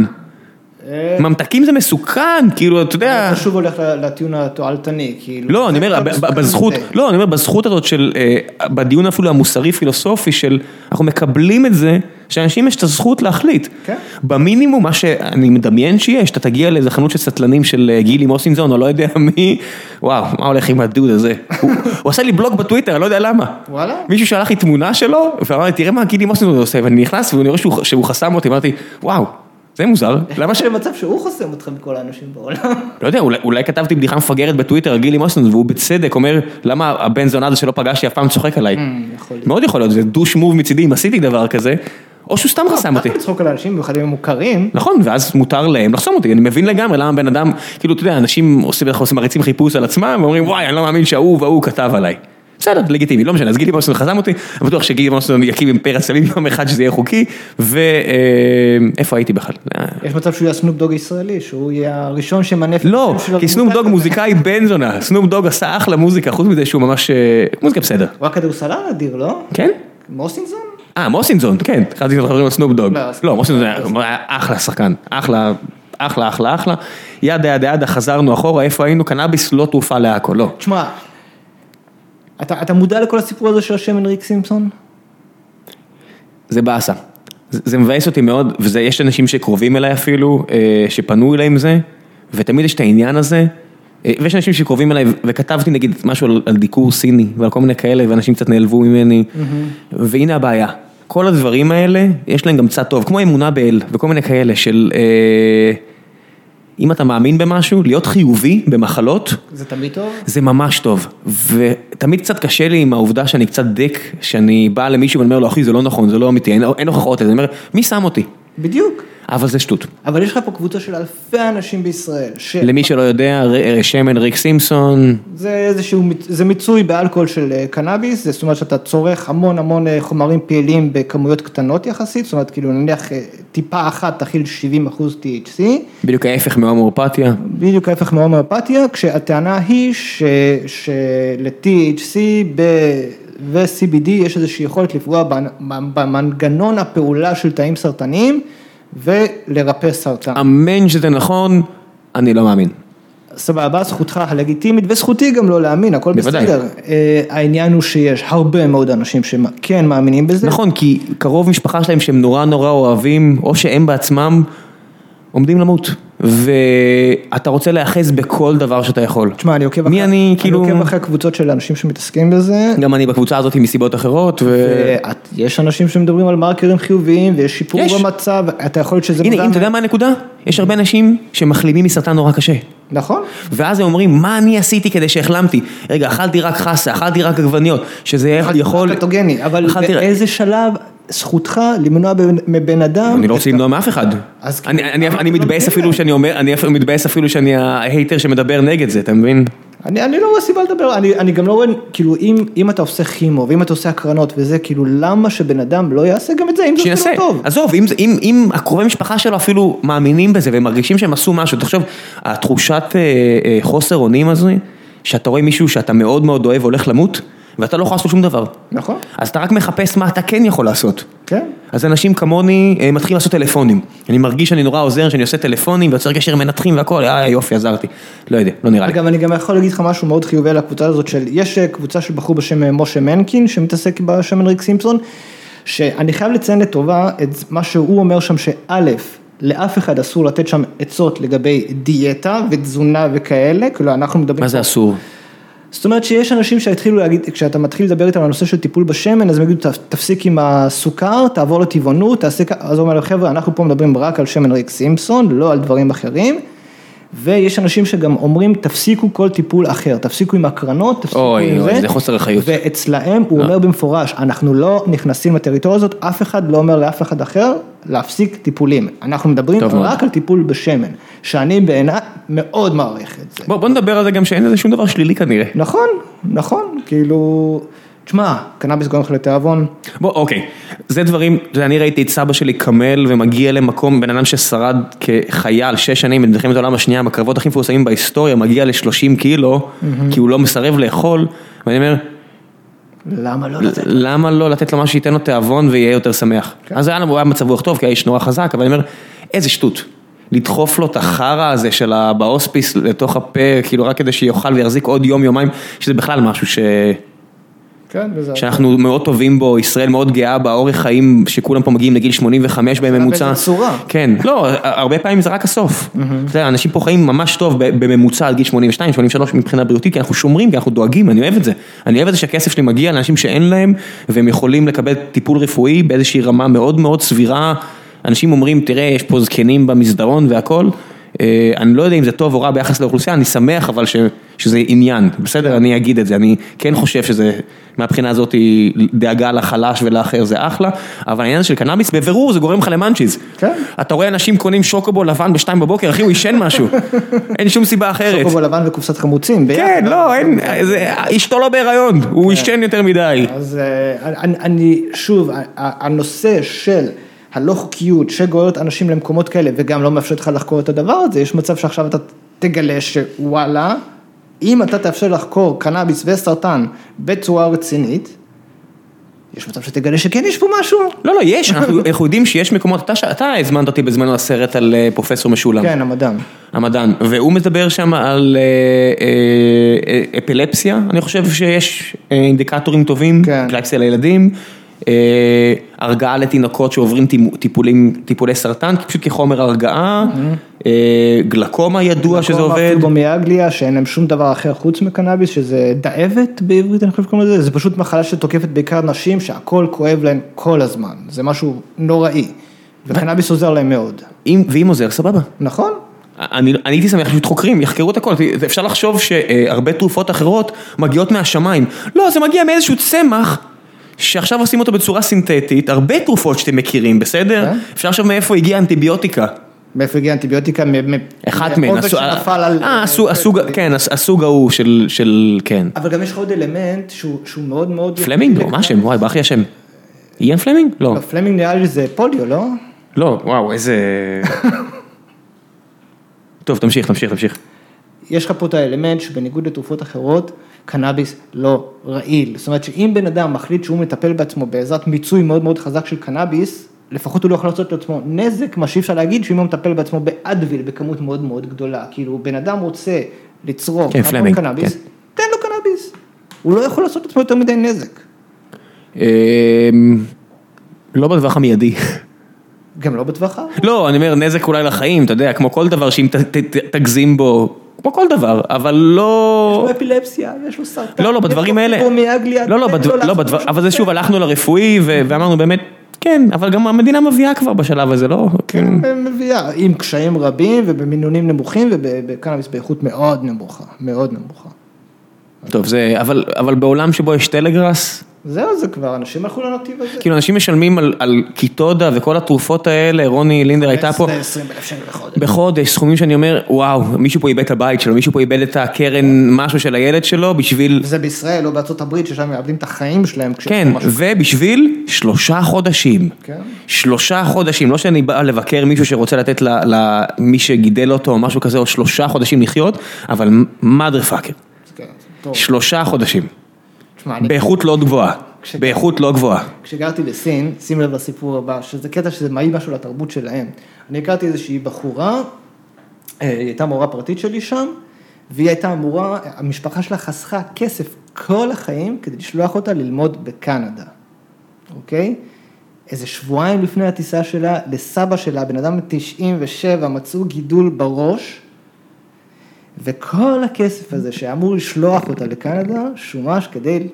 Speaker 2: אה,
Speaker 1: ממתקים זה מסוכן, כאילו, אתה יודע...
Speaker 2: אתה שוב הולך לטיעון התועלתני, כאילו.
Speaker 1: לא, אני אומר, בזכות. לא, אני אומר, בזכות הזאת של, אה, בדיון אפילו המוסרי פילוסופי של, אנחנו מקבלים את זה, שאנשים יש את הזכות להחליט.
Speaker 2: כן.
Speaker 1: במינימום, מה שאני מדמיין שיש, אתה תגיע לאיזה חנות של סטלנים של אה, גילי מוסינזון, או לא יודע מי, וואו, מה הולך עם הדוד הזה? <laughs> הוא הוא עשה לי בלוג בטוויטר, אני לא יודע למה.
Speaker 2: וואלה?
Speaker 1: מישהו שלח לי תמונה שלו, ואמר לי, תראה מה גילי מוסינזון עושה, ואני נכנס, ואני רואה שהוא- שהוא חסם אותי, אמרתי, וואו, זה מוזר, למה ש...
Speaker 2: יש מצב שהוא חוסם אותך מכל האנשים בעולם.
Speaker 1: לא יודע, אולי, כתבתי בדיחה מפגרת בטוויטר על גילי מוסנד, והוא בצדק אומר, למה הבן זונה הזה שלא פגשתי אף פעם צוחק עליי?
Speaker 2: להיות.
Speaker 1: מאוד יכול להיות, זה דוש מוב מצידי אם עשיתי דבר כזה, או שהוא סתם חסם אותי.
Speaker 2: למה לצחוק על אנשים, במיוחד אם הם מוכרים?
Speaker 1: נכון, ואז מותר להם לחסום אותי, אני מבין לגמרי למה בן אדם, כאילו, אתה יודע, אנשים עושים מריצים חיפוש על עצמם, ואומרים, וואי, אני לא מאמין שההוא וההוא כתב עליי. בסדר, לגיטימי, לא משנה, אז גילי מוסון חסם אותי, אני בטוח שגילי מוסינזון יקים אימפריה סמים יום אחד שזה יהיה חוקי, ואיפה הייתי בכלל? אה,
Speaker 2: יש מצב שהוא יהיה סנופ דוג ישראלי, שהוא יהיה הראשון שמנף...
Speaker 1: לא, כי סנופ דוג. מוזיקאי בן זונה, סנופ דוג עשה אחלה מוזיקה, חוץ מזה שהוא ממש, אה, מוזיקה בסדר,
Speaker 2: הוא היה כדורסלן אדיר, לא?
Speaker 1: כן?
Speaker 2: מוסינזון?
Speaker 1: אה, מוסינזון, כן, חשבתי מדברים על סנופ דוג.
Speaker 2: לא,
Speaker 1: לא, מוסינזון היה אחלה שחקן, אחלה, אחלה, אחלה, אחלה. yada yada yada, חזרנו אחורה, איפה היינו? קנאביס לא תרופה להכל, לא.
Speaker 2: תשמע, אתה אתה מודע לכל הסיפור הזה של השם הנריק סימפסון?
Speaker 1: זה באסה. זה זה מבאס אותי מאוד, ויש אנשים שקרובים אליי אפילו, אה, שפנו אליי עם זה, ותמיד יש את העניין הזה, אה, ויש אנשים שקרובים אליי, וכתבתי נגיד משהו על, על דיקור סיני, ועל כל מיני כאלה, ואנשים קצת נעלבו ממני, והנה הבעיה, כל הדברים האלה, יש להם גם צד טוב, כמו אמונה באל, וכל מיני כאלה של... אה, אם אתה מאמין במשהו, להיות חיובי במחלות,
Speaker 2: זה תמיד טוב?
Speaker 1: זה ממש טוב, ותמיד קצת קשה לי עם העובדה שאני קצת דיק, שאני בא למישהו ואני אומר לו, אחי זה לא נכון, זה לא אמיתי, אין, אין הוכחות לזה, אני אומר, מי שם אותי?
Speaker 2: בדיוק.
Speaker 1: אבל זה שטות.
Speaker 2: אבל יש לך פה קבוצה של אלפי אנשים בישראל, שזה
Speaker 1: למי שלא יודע, ר- שמן ריק סימפסון,
Speaker 2: איזשהו, מיצ- זה מיצוי באלכוהול של אה, קנאביס, זאת אומרת שאתה צורך המון המון אה, חומרים פעילים בכמויות קטנות יחסית, זאת אומרת כאילו נניח אה, טיפה אחת תכיל 70 אחוז THC,
Speaker 1: בדיוק ההפך מהומואפתיה,
Speaker 2: בדיוק ההפך מהומאופתיה, כשהטענה היא ש- של-THC ו-CBD יש איזושהי יכולת לפגוע במנגנון הפעולה של תאים סרטניים ולרפא סרטן.
Speaker 1: אמן שזה נכון, אני לא מאמין.
Speaker 2: סבבה, זכותך הלגיטימית וזכותי גם לא להאמין, הכל
Speaker 1: בוודאי.
Speaker 2: בסדר. אה, העניין הוא שיש הרבה מאוד אנשים שכן מאמינים בזה.
Speaker 1: נכון, כי קרוב משפחה שלהם שהם נורא נורא אוהבים, או שהם בעצמם עומדים למות, ואתה רוצה להיאחז בכל דבר שאתה יכול.
Speaker 2: תשמע, אני עוקב
Speaker 1: מי
Speaker 2: אחרי-
Speaker 1: אני, כאילו,
Speaker 2: אני עוקב אחרי קבוצות של אנשים שמתעסקים בזה.
Speaker 1: גם אני בקבוצה הזאת מסיבות אחרות, ו...
Speaker 2: ואת- יש אנשים שמדברים על מרקרים חיוביים ויש שיפור
Speaker 1: יש.
Speaker 2: במצב, אתה יכול להיות שזה...
Speaker 1: הנה, אם אתה יודע מה הנקודה? יש הרבה אנשים שמחלימים מסרטן נורא קשה.
Speaker 2: נכון,
Speaker 1: ואז הם אומרים, מה אני עשיתי כדי שהחלמתי? רגע, אכלתי רק חסה, אכלתי רק עגבניות, שזה יכול...
Speaker 2: פתוגני, אבל באיזה שלב זכותך למנוע בן- מבן אדם...
Speaker 1: אני לא רוצה למנוע מאף אחד. אני-
Speaker 2: לא
Speaker 1: מתבאס אפילו? שאני אומר, אני מתבאס אפילו שאני ההייטר שמדבר נגד זה, אתה מבין?
Speaker 2: אני, אני לא רואה סיבה לדבר, אני, אני גם לא רואה, כאילו אם, אם אתה עושה כימו ואם אתה עושה הקרנות וזה, כאילו למה שבן אדם לא יעשה גם את זה, אם זה
Speaker 1: שינסה,
Speaker 2: אפילו טוב.
Speaker 1: עזוב, אם, זה- אם, אם הקרובי משפחה שלו אפילו מאמינים בזה והם מרגישים שהם עשו משהו, תחשוב, התחושת אה, אה, חוסר אונים הזו, שאתה רואה מישהו שאתה מאוד מאוד אוהב והולך למות, ואתה לא יכול לעשות שום דבר.
Speaker 2: נכון,
Speaker 1: אז אתה רק מחפש מה אתה כן יכול לעשות.
Speaker 2: כן.
Speaker 1: אז אנשים כמוני אה, מתחילים לעשות טלפונים. אני מרגיש שאני נורא עוזר, שאני עושה טלפונים ויוצר קשר מנתחים והכל, אה יופי, עזרתי. לא יודע, לא נראה לי.
Speaker 2: אגב, אני גם יכול להגיד לך משהו מאוד חיובי על הקבוצה הזאת של, יש אה, קבוצה של בחור בשם אה, משה מנקין, שמתעסק בשם ריק סימפסון, שאני חייב לציין לטובה את מה שהוא אומר שם, שא', לאף אחד אסור לתת שם עצות לגבי דיאטה ותזונה וכאלה, כאילו אנחנו מדברים...
Speaker 1: מה זה אסור?
Speaker 2: זאת אומרת שיש אנשים שהתחילו להגיד, כשאתה מתחיל לדבר איתם על הנושא של טיפול בשמן, אז הם יגידו, "ת- תפסיק עם הסוכר, תעבור לטבעונות, תעשה כ... אז הוא אומר להם, חבר'ה, אנחנו פה מדברים רק על שמן ריק סימפסון, לא על דברים אחרים. ויש אנשים שגם אומרים, תפסיקו כל טיפול אחר, תפסיקו עם הקרנות, תפסיקו
Speaker 1: אוי,
Speaker 2: עם
Speaker 1: אוי,
Speaker 2: זה.
Speaker 1: זה חוסר אחריות.
Speaker 2: ואצלהם הוא אומר במפורש, אנחנו לא נכנסים לטריטוריה הזאת, אף אחד לא אומר לאף אחד אחר להפסיק טיפולים. אנחנו מדברים
Speaker 1: טוב מאוד.
Speaker 2: רק על טיפול בשמן, שאני בעיניי מאוד מעריך את זה.
Speaker 1: בוא, בוא נדבר על זה גם שאין לזה שום דבר שלילי כנראה.
Speaker 2: נכון, נכון, כאילו, תשמע, קנאביס גורם לך לתיאבון,
Speaker 1: בוא, אוקיי, זה דברים, אני ראיתי את סבא שלי קמל ומגיע למקום, בן אדם ששרד כחייל שש שנים במלחמת העולם השנייה, בקרבות הכי מפורסמים בהיסטוריה, מגיע ל-30 קילו, כי הוא לא מסרב לאכול, ואני אומר,
Speaker 2: למה לא לתת?
Speaker 1: למה לא לתת לו משהו שייתן לו תיאבון ויהיה יותר שמח? אז היה לנו, היה במצב רוח טוב, כי האיש נורא חזק, אבל אני אומר, איזה שטות. לדחוף לו את החרא הזה של בהוספיס לתוך הפה, כאילו רק כדי שיאכל ויחזיק עוד יום, יומיים, שזה בכלל משהו ש...
Speaker 2: כן, וזה...
Speaker 1: שאנחנו מאוד טובים בו, ישראל מאוד גאה באורך חיים, שכולם פה מגיעים לגיל 85 בממוצע.
Speaker 2: באיזה צורה.
Speaker 1: כן, לא, הרבה פעמים זה רק הסוף. אתה יודע, אנשים פה חיים ממש טוב בממוצע עד גיל 82, 83 מבחינה בריאותית, כי אנחנו שומרים, כי אנחנו דואגים, אני אוהב את זה. אני אוהב את זה שהכסף שלי מגיע לאנשים שאין להם, והם יכולים לקבל טיפול רפואי באיזושהי רמה מאוד מאוד סבירה. אנשים אומרים, תראה, יש פה זקנים במסדרון והכל, אה, אני לא יודע אם זה טוב או רע ביחס לאוכלוסייה, אני שמח אבל ש, שזה עניין, בסדר? אני אגיד את זה, אני כן חושב שזה, מהבחינה הזאת, דאגה לחלש ולאחר זה אחלה, אבל העניין של קנאביס, בבירור זה גורם לך למאנצ'יז.
Speaker 2: כן.
Speaker 1: אתה רואה אנשים קונים שוקובו לבן בשתיים בבוקר, אחי, הוא עישן משהו, <laughs> אין שום סיבה אחרת.
Speaker 2: שוקובו לבן וקופסת חמוצים ביחד.
Speaker 1: כן, לא, אין, זה, אשתו לא בהיריון, הוא עישן יותר מדי.
Speaker 2: אז אה, אני, שוב, הנושא של הלא חוקיות שגוררת אנשים למקומות כאלה וגם לא מאפשרת לך לחקור את הדבר הזה, יש מצב שעכשיו אתה תגלה שוואלה, אם אתה תאפשר לחקור קנאביס וסרטן בצורה רצינית, יש מצב שתגלה שכן יש פה משהו.
Speaker 1: לא, לא, יש, <laughs> אנחנו, יודעים שיש מקומות, אתה, אתה הזמנת אותי בזמנו לסרט על אה, פרופסור משולם.
Speaker 2: כן, המדען.
Speaker 1: המדען, והוא מדבר שם על אה, אה, אה, אפילפסיה, אני חושב שיש אה, אינדיקטורים טובים,
Speaker 2: כן.
Speaker 1: אפילפסיה לילדים, הרגעה לתינוקות שעוברים טיפולים, טיפולי סרטן, פשוט כחומר הרגעה, אה, גלקומה ידוע שזה עובד,
Speaker 2: פיברומיאגליה, שאין להם שום דבר אחר חוץ מקנאביס, שזה דאבת בעברית, אני חושב שקוראים לזה, זה פשוט מחלה שתוקפת בעיקר נשים, שהכל כואב להן כל הזמן, זה משהו נוראי, וקנאביס עוזר להם מאוד,
Speaker 1: אם- ואם עוזר, סבבה.
Speaker 2: נכון?
Speaker 1: אני, אני הייתי שמח שפשוט חוקרים, יחקרו את הכל, אפשר לחשוב שהרבה תרופות אחרות מגיעות מהשמיים, לא, זה מגיע מאיזשהו צמח. שעכשיו עושים אותו בצורה סינתטית, הרבה תרופות שאתם מכירים, בסדר?
Speaker 2: כן.
Speaker 1: אפשר לחשוב מאיפה הגיעה אנטיביוטיקה.
Speaker 2: מאיפה הגיעה אנטיביוטיקה?
Speaker 1: אחת מהן, הסוג- כן, הס- הסוג ההוא של, כן.
Speaker 2: אבל גם יש לך עוד אלמנט שהוא מאוד מאוד...
Speaker 1: פלמינג? לא, מה השם? וואי, ברח לי השם. איין פלמינג? לא.
Speaker 2: לא, פלמינג נראה לי זה פוליו, לא?
Speaker 1: לא, וואו, איזה... <laughs> טוב, תמשיך, תמשיך, תמשיך.
Speaker 2: יש לך פה את האלמנט שבניגוד לתרופות אחרות, קנאביס לא רעיל. זאת אומרת שאם בן אדם מחליט שהוא מטפל בעצמו בעזרת מיצוי מאוד מאוד חזק של קנאביס, לפחות הוא לא יכול לעשות לעצמו נזק, מה שאי אפשר להגיד שאם הוא מטפל בעצמו באדוויל בכמות מאוד מאוד גדולה. כאילו בן אדם רוצה לצרוך
Speaker 1: כן, פלמינג,
Speaker 2: קנאביס,
Speaker 1: כן.
Speaker 2: תן לו קנאביס. הוא לא יכול לעשות לעצמו יותר מדי נזק.
Speaker 1: אמ, לא בטווח המיידי.
Speaker 2: גם לא בטווח הארוך.
Speaker 1: לא, אני אומר נזק אולי לחיים, אתה יודע, כמו כל דבר שאם תגזים בו, כמו כל דבר, אבל לא...
Speaker 2: יש לו אפילפסיה, יש לו סרטן.
Speaker 1: לא, לא, בדברים האלה, לא, לא, לא, אבל זה שוב. הלכנו לרפואי ואמרנו באמת, כן, אבל גם המדינה מביאה כבר בשלב הזה, לא? כן.
Speaker 2: מביאה, עם קשיים רבים ובמינונים נמוכים ובקנאביס באיכות מאוד נמוכה, מאוד נמוכה.
Speaker 1: טוב, זה, אבל, אבל בעולם שבו יש טלגראס,
Speaker 2: זהו, זה כבר, אנשים הלכו לנתיב הזה.
Speaker 1: כאילו אנשים משלמים על, על קיטודה וכל התרופות האלה, רוני לינדר הייתה פה,
Speaker 2: 20 אלף שקל בחודש.
Speaker 1: בחודש, סכומים שאני אומר, וואו, מישהו פה איבד את הבית שלו, מישהו פה איבד את הקרן משהו של הילד שלו בשביל,
Speaker 2: וזה בישראל או בארצות הברית, ששם מאבדים את החיים שלהם.
Speaker 1: כן. ובשביל שלושה חודשים.
Speaker 2: כן.
Speaker 1: שלושה חודשים, לא שאני בא לבקר מישהו שרוצה לתת למי שגידל אותו או משהו כזה עוד שלושה חודשים לחיות, אבל mother fucker,
Speaker 2: כן, טוב.
Speaker 1: שלושה חודשים,
Speaker 2: תשמע, אני-
Speaker 1: באיכות לא גבוהה,
Speaker 2: כש-
Speaker 1: באיכות לא גבוהה.
Speaker 2: כשגרתי בסין, שים לב לסיפור הבא, שזה קטע שזה מעיד משהו לתרבות שלהם. אני הכרתי איזושהי בחורה, אה, היא הייתה מורה פרטית שלי שם, והיא הייתה אמורה, המשפחה שלה חסכה כסף כל החיים כדי לשלוח אותה ללמוד בקנדה, אוקיי? איזה שבועיים לפני הטיסה שלה, לסבא שלה, בן אדם בן 97, מצאו גידול בראש, וכל הכסף הזה שאמור לשלוח אותה לקנדה, שומש כדי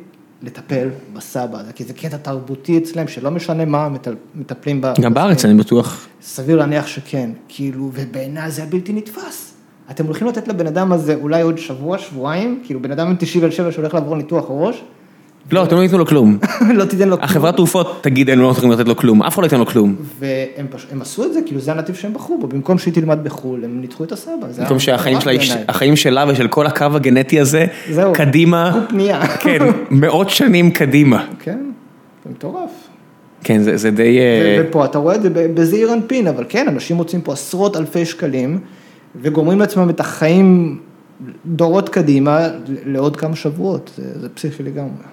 Speaker 2: לטפל בסבא הזה, כי זה קטע תרבותי אצלם, שלא משנה מה, מטפלים ב...
Speaker 1: גם בארץ אני בטוח.
Speaker 2: סביר להניח שכן, כאילו, ובעיניי זה היה בלתי נתפס. אתם הולכים לתת לבן אדם הזה אולי עוד שבוע, שבועיים, כאילו בן אדם בן 97 שהולך לעבור ניתוח ראש,
Speaker 1: לא, אתם לא ייתנו לו כלום. <laughs>
Speaker 2: לא תיתן לו כלום.
Speaker 1: החברת תרופות תגיד, הם לא הולכים לתת לו כלום, אף אחד לא ייתן לו כלום.
Speaker 2: והם עשו את זה, כאילו זה הנתיב שהם בחרו בו, במקום שהיא תלמד בחו"ל, הם ניתחו את הסבא.
Speaker 1: במקום שהחיים שלה, ושל כל הקו הגנטי הזה,
Speaker 2: זהו.
Speaker 1: קדימה,
Speaker 2: הוא פנייה. <laughs>
Speaker 1: כן, מאות שנים קדימה.
Speaker 2: כן, זה מטורף.
Speaker 1: כן, זה זה די... אה,
Speaker 2: ופה אתה רואה את זה בזעיר אנפין, אבל כן, אנשים מוצאים פה עשרות אלפי שקלים, וגומרים לעצמם את החיים דורות קדימה לעוד כמה שבועות, זה, זה פסיכי לגמרי.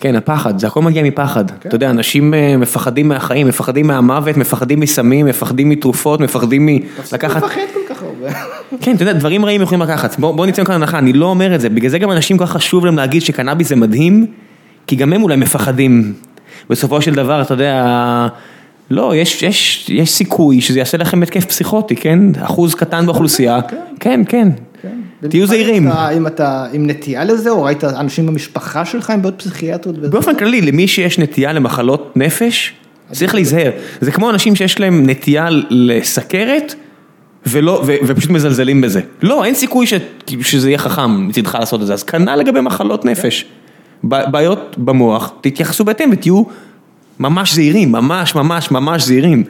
Speaker 1: כן, הפחד, זה הכל מגיע מפחד.
Speaker 2: כן.
Speaker 1: אתה יודע, אנשים אה, מפחדים מהחיים, מפחדים מהמוות, מפחדים מסמים, מפחדים מתרופות, מפחדים מלקחת...
Speaker 2: מפחד כל כך הרבה. <laughs>
Speaker 1: כן, אתה יודע, דברים רעים יכולים לקחת. בוא, בוא נצא מכאן הנחה, אני לא אומר את זה, בגלל זה גם אנשים כל כך חשוב להם להגיד שקנאביס זה מדהים, כי גם הם אולי מפחדים. בסופו של דבר, אתה יודע, לא, יש, יש, יש סיכוי שזה יעשה לכם התקף פסיכוטי, כן? אחוז קטן באוכלוסייה. כן, כן. תהיו זהירים.
Speaker 2: אם אתה- עם נטייה לזה, או ראית אנשים במשפחה שלך עם בעיות פסיכיאטריות?
Speaker 1: באופן כללי, למי שיש נטייה למחלות נפש, צריך להיזהר. זה כמו אנשים שיש להם נטייה לסכרת, ולא, ו, ופשוט מזלזלים בזה. לא, אין סיכוי ש, שזה יהיה חכם מצדך לעשות את זה, אז כנ"ל לגבי מחלות נפש. בעיות במוח, תתייחסו בהתאם ותהיו ממש זהירים, ממש ממש ממש זהירים.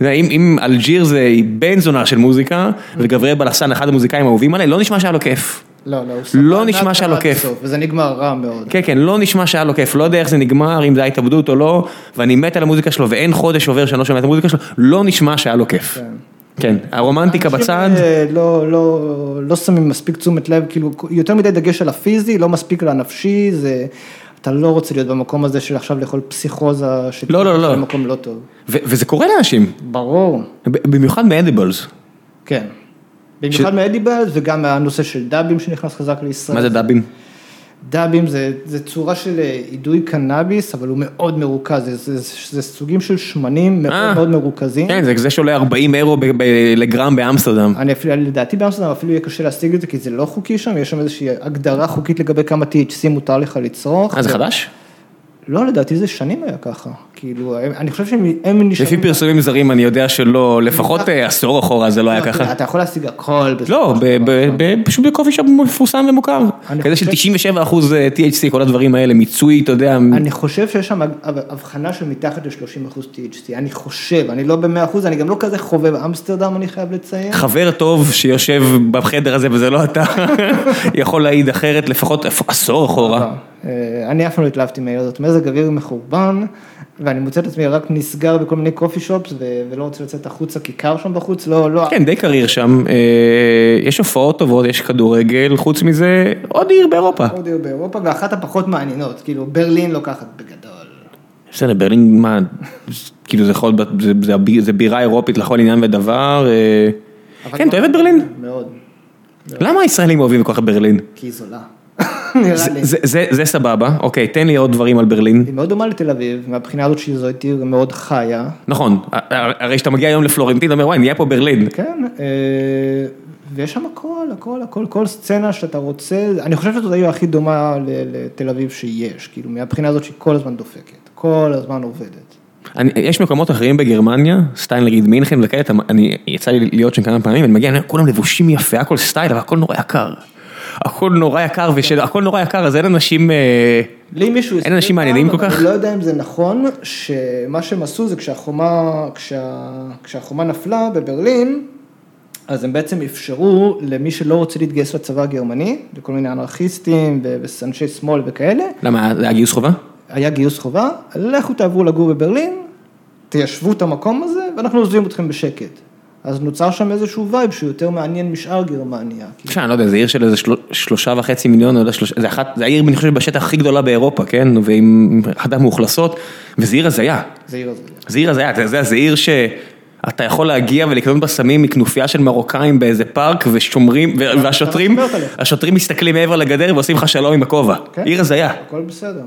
Speaker 1: אם, אלג'יר זה בן זונה של מוזיקה, וגבריאל בלסן אחד המוזיקאים האהובים עליי, לא נשמע שהיה לו כיף.
Speaker 2: לא, לא,
Speaker 1: לא נשמע שהיה לו כיף.
Speaker 2: וזה נגמר רע מאוד.
Speaker 1: כן, כן, לא נשמע שהיה לו כיף, לא יודע איך זה נגמר, אם זה היה התאבדות או לא, ואני מת על המוזיקה שלו, ואין חודש עובר שאני לא שומע את המוזיקה שלו, לא נשמע שהיה לו כיף. כן, הרומנטיקה בצד.
Speaker 2: אנשים לא, לא, לא שמים מספיק תשומת לב, כאילו, יותר מדי דגש על הפיזי, לא מספיק על הנפשי, זה... אתה לא רוצה להיות במקום הזה של עכשיו לאכול פסיכוזה,
Speaker 1: לא, לא, לא.
Speaker 2: במקום לא טוב.
Speaker 1: וזה קורה לאנשים.
Speaker 2: ברור.
Speaker 1: במיוחד מאדיבלס.
Speaker 2: כן. במיוחד ש... מאדיבלס וגם מהנושא של דאבים שנכנס חזק לישראל.
Speaker 1: מה זה דאבים?
Speaker 2: דאבים זה, זה צורה של אידוי קנאביס, אבל הוא מאוד מרוכז, זה, זה, זה, סוגים של שמנים מאוד 아, מאוד מרוכזים.
Speaker 1: כן, זה, זה שעולה 40 אירו ב, ב, לגרם באמסטרדם.
Speaker 2: אני אפילו, לדעתי באמסטרדם אפילו יהיה קשה להשיג את זה, כי זה לא חוקי שם, יש שם איזושהי הגדרה חוקית לגבי כמה THC מותר לך לצרוך.
Speaker 1: אה, זה חדש?
Speaker 2: לא, לדעתי זה שנים היה ככה, כאילו, אני חושב שהם נשארים...
Speaker 1: לפי פרסומים זרים אני יודע שלא, לפחות אה, עשור אחורה זה לא היה ככה.
Speaker 2: אתה יכול להשיג הכל.
Speaker 1: לא, פשוט בקופי שופ מפורסם ומוכר. כזה של 97 אחוז אה, THC, כל הדברים האלה, מיצוי, אתה יודע.
Speaker 2: אני חושב שיש שם הבחנה של מתחת ל-30 אחוז THC, אני חושב, אני לא ב-100 אחוז, אני גם לא כזה חובב אמסטרדם, אני חייב לציין.
Speaker 1: חבר טוב שיושב בחדר הזה וזה לא אתה, <laughs> יכול להעיד אחרת לפחות עשור אחורה.
Speaker 2: אה, אני אף פעם לא התלהבתי מהעיר הזאת, מזג אוויר מחורבן, ואני מוצא את עצמי רק נסגר בכל מיני קופי שופס, ולא רוצה לצאת החוצה, כי קר שם בחוץ, לא, לא.
Speaker 1: כן, די קריר שם, אה, יש הופעות טובות, יש כדורגל, חוץ מזה, עוד עיר באירופה.
Speaker 2: עוד עיר באירופה, ואחת הפחות מעניינות, כאילו ברלין לוקחת בגדול.
Speaker 1: בסדר, ברלין, מה, כאילו זה יכול, זה בירה אירופית לכל עניין ודבר. אה, כן, אתה אוהב את ברלין?
Speaker 2: מאוד.
Speaker 1: למה הישראלים אוהבים כל כך ברלין?
Speaker 2: כי היא זולה.
Speaker 1: זה סבבה, אוקיי, תן לי עוד דברים על ברלין.
Speaker 2: היא מאוד דומה לתל אביב, מהבחינה הזאת שזו עיר מאוד חיה.
Speaker 1: נכון, הרי כשאתה מגיע היום לפלורנטין, אתה אומר וואי, נהיה פה ברלין.
Speaker 2: כן, אה, ויש שם הכל, הכל, הכל, כל סצנה שאתה רוצה, אני חושב שזאת העיר הכי דומה לתל אביב שיש, כאילו מהבחינה הזאת שהיא כל הזמן דופקת, כל הזמן עובדת.
Speaker 1: אני, יש מקומות אחרים בגרמניה, סטייל נגיד מינכן וכאלה, אני יצא לי להיות שם כמה פעמים, אני מגיע, כולם לבושים יפה, הכל סטייל, אבל הכל נורא יקר. הכל נורא יקר, והכל נורא יקר, אז אין אנשים, אה,
Speaker 2: לי מישהו
Speaker 1: אין אנשים מעניינים כל כך.
Speaker 2: אני לא יודע אם זה נכון, שמה שהם עשו זה כשהחומה, כשה, כשהחומה נפלה בברלין, אז הם בעצם אפשרו למי שלא רוצה להתגייס לצבא הגרמני, לכל מיני אנרכיסטים ואנשי שמאל וכאלה.
Speaker 1: למה, זה היה גיוס חובה?
Speaker 2: היה גיוס חובה, לכו תעברו לגור בברלין, תיישבו את המקום הזה, ואנחנו עוזבים אתכם בשקט. אז נוצר שם איזשהו vibe שהוא יותר מעניין משאר גרמניה.
Speaker 1: תשמע, אני לא יודע, זה עיר של איזה שלושה וחצי מיליון, זה אחת, זה העיר, אני חושב, בשטח הכי גדולה באירופה, כן? ועם אחת המאוכלסות, וזה עיר הזיה.
Speaker 2: זה עיר הזיה.
Speaker 1: זה עיר הזיה, אתה יודע, זה עיר שאתה יכול להגיע ולקנות בסמים מכנופיה של מרוקאים באיזה פארק, ושומרים, והשוטרים, השוטרים מסתכלים מעבר לגדר ועושים לך שלום עם הכובע. כן. עיר הזיה.
Speaker 2: הכל בסדר.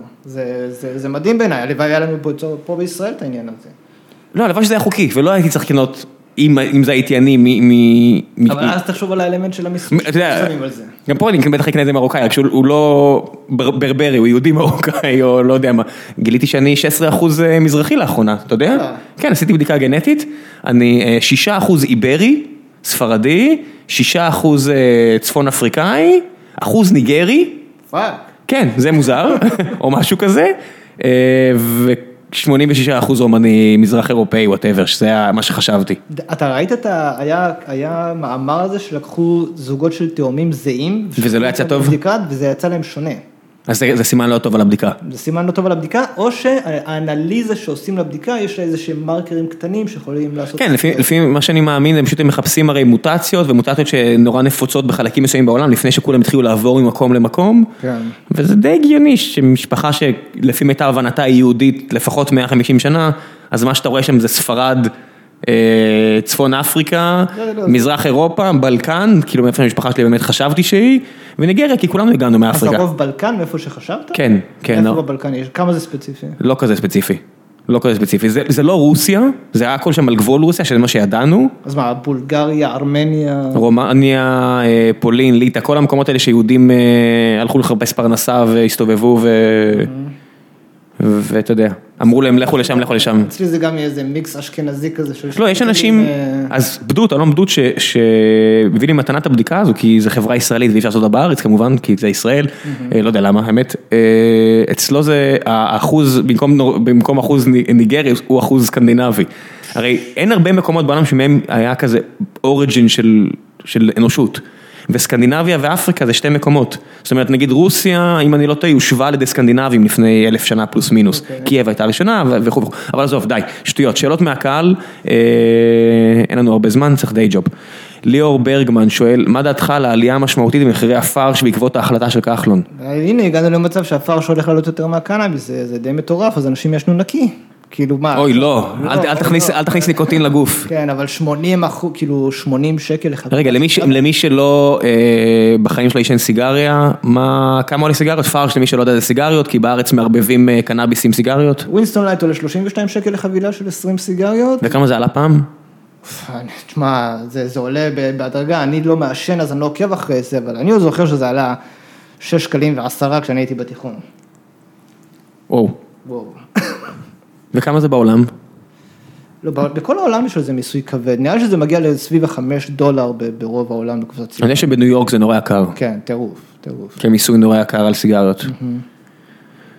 Speaker 2: זה מדהים בעיניי, הלוואי היה לנו פה בישראל את העניין הזה.
Speaker 1: לא, הלוואי שזה היה חוקי, ולא הייתי צריך לקנות אם זה הייתי אני, מ...
Speaker 2: אבל אז תחשוב על האלמנט של המספרים.
Speaker 1: גם פה אני בטח אקנה את זה מרוקאי, רק שהוא לא ברברי, הוא יהודי מרוקאי או לא יודע מה. גיליתי שאני 16% אה, מזרחי לאחרונה, אתה יודע? אה. כן, עשיתי בדיקה גנטית, אני 6% אה, איברי, ספרדי, 6% צפון אפריקאי, אחוז ניגרי.
Speaker 2: פאק.
Speaker 1: כן, זה מוזר, <laughs> או משהו כזה. 86 אחוז רומני, מזרח אירופאי, whatever, שזה מה שחשבתי.
Speaker 2: אתה ראית את ה... היה, היה מאמר הזה שלקחו זוגות של תאומים זהים.
Speaker 1: וזה לא יצא טוב?
Speaker 2: בבדיקה, וזה יצא להם שונה.
Speaker 1: אז זה, סימן לא טוב על הבדיקה.
Speaker 2: זה סימן לא טוב על הבדיקה, או שהאנליזה שעושים לבדיקה, יש לה איזה שהם מרקרים קטנים שיכולים לעשות...
Speaker 1: כן, לפי, לפי מה שאני מאמין, הם פשוט מחפשים הרי מוטציות, ומוטציות שנורא נפוצות בחלקים מסוימים בעולם, לפני שכולם התחילו לעבור ממקום למקום.
Speaker 2: כן.
Speaker 1: וזה די הגיוני שמשפחה שלפי מיטב הבנתה היא יהודית לפחות 150 שנה, אז מה שאתה רואה שם זה ספרד. אה, צפון אפריקה, לא, לא, מזרח אירופה, בלקן, כאילו מאיפה המשפחה שלי באמת חשבתי שהיא, וניגריה, כי כולנו הגענו מאפריקה.
Speaker 2: אז הרוב בלקן מאיפה שחשבת?
Speaker 1: כן, כן.
Speaker 2: איפה בבלקן יש? כמה זה ספציפי?
Speaker 1: לא כזה ספציפי. לא כזה ספציפי, זה, זה לא רוסיה, זה היה הכל שם על גבול רוסיה, שזה מה שידענו.
Speaker 2: אז מה, בולגריה, ארמניה?
Speaker 1: רומניה, אה, פולין, ליטא, כל המקומות האלה שיהודים אה, הלכו לחפש פרנסה והסתובבו ו... ואתה יודע, אמרו להם לכו לשם, לכו לשם.
Speaker 2: אצלי זה גם יהיה איזה מיקס אשכנזי כזה.
Speaker 1: לא, יש אנשים,
Speaker 2: אה,
Speaker 1: אז בדות, אלון בדות, ש- שהביא לי מתנת הבדיקה הזו, כי זו חברה ישראלית ואי אפשר לעשות אותה בארץ כמובן, כי זה ישראל, אה, לא יודע למה, האמת, אה, אצלו זה האחוז, במקום אחוז ני- ניגרי, הוא אחוז סקנדינבי. הרי אין הרבה מקומות בעולם שמהם היה כזה אוריג'ין של אנושות. וסקנדינביה ואפריקה זה שתי מקומות. זאת אומרת, נגיד רוסיה, אם אני לא טועה, הושבה על ידי סקנדינבים לפני אלף שנה פלוס מינוס. קייב הייתה ראשונה וכו' וכו'. אבל עזוב, די, שטויות. שאלות מהקהל, אה, אין לנו הרבה זמן, צריך די ג'וב. ליאור ברגמן שואל, מה דעתך על העלייה המשמעותית במחירי הפרש בעקבות ההחלטה של כחלון?
Speaker 2: הנה הגענו למצב שהפרש הולך לעלות יותר מהקנאביס, זה, זה די מטורף, אז אנשים ישנו נקי. כאילו מה?
Speaker 1: אוי, לא, אל- אל תכניס- אל תכניס ניקוטין לגוף.
Speaker 2: כן, אבל 80 אחוז, כאילו 80 שקל לחבילה.
Speaker 1: רגע, למי, שלא אה, בחיים שלו עישן סיגריה, מה, כמה עולה סיגריות? פרש למי שלא יודע זה סיגריות, כי בארץ מערבבים אה, קנאביס עם סיגריות.
Speaker 2: ווינסטון לייט עולה 32 שקל לחבילה של 20 סיגריות.
Speaker 1: וכמה זה עלה פעם?
Speaker 2: תשמע, זה, עולה בהדרגה, אני לא מעשן אז אני לא עוקב אחרי זה, אבל אני עוד זוכר שזה עלה 6 שקלים ועשרה כשאני הייתי בתיכון.
Speaker 1: וואו.
Speaker 2: וואו.
Speaker 1: וכמה זה בעולם?
Speaker 2: לא, בכל העולם יש על זה מיסוי כבד, נראה לי שזה מגיע לסביב החמש דולר ברוב העולם בקבוצת
Speaker 1: אני
Speaker 2: ציון.
Speaker 1: יודע שבניו יורק זה נורא יקר,
Speaker 2: כן, טירוף, טירוף.
Speaker 1: כי מיסוי נורא יקר על סיגריות.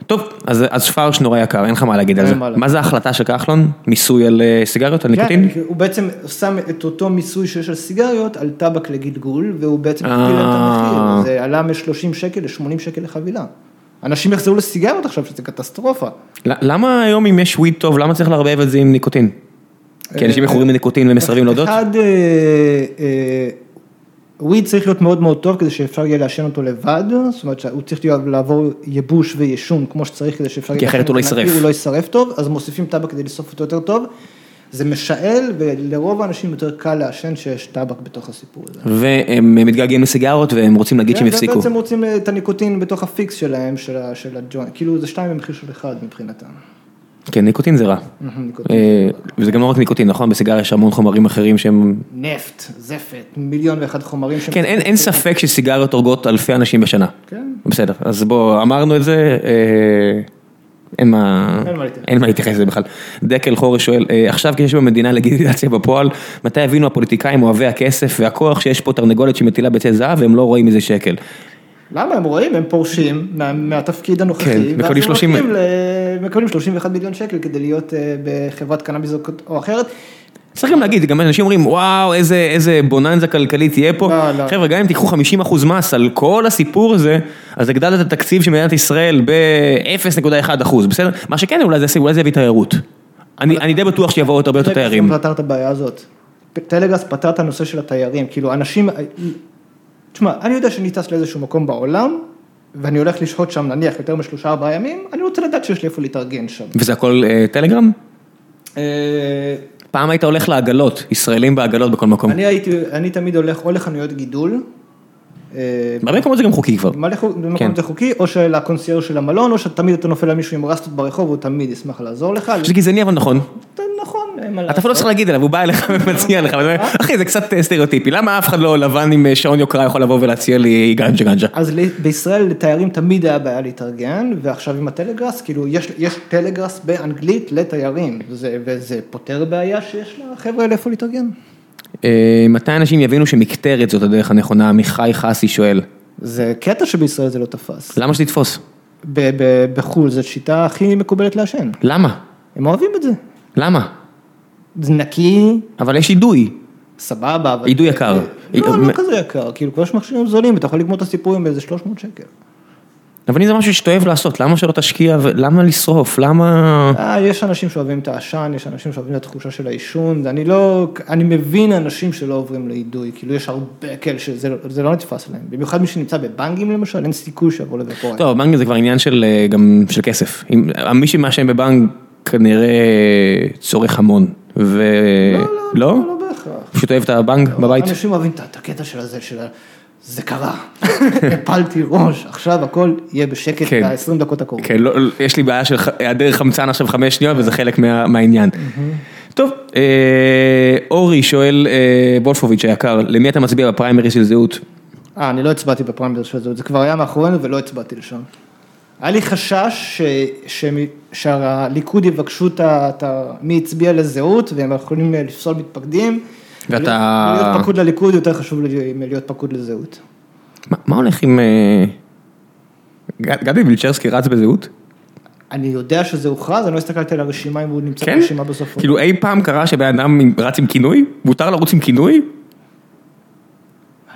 Speaker 1: טוב, אז, אז פרש נורא יקר, אין לך מה להגיד על זה.
Speaker 2: מה
Speaker 1: זה ההחלטה של כחלון? מיסוי על אה, סיגריות, על ניקוטין?
Speaker 2: כן, הוא בעצם שם את אותו מיסוי שיש על סיגריות על טבק לגלגול, והוא בעצם הכפיל להם את
Speaker 1: אה.
Speaker 2: המחיר, זה עלה מ-30 שקל ל-80 שקל לחבילה. אנשים יחזרו לסיגריות עכשיו, שזה קטסטרופה.
Speaker 1: למה היום אם יש וויד טוב, למה צריך לערבב את זה עם ניקוטין? כי אנשים מכורים לניקוטין ומסרבים להודות?
Speaker 2: אחד, אה, אה, וויד צריך להיות מאוד מאוד טוב כדי שאפשר יהיה לעשן אותו לבד, זאת אומרת שהוא צריך לעבור ייבוש ויישון כמו שצריך כדי שאפשר
Speaker 1: כי אחרת הוא לא יישרף.
Speaker 2: הוא לא יישרף טוב, אז מוסיפים טבק כדי לשרוף אותו יותר טוב. זה משעל ולרוב האנשים יותר קל לעשן שיש טבק בתוך הסיפור הזה.
Speaker 1: והם מתגעגעים לסיגרות והם רוצים להגיד שהם
Speaker 2: כן,
Speaker 1: יפסיקו.
Speaker 2: ובעצם רוצים את הניקוטין בתוך ה fix שלהם, של הג'וינט, כאילו זה שתיים במחיר של אחד מבחינתם.
Speaker 1: כן, ניקוטין זה רע. אה, וזה גם לא רק ניקוטין, נכון? בסיגריה יש המון חומרים אחרים שהם...
Speaker 2: נפט, זפת, מיליון ואחד חומרים. שהם-
Speaker 1: כן, אין, אין ספק שסיגריות הורגות אלפי אנשים בשנה.
Speaker 2: כן.
Speaker 1: בסדר, אז בוא, אמרנו את זה, אה, אין מה,
Speaker 2: אין מה להתייחס.
Speaker 1: לזה בכלל. דקל חורש שואל, אה, עכשיו כשיש במדינה לגיטימציה בפועל, מתי הבינו הפוליטיקאים אוהבי הכסף והכוח שיש פה תרנגולת שמטילה ביצי זהב והם לא רואים מזה שקל.
Speaker 2: למה הם רואים, הם פורשים מה, מהתפקיד הנוכחי,
Speaker 1: כן, מקבלים
Speaker 2: הם
Speaker 1: 30
Speaker 2: הולכים ל... מקבלים 31 מיליון שקל כדי להיות אה, בחברת קנאביס או אחרת.
Speaker 1: צריך גם להגיד, גם אנשים אומרים, וואו, איזה, איזה בוננזה כלכלית תהיה פה.
Speaker 2: לא, לא.
Speaker 1: חבר'ה, גם אם תיקחו 50% מס על כל הסיפור הזה, אז הגדלת את התקציב של מדינת ישראל ב-0.1%, בסדר? מה שכן, אולי זה, יביא תיירות. אני, אני די בטוח שיבואו עוד הרבה יותר תיירים.
Speaker 2: טלגרס פתר את הבעיה הזאת. טלגרס פתר את הנושא של התיירים, כאילו אנשים, תשמע, אני יודע שאני טס לאיזשהו מקום בעולם, ואני הולך לשהות שם נניח יותר משלושה ארבעה ימים, אני רוצה לדעת שיש לי איפה להתארגן שם.
Speaker 1: וזה הכל אה, טלגרם?
Speaker 2: אה,
Speaker 1: פעם היית הולך לעגלות, ישראלים בעגלות בכל מקום.
Speaker 2: אני הייתי, אני תמיד הולך או לחנויות גידול, אה,
Speaker 1: בהרבה מקומות זה גם חוקי כבר.
Speaker 2: מלא חוק-
Speaker 1: כן.
Speaker 2: זה חוקי, או של הקונסייר של המלון, או שתמיד אתה נופל על מישהו עם רסטות ברחוב, הוא תמיד ישמח לעזור לך.
Speaker 1: זה גזעני אבל נכון.
Speaker 2: אתה-
Speaker 1: אפילו לא צריך. להגיד אליו, הוא בא אליך ומציע לך, אחי זה קצת אה, סטריאוטיפי, למה אף אחד לא לבן עם אה, שעון יוקרה יכול לבוא ולהציע לי גנג'ה גנג'ה?
Speaker 2: אז בישראל לתיירים תמיד היה בעיה להתארגן, ועכשיו עם הטלגראס, כאילו יש, יש טלגראס באנגלית לתיירים, וזה, פותר בעיה שיש לחבר'ה האלה איפה להתארגן.
Speaker 1: אה, מתי אנשים יבינו שמקטרת זאת הדרך הנכונה? עמיחי חסי שואל.
Speaker 2: זה קטע שבישראל זה לא תפס.
Speaker 1: למה שתתפוס?
Speaker 2: ב- ב- בחו"ל זו שיטה הכי מקובלת לעשן,
Speaker 1: למה?
Speaker 2: הם אוהבים את זה.
Speaker 1: למה?
Speaker 2: נקי,
Speaker 1: אבל יש אידוי.
Speaker 2: סבבה, אבל...
Speaker 1: אידוי יקר.
Speaker 2: לא, לא כזה יקר, כאילו כבר יש מכשירים זולים, אתה יכול לגמור את הסיפורים באיזה 300 שקל.
Speaker 1: אבל אם זה משהו שאתה אוהב לעשות, למה שלא תשקיע, ו- למה לשרוף, למה...
Speaker 2: אה, יש אנשים שאוהבים את העשן, יש אנשים שאוהבים את התחושה של העישון, אני לא, אני מבין אנשים שלא עוברים לאידוי, כאילו יש הרבה כאלה שזה לא- נתפס להם, במיוחד מי שנמצא בבנקים למשל, אין סיכוי שיבוא לבפוריה.
Speaker 1: טוב, בנק זה כבר עניין של אה, גם של כסף. מי שמעשן בבנק כנראה צורך המון. ו...
Speaker 2: לא,
Speaker 1: לא?
Speaker 2: לא בהכרח.
Speaker 1: פשוט אוהב את הבנק בבית?
Speaker 2: אנשים אוהבים את- הקטע של הזה, של ה... זה קרה, <laughs> הפלתי ראש, עכשיו הכל יהיה בשקט
Speaker 1: כן.
Speaker 2: ב-20 דקות הקרובות.
Speaker 1: כן, לא, לא, יש לי בעיה של היעדר חמצן עכשיו חמש שניות וזה חלק מה, מהעניין. טוב, אה, אורי שואל אה, וולפוביץ' היקר, למי אתה מצביע בפריימריז של זהות?
Speaker 2: אה, אני לא הצבעתי בפריימריז של זה, זה כבר היה מאחורינו ולא הצבעתי לשם. היה לי חשש ש, שהליכוד יבקשו את ה... מי הצביע לזהות, והם יכולים לפסול מתפקדים.
Speaker 1: ואתה-
Speaker 2: להיות פקוד לליכוד יותר חשוב מלהיות פקוד לזהות.
Speaker 1: מה- מה הולך עם... אה, ג- גדי וילצ'רסקי רץ בזהות?
Speaker 2: אני יודע שזה הוכרז, אני לא הסתכלתי על הרשימה אם הוא נמצא
Speaker 1: כן?
Speaker 2: ברשימה בסוף.
Speaker 1: כאילו אי פעם קרה שבן אדם רץ עם כינוי? מותר לרוץ עם כינוי?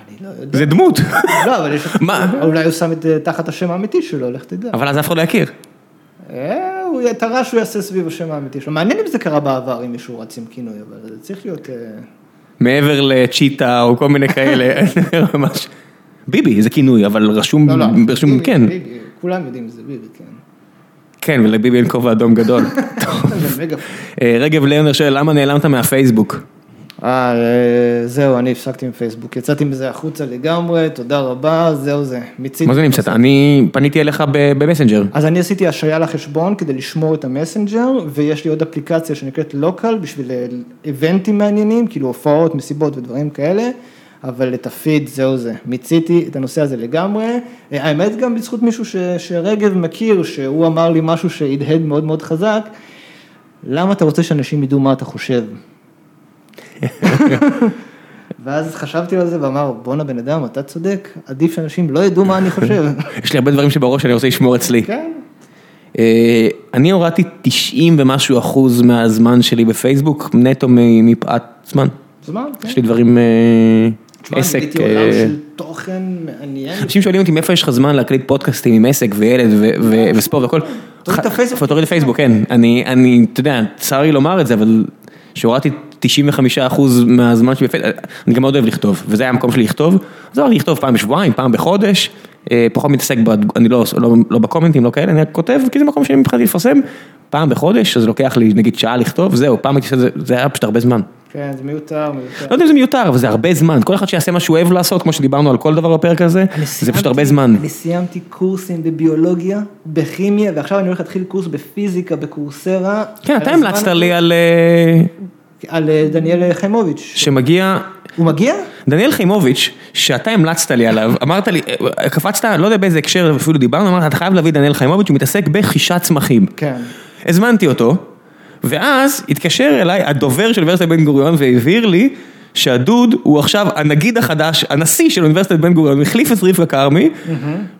Speaker 2: אני לא יודע.
Speaker 1: זה דמות.
Speaker 2: לא, אבל יש...
Speaker 1: מה?
Speaker 2: אולי הוא שם את זה תחת השם האמיתי שלו, לך תדע.
Speaker 1: אבל אז אף אחד לא יכיר.
Speaker 2: אה, הוא את הרעש הוא יעשה סביב השם האמיתי שלו. מעניין אם זה קרה בעבר, אם מישהו רץ עם כינוי, אבל זה צריך להיות... אה,
Speaker 1: מעבר לצ'יטה או כל מיני כאלה, <laughs> ממש. ביבי זה כינוי, אבל רשום,
Speaker 2: לא, לא.
Speaker 1: רשום
Speaker 2: ביבי,
Speaker 1: כן,
Speaker 2: ביבי, כולם יודעים שזה ביבי, כן.
Speaker 1: כן, ולביבי אין כובע אדום גדול. <laughs> אה, רגב לרנר שואל, למה נעלמת מהפייסבוק?
Speaker 2: אה, אה, זהו, אני הפסקתי עם פייסבוק. יצאתי מזה החוצה לגמרי, תודה רבה, זהו זה. מיציתי.
Speaker 1: מה זה נמצאת? אני פניתי אליך במסנג'ר.
Speaker 2: אז אני עשיתי השעיה לחשבון כדי לשמור את המסנג'ר, ויש לי עוד אפליקציה שנקראת לוקל בשביל אה, איבנטים מעניינים, כאילו הופעות, מסיבות ודברים כאלה, אבל את הפיד, זהו זה. מיציתי את הנושא הזה לגמרי. אה, האמת גם בזכות מישהו ש, שרגב מכיר, שהוא אמר לי משהו שהדהד מאוד מאוד חזק, למה אתה רוצה שאנשים ידעו מה אתה חושב? ואז חשבתי על זה ואמר, בואנה בן אדם, אתה צודק, עדיף שאנשים לא ידעו מה אני חושב.
Speaker 1: יש לי הרבה דברים שבראש שאני רוצה לשמור אצלי.
Speaker 2: כן.
Speaker 1: אה, אני הורדתי 90 ומשהו אחוז מהזמן שלי בפייסבוק, נטו מפאת זמן.
Speaker 2: זמן, כן.
Speaker 1: יש לי דברים, אה,
Speaker 2: תשמע,
Speaker 1: עסק. אה,
Speaker 2: עולם של תוכן מעניין.
Speaker 1: אנשים שואלים אותי מאיפה יש לך זמן להקליט פודקאסטים עם עסק וילד וספורט והכל.
Speaker 2: תוריד את הפייסבוק.
Speaker 1: תוריד את הפייסבוק, כן. אני, אני, אתה יודע, צר לי לומר את זה, אבל שהורדתי 95% מהזמן שלי בפייסבוק, אני גם מאוד אוהב לכתוב, וזה היה המקום שלי לכתוב, אז אמרתי לכתוב פעם בשבועיים, פעם בחודש, אה, פחות מתעסק, ב- אני לא, לא, לא בקומנטים, לא כאלה, אני רק כותב, כי זה מקום שאני מבחינתי לפרסם, פעם בחודש, אז לוקח לי נגיד שעה לכתוב, זהו, פעם הייתי עושה את זה, זה היה פשוט הרבה זמן.
Speaker 2: כן, זה מיותר, מיותר.
Speaker 1: לא יודע אם זה מיותר, אבל זה הרבה זמן, כל אחד שיעשה מה שהוא אוהב לעשות, כמו שדיברנו על כל דבר בפרק הזה,
Speaker 2: אני
Speaker 1: זה פשוט הרבה זמן.
Speaker 2: אני סיימתי קורסים בביולוגיה, בכימיה, ועכשיו אני הולך להתחיל קורס בפיזיקה בקורסרה.
Speaker 1: כן, אתה המלצת לי על... אה,
Speaker 2: על אה, דניאל חיימוביץ'.
Speaker 1: שמגיע,
Speaker 2: הוא מגיע?
Speaker 1: דניאל חיימוביץ', שאתה המלצת לי עליו, אמרת לי, אה, קפצת, לא יודע באיזה הקשר אפילו דיברנו, אמרת, אתה חייב להביא דניאל חיימוביץ', הוא מתעסק בחישת צמחים.
Speaker 2: כן.
Speaker 1: הזמנתי אותו, ואז התקשר אליי הדובר של אוניברסיטת בן גוריון והבהיר לי שהדוד הוא עכשיו הנגיד החדש, הנשיא של אוניברסיטת בן גוריון, החליף את רבקה כרמי,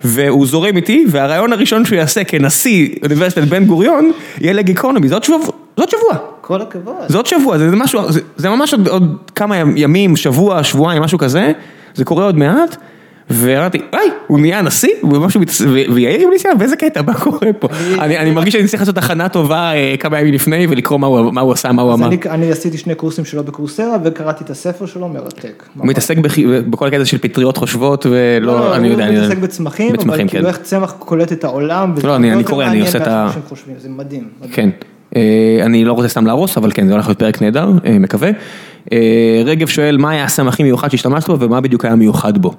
Speaker 1: והוא זורם איתי, והרעיון הראשון שהוא יעשה כנשיא אוניברסיטת בן גוריון, יהיה לגיקונומי, זה עוד שבוע.
Speaker 2: כל הכבוד.
Speaker 1: זה עוד שבוע, זה, זה משהו, זה, זה ממש עוד, עוד כמה ימים, שבוע, שבועיים, משהו כזה, זה קורה עוד מעט, ואמרתי, היי, הוא נהיה הנשיא, הוא משהו, מתס- ו- ויאיר ניסיון, ואיזה קטע, מה קורה פה? אני, מרגיש שאני צריך לעשות הכנה טובה אה, כמה ימים לפני ולקרוא מה הוא, הוא עשה, מה הוא אמר.
Speaker 2: אני, עשיתי שני קורסים שלו בקורסרה, וקראתי את הספר שלו, מרתק.
Speaker 1: הוא מתעסק בכל הקטע של פטריות חושבות, ולא,
Speaker 2: לא,
Speaker 1: אני יודע,
Speaker 2: הוא. מתעסק בצמחים, אבל כאילו
Speaker 1: כן.
Speaker 2: איך צמח קולט את העולם.
Speaker 1: לא, אני- קורא, אני עושה את ה-
Speaker 2: זה מדהים.
Speaker 1: כן. אה, אני לא רוצה סתם להרוס, אבל כן, זה הולך להיות פרק נהדר, אה, מקווה. רגב שואל, מה היה הסם הכי מיוחד שהשתמשת בו, ומה בדיוק היה מיוחד בו?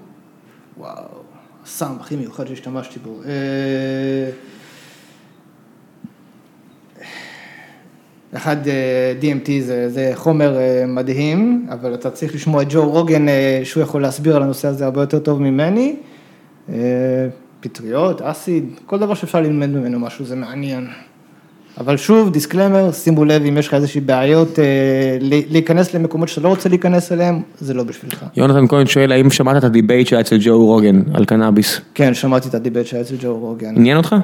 Speaker 2: הסם הכי מיוחד שהשתמשתי בו. אה, אחד, אה, DMT זה, זה חומר אה, מדהים, אבל אתה צריך לשמוע את ג'ו רוגן, שהוא יכול להסביר על הנושא הזה הרבה יותר טוב ממני. פטריות, אסיד, כל דבר שאפשר ללמד ממנו משהו, זה מעניין. אבל שוב, disclaimer, שימו לב אם יש לך איזושהי בעיות, אה, להיכנס למקומות שאתה לא רוצה להיכנס אליהם, זה לא בשבילך.
Speaker 1: יונתן כהן שואל, האם שמעת את ה debate שהיה אצל ג'ו רוגן על קנאביס?
Speaker 2: כן, שמעתי את ה debate שהיה אצל ג'ו רוגן.
Speaker 1: עניין אותך?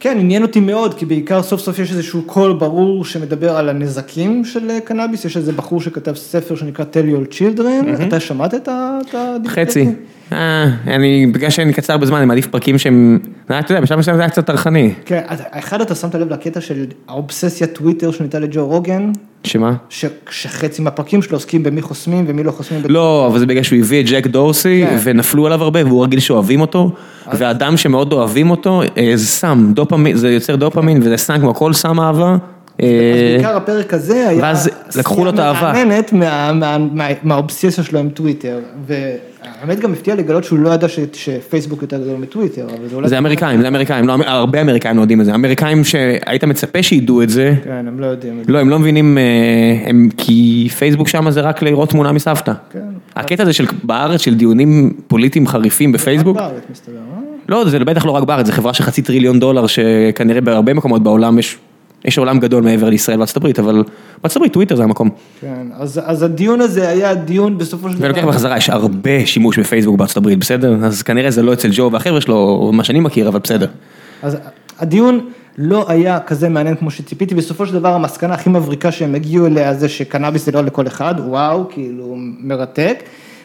Speaker 2: כן, עניין אותי מאוד, כי בעיקר סוף סוף יש איזשהו קול ברור שמדבר על הנזקים של אה, קנאביס, יש איזה בחור שכתב ספר שנקרא Tell Your Children, אתה שמעת את ה...
Speaker 1: חצי.
Speaker 2: הזה?
Speaker 1: אה, אני, בגלל שאני קצר בזמן, אני מעדיף פרקים שהם, אה, אתה יודע, בשלב מסוים זה היה קצת טרחני.
Speaker 2: כן, אחד אתה שמת לב לקטע של האובססיה טוויטר שניתן לג'ו רוגן,
Speaker 1: שמה?
Speaker 2: ש- שחצי מהפרקים שלו עוסקים במי חוסמים ומי לא חוסמים.
Speaker 1: לא, אבל זה בגלל שהוא הביא את ג'ק דורסי,
Speaker 2: כן.
Speaker 1: ונפלו עליו הרבה, והוא רגיל שאוהבים אותו, ואדם שמאוד אוהבים אותו, אה, זה סם, דופמין, זה יוצר דופמין, וזה סם כמו כל סם אהבה. אה,
Speaker 2: אז בעיקר הפרק הזה היה
Speaker 1: ואז לקחו לו את האהבה.
Speaker 2: מהאובססיה שלו עם טוויטר, והאמת גם הפתיע לגלות שהוא לא ידע ש- שפייסבוק יותר גדול מטוויטר, אבל זה אולי...
Speaker 1: זה אמריקאים, זה אמריקאים, לא, הרבה אמריקאים לא יודעים את זה, אמריקאים שהיית מצפה שידעו את זה,
Speaker 2: כן, הם לא יודעים. את זה.
Speaker 1: לא, הם לא מבינים, אה, הם, כי פייסבוק שם זה רק לראות תמונה מסבתא.
Speaker 2: כן.
Speaker 1: הקטע הזה של בארץ של דיונים פוליטיים חריפים בפייסבוק,
Speaker 2: בארץ מסתבר, אה?
Speaker 1: לא, זה בטח לא רק בארץ, זו חברה של חצי טריליון דולר, שכנראה בהרבה מקומות בעולם יש, יש עולם גדול מעבר לישראל וארצות הברית, אבל בארצות הברית טוויטר זה המקום.
Speaker 2: כן, אז, אז הדיון הזה היה דיון בסופו של דבר.
Speaker 1: ולוקח בחזרה, יש הרבה שימוש בפייסבוק בארצות הברית, בסדר? אז כנראה זה לא אצל ג'ו והחבר'ה שלו, מה שאני מכיר, אבל בסדר.
Speaker 2: אז הדיון לא היה כזה מעניין כמו שציפיתי, בסופו של דבר המסקנה הכי מבריקה שהם הגיעו אליה זה שקנאביס זה לא לכל אחד, וואו, כאילו מרתק.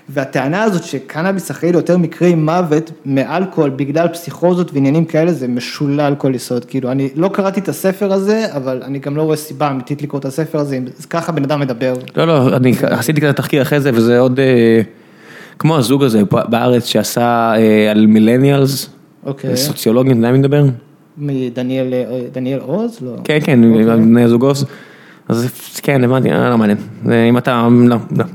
Speaker 2: והטענה הזאת שקנאביס אחראי ליותר מקרי מוות מאלכוהול בגלל פסיכוזות ועניינים כאלה זה משולל כל יסוד, כאילו אני לא קראתי את הספר הזה, אבל אני גם לא רואה סיבה אמיתית לקרוא את הספר הזה, אם ככה בן אדם מדבר.
Speaker 1: לא, לא, אני עשיתי כזה תחקיר אחרי זה וזה עוד, אה, כמו הזוג הזה בארץ שעשה אה, על מילניאלס,
Speaker 2: אוקיי.
Speaker 1: סוציולוגים, אתה יודע מי מדבר?
Speaker 2: מדניאל אה, דניאל עוז? לא.
Speaker 1: כן, כן,
Speaker 2: אוקיי.
Speaker 1: בני הזוג עוז. אז כן, הבנתי, אה, לא מעניין. אם אתה, לא, לא,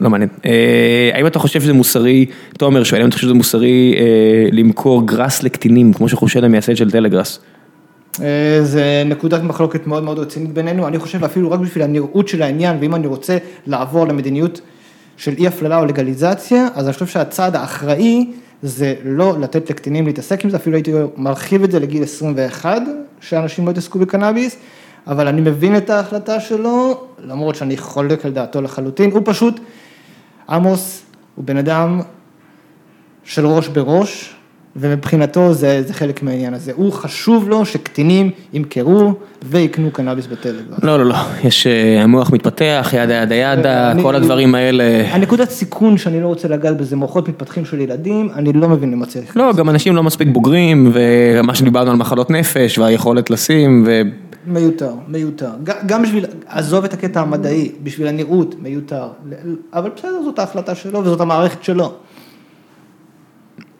Speaker 1: לא, מעניין. אה, האם אתה חושב שזה מוסרי, תומר שואל, האם אתה חושב שזה מוסרי אה, למכור גראס לקטינים, כמו שחושד המייסד של טלגראס?
Speaker 2: אה, זה נקודת מחלוקת מאוד מאוד רצינית בינינו, אני חושב אפילו רק בשביל הנראות של העניין, ואם אני רוצה לעבור למדיניות של אי הפללה או לגליזציה, אז אני חושב שהצעד האחראי זה לא לתת לקטינים להתעסק עם זה, אפילו הייתי מרחיב את זה לגיל 21, שאנשים לא יתעסקו בקנאביס, אבל אני מבין את ההחלטה שלו, למרות שאני חולק על דעתו לחלוטין, הוא פשוט, עמוס הוא בן אדם של ראש בראש, ומבחינתו זה, זה חלק מהעניין הזה. הוא חשוב לו שקטינים ימכרו ויקנו קנאביס בטלגרם.
Speaker 1: לא, לא, לא, יש, אה, המוח מתפתח, ידה ידה ידה, כל הדברים האלה.
Speaker 2: הנקודת סיכון שאני לא רוצה לגעת בזה, מוחות מתפתחים של ילדים, אני לא מבין למה צריך.
Speaker 1: לא, גם אנשים לא מספיק בוגרים, ומה שדיברנו על מחלות נפש, והיכולת לשים, ו...
Speaker 2: מיותר, מיותר. גם בשביל, עזוב את הקטע המדעי, בשביל הנראות, מיותר. אבל בסדר, זאת ההחלטה שלו וזאת המערכת שלו.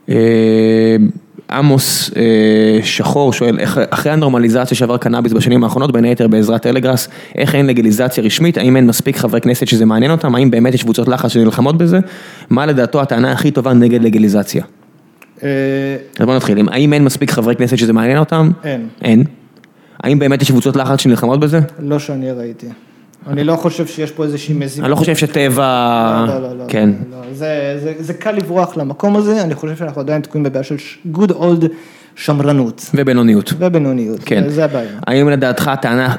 Speaker 1: אה, עמוס אה, שחור שואל, אחרי הנורמליזציה שעבר קנאביס בשנים האחרונות, בין היתר בעזרת טלגראס, איך אין לגליזציה רשמית, האם אין מספיק חברי כנסת שזה מעניין אותם, האם באמת יש קבוצות לחץ שנלחמות בזה, מה לדעתו הטענה הכי טובה נגד לגליזציה?
Speaker 2: אה,
Speaker 1: אז בוא נתחיל, האם אין מספיק חברי כנסת שזה מעניין אותם?
Speaker 2: אין.
Speaker 1: אין. האם באמת יש קבוצות לחץ שנלחמות בזה?
Speaker 2: לא שאני ראיתי. אני לא חושב שיש פה איזושהי מזימה.
Speaker 1: אני לא חושב שטבע...
Speaker 2: לא, לא, לא,
Speaker 1: כן.
Speaker 2: לא, לא. זה, זה, זה קל לברוח למקום הזה, אני חושב שאנחנו עדיין תקועים בבעיה של good old שמרנות
Speaker 1: ובינוניות.
Speaker 2: ובינוניות,
Speaker 1: כן.
Speaker 2: זה הבעיה.
Speaker 1: האם לדעתך הטענה,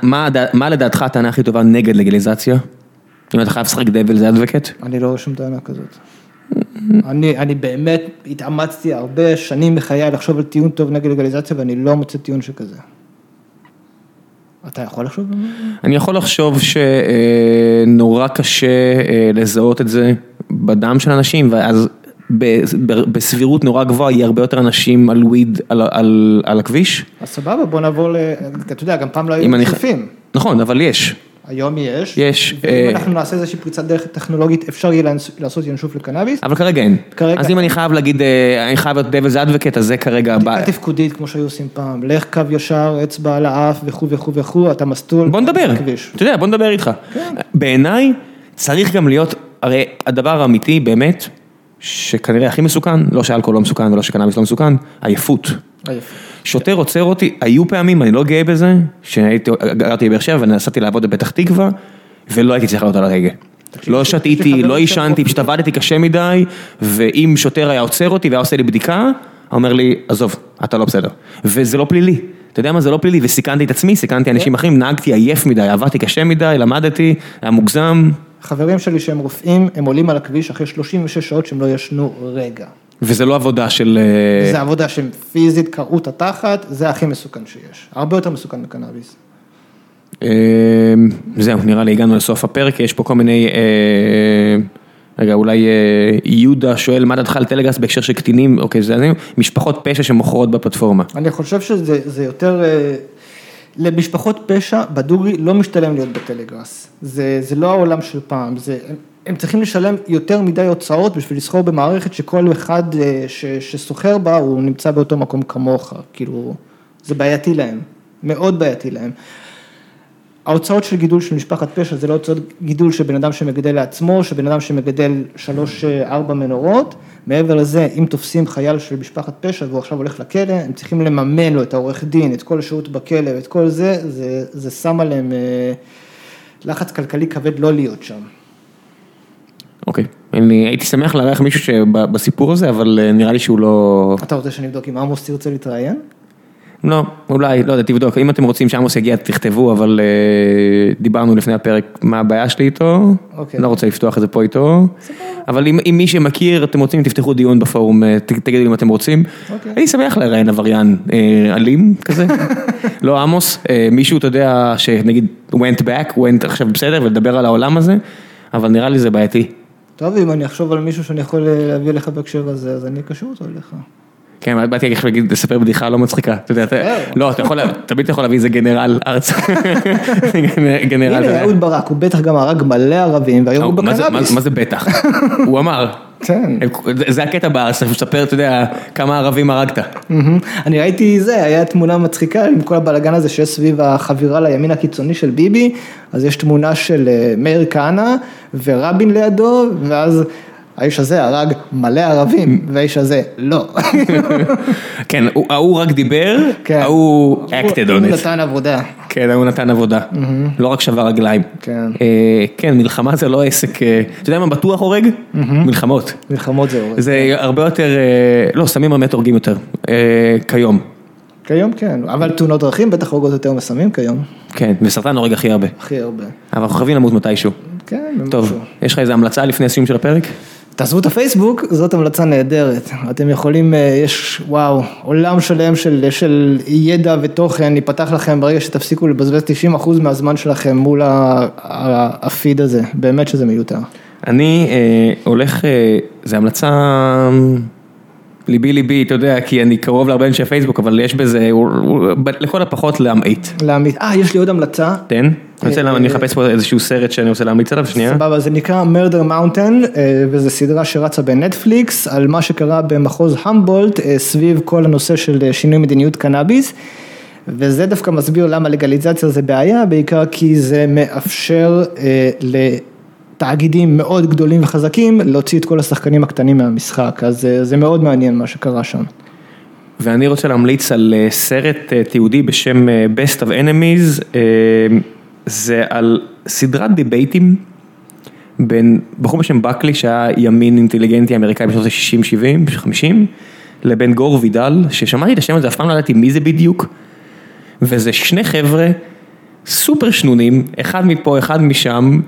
Speaker 1: מה, לדעתך הטענה הכי טובה נגד לגליזציה? אם אתה חייב לשחק דבל זה אדווקט?
Speaker 2: אני לא רואה שום טענה כזאת. אני, אני באמת התאמצתי הרבה שנים בחיי לחשוב על טיעון טוב נגד לגליזציה ואני לא מוצא טיעון שכזה. אתה יכול לחשוב?
Speaker 1: אני יכול לחשוב שנורא קשה אה, לזהות את זה בדם של אנשים, ואז בסבירות נורא גבוהה יהיה הרבה יותר אנשים על וויד על, על, על הכביש.
Speaker 2: אז סבבה, בוא נעבור ל... אתה יודע, גם פעם לא היו
Speaker 1: אם אני-. נכון, אבל יש.
Speaker 2: היום יש.
Speaker 1: יש,
Speaker 2: ואם
Speaker 1: אה,
Speaker 2: אנחנו נעשה איזושהי פריצת דרך טכנולוגית, אפשר יהיה לעשות- ינשוף לקנאביס.
Speaker 1: אבל כרגע אין.
Speaker 2: כרגע
Speaker 1: אז אם אני חייב להגיד, אה, אני חייב להיות דבל אדווקט, אז זה כרגע הבעיה.
Speaker 2: בדיקה תפקודית, כמו שהיו עושים פעם, לך קו ישר, אצבע על האף וכו' וכו' וכו', אתה מסטול.
Speaker 1: בוא נדבר. אתה יודע, בוא נדבר איתך. בעיניי צריך גם להיות, הרי הדבר האמיתי באמת, שכנראה הכי מסוכן, לא שאלכוהול לא מסוכן ולא שקנאביס לא מסוכן, עייפות. שוטר עוצר אותי, היו פעמים, אני לא גאה בזה, שהייתי, גרתי בבאר שבע ונסעתי לעבוד בפתח תקווה, ולא הייתי צריך לעלות על ההגה. לא שתיתי, לא עישנתי, פשוט עבדתי קשה מדי, ואם שוטר היה עוצר אותי והיה עושה לי בדיקה, אומר לי, עזוב, אתה לא בסדר. וזה לא פלילי. אתה יודע מה זה לא פלילי, וסיכנתי את עצמי, סיכנתי אנשים אחרים, נהגתי עייף מדי, עבדתי קשה מדי, למדתי, היה מוגזם,
Speaker 2: חברים שלי שהם רופאים, הם עולים על הכביש אחרי 36 שעות שהם לא ישנו רגע.
Speaker 1: וזה לא עבודה של... אה,
Speaker 2: זה עבודה שהם פיזית קרעו את התחת, זה הכי מסוכן שיש. הרבה יותר מסוכן מקנאביס.
Speaker 1: אה, זהו, נראה לי הגענו לסוף הפרק, יש פה כל מיני, אה, רגע, אולי יהודה שואל מה דעתך על טלגראס בהקשר של קטינים, אוקיי, זה משפחות פשע שמוכרות בפלטפורמה.
Speaker 2: אני חושב שזה זה יותר, למשפחות פשע בדוגרי לא משתלם להיות בטלגראס. זה, זה לא העולם של פעם, זה, הם, הם צריכים לשלם יותר מדי הוצאות בשביל לסחור במערכת שכל אחד אה, שסוחר בה הוא נמצא באותו מקום כמוך, כאילו, זה בעייתי להם, מאוד בעייתי להם. ההוצאות של גידול של משפחת פשע זה לא הוצאות גידול של בן אדם שמגדל לעצמו, של בן אדם שמגדל שלוש, אה, ארבע מנורות, מעבר לזה, אם תופסים חייל של משפחת פשע והוא עכשיו הולך לכלא, הם צריכים לממן לו את העורך דין, את כל השהות בכלא ואת כל זה, זה, זה שם עליהם אה, לחץ כלכלי כבד לא להיות שם.
Speaker 1: אוקיי, אני הייתי שמח לארח מישהו שבסיפור הזה, אבל אה, נראה לי שהוא לא...
Speaker 2: אתה רוצה שנבדוק אם עמוס תרצה להתראיין?
Speaker 1: לא, אולי, לא יודע, תבדוק, אם אתם רוצים שעמוס יגיע תכתבו, אבל אה, דיברנו לפני הפרק מה הבעיה שלי איתו,
Speaker 2: אוקיי.
Speaker 1: לא רוצה לפתוח את זה פה איתו, אבל אם אם מי שמכיר, אתם רוצים, תפתחו דיון בפורום, אה, ת- תגידו אם אתם רוצים.
Speaker 2: אוקיי.
Speaker 1: הייתי שמח לראיין עבריין אה, אלים כזה, <laughs> לא עמוס, אה, מישהו, אתה יודע, שנגיד went back, went עכשיו בסדר, ולדבר על העולם הזה, אבל נראה לי זה בעייתי.
Speaker 2: טוב, אם אני אחשוב על מישהו שאני יכול אה, להביא לך בהקשר הזה, אז אני אקשר אותו אליך.
Speaker 1: כן, באתי להגיד, לספר בדיחה לא מצחיקה, אתה יודע, אתה- לא, אתה יכול, תמיד אתה יכול להביא איזה גנרל ארץ, <laughs> גנרל.
Speaker 2: הנה, אהוד ברק, הוא בטח גם הרג מלא ערבים, והיום הוא בקנאביס.
Speaker 1: מה- זה בטח? <laughs> הוא אמר.
Speaker 2: כן.
Speaker 1: זה- הקטע בארץ, אתה מספר, אתה יודע, כמה ערבים הרגת.
Speaker 2: אני ראיתי זה, היה תמונה מצחיקה עם כל הבלאגן הזה שיש סביב החבירה לימין הקיצוני של ביבי, אז יש תמונה של אה, מאיר כהנא ורבין לידו, ואז האיש הזה הרג מלא ערבים, והאיש הזה לא.
Speaker 1: כן, הוא- ההוא רק דיבר,
Speaker 2: כן.
Speaker 1: ההוא acted
Speaker 2: הוא
Speaker 1: on it.
Speaker 2: נתן עבודה.
Speaker 1: כן, ההוא נתן עבודה. לא רק שבר רגליים.
Speaker 2: כן.
Speaker 1: אה, כן, מלחמה זה לא עסק, אה, אתה יודע מה בטוח הורג? מלחמות.
Speaker 2: מלחמות זה הורג.
Speaker 1: זה הרבה יותר, אה, לא, סמים באמת הורגים יותר, כיום.
Speaker 2: כיום כן, אבל תאונות דרכים בטח הורגות יותר מסמים כיום,
Speaker 1: כן, וסרטן הורג הכי הרבה.
Speaker 2: הכי הרבה.
Speaker 1: אבל אנחנו חייבים למות מתישהו.
Speaker 2: כן,
Speaker 1: טוב. יש לך איזה המלצה לפני הסיום של הפרק?
Speaker 2: תעזבו את הפייסבוק, זאת המלצה נהדרת. אתם יכולים, אה, יש, וואו, עולם שלם של, של ידע ותוכן ייפתח לכם ברגע שתפסיקו לבזבז 90% מהזמן שלכם מול הפיד הזה, באמת שזה מיותר.
Speaker 1: אני אה, הולך, אה, זה המלצה אמ, ליבי ליבי, אתה יודע, כי אני קרוב להרבה אנשי פייסבוק, אבל יש בזה, לכל הפחות להמעיט.
Speaker 2: להעמיד, אה, יש לי עוד המלצה,
Speaker 1: תן, אני מחפש פה איזשהו סרט שאני רוצה להמליץ עליו, שנייה.
Speaker 2: סבבה, זה נקרא Murder Mountain, אה, וזו סדרה שרצה בנטפליקס, על מה שקרה במחוז המבולט, אה, סביב כל הנושא של אה, שינוי מדיניות קנאביס, וזה דווקא מסביר למה לגליזציה זה בעיה, בעיקר כי זה מאפשר אה, לתאגידים מאוד גדולים וחזקים להוציא את כל השחקנים הקטנים מהמשחק, אז אה, זה מאוד מעניין מה שקרה שם.
Speaker 1: ואני רוצה להמליץ על סרט תיעודי בשם Best of Enemies, אה, זה על סדרת דיבייטים בין בחור בשם בקלי שהיה ימין אינטליגנטי אמריקאי בשנות ה-60-70, 50, לבין גור וידל, ששמעתי את השם הזה, אף פעם לא ידעתי מי זה בדיוק, וזה שני חבר'ה סופר שנונים, אחד מפה, אחד משם,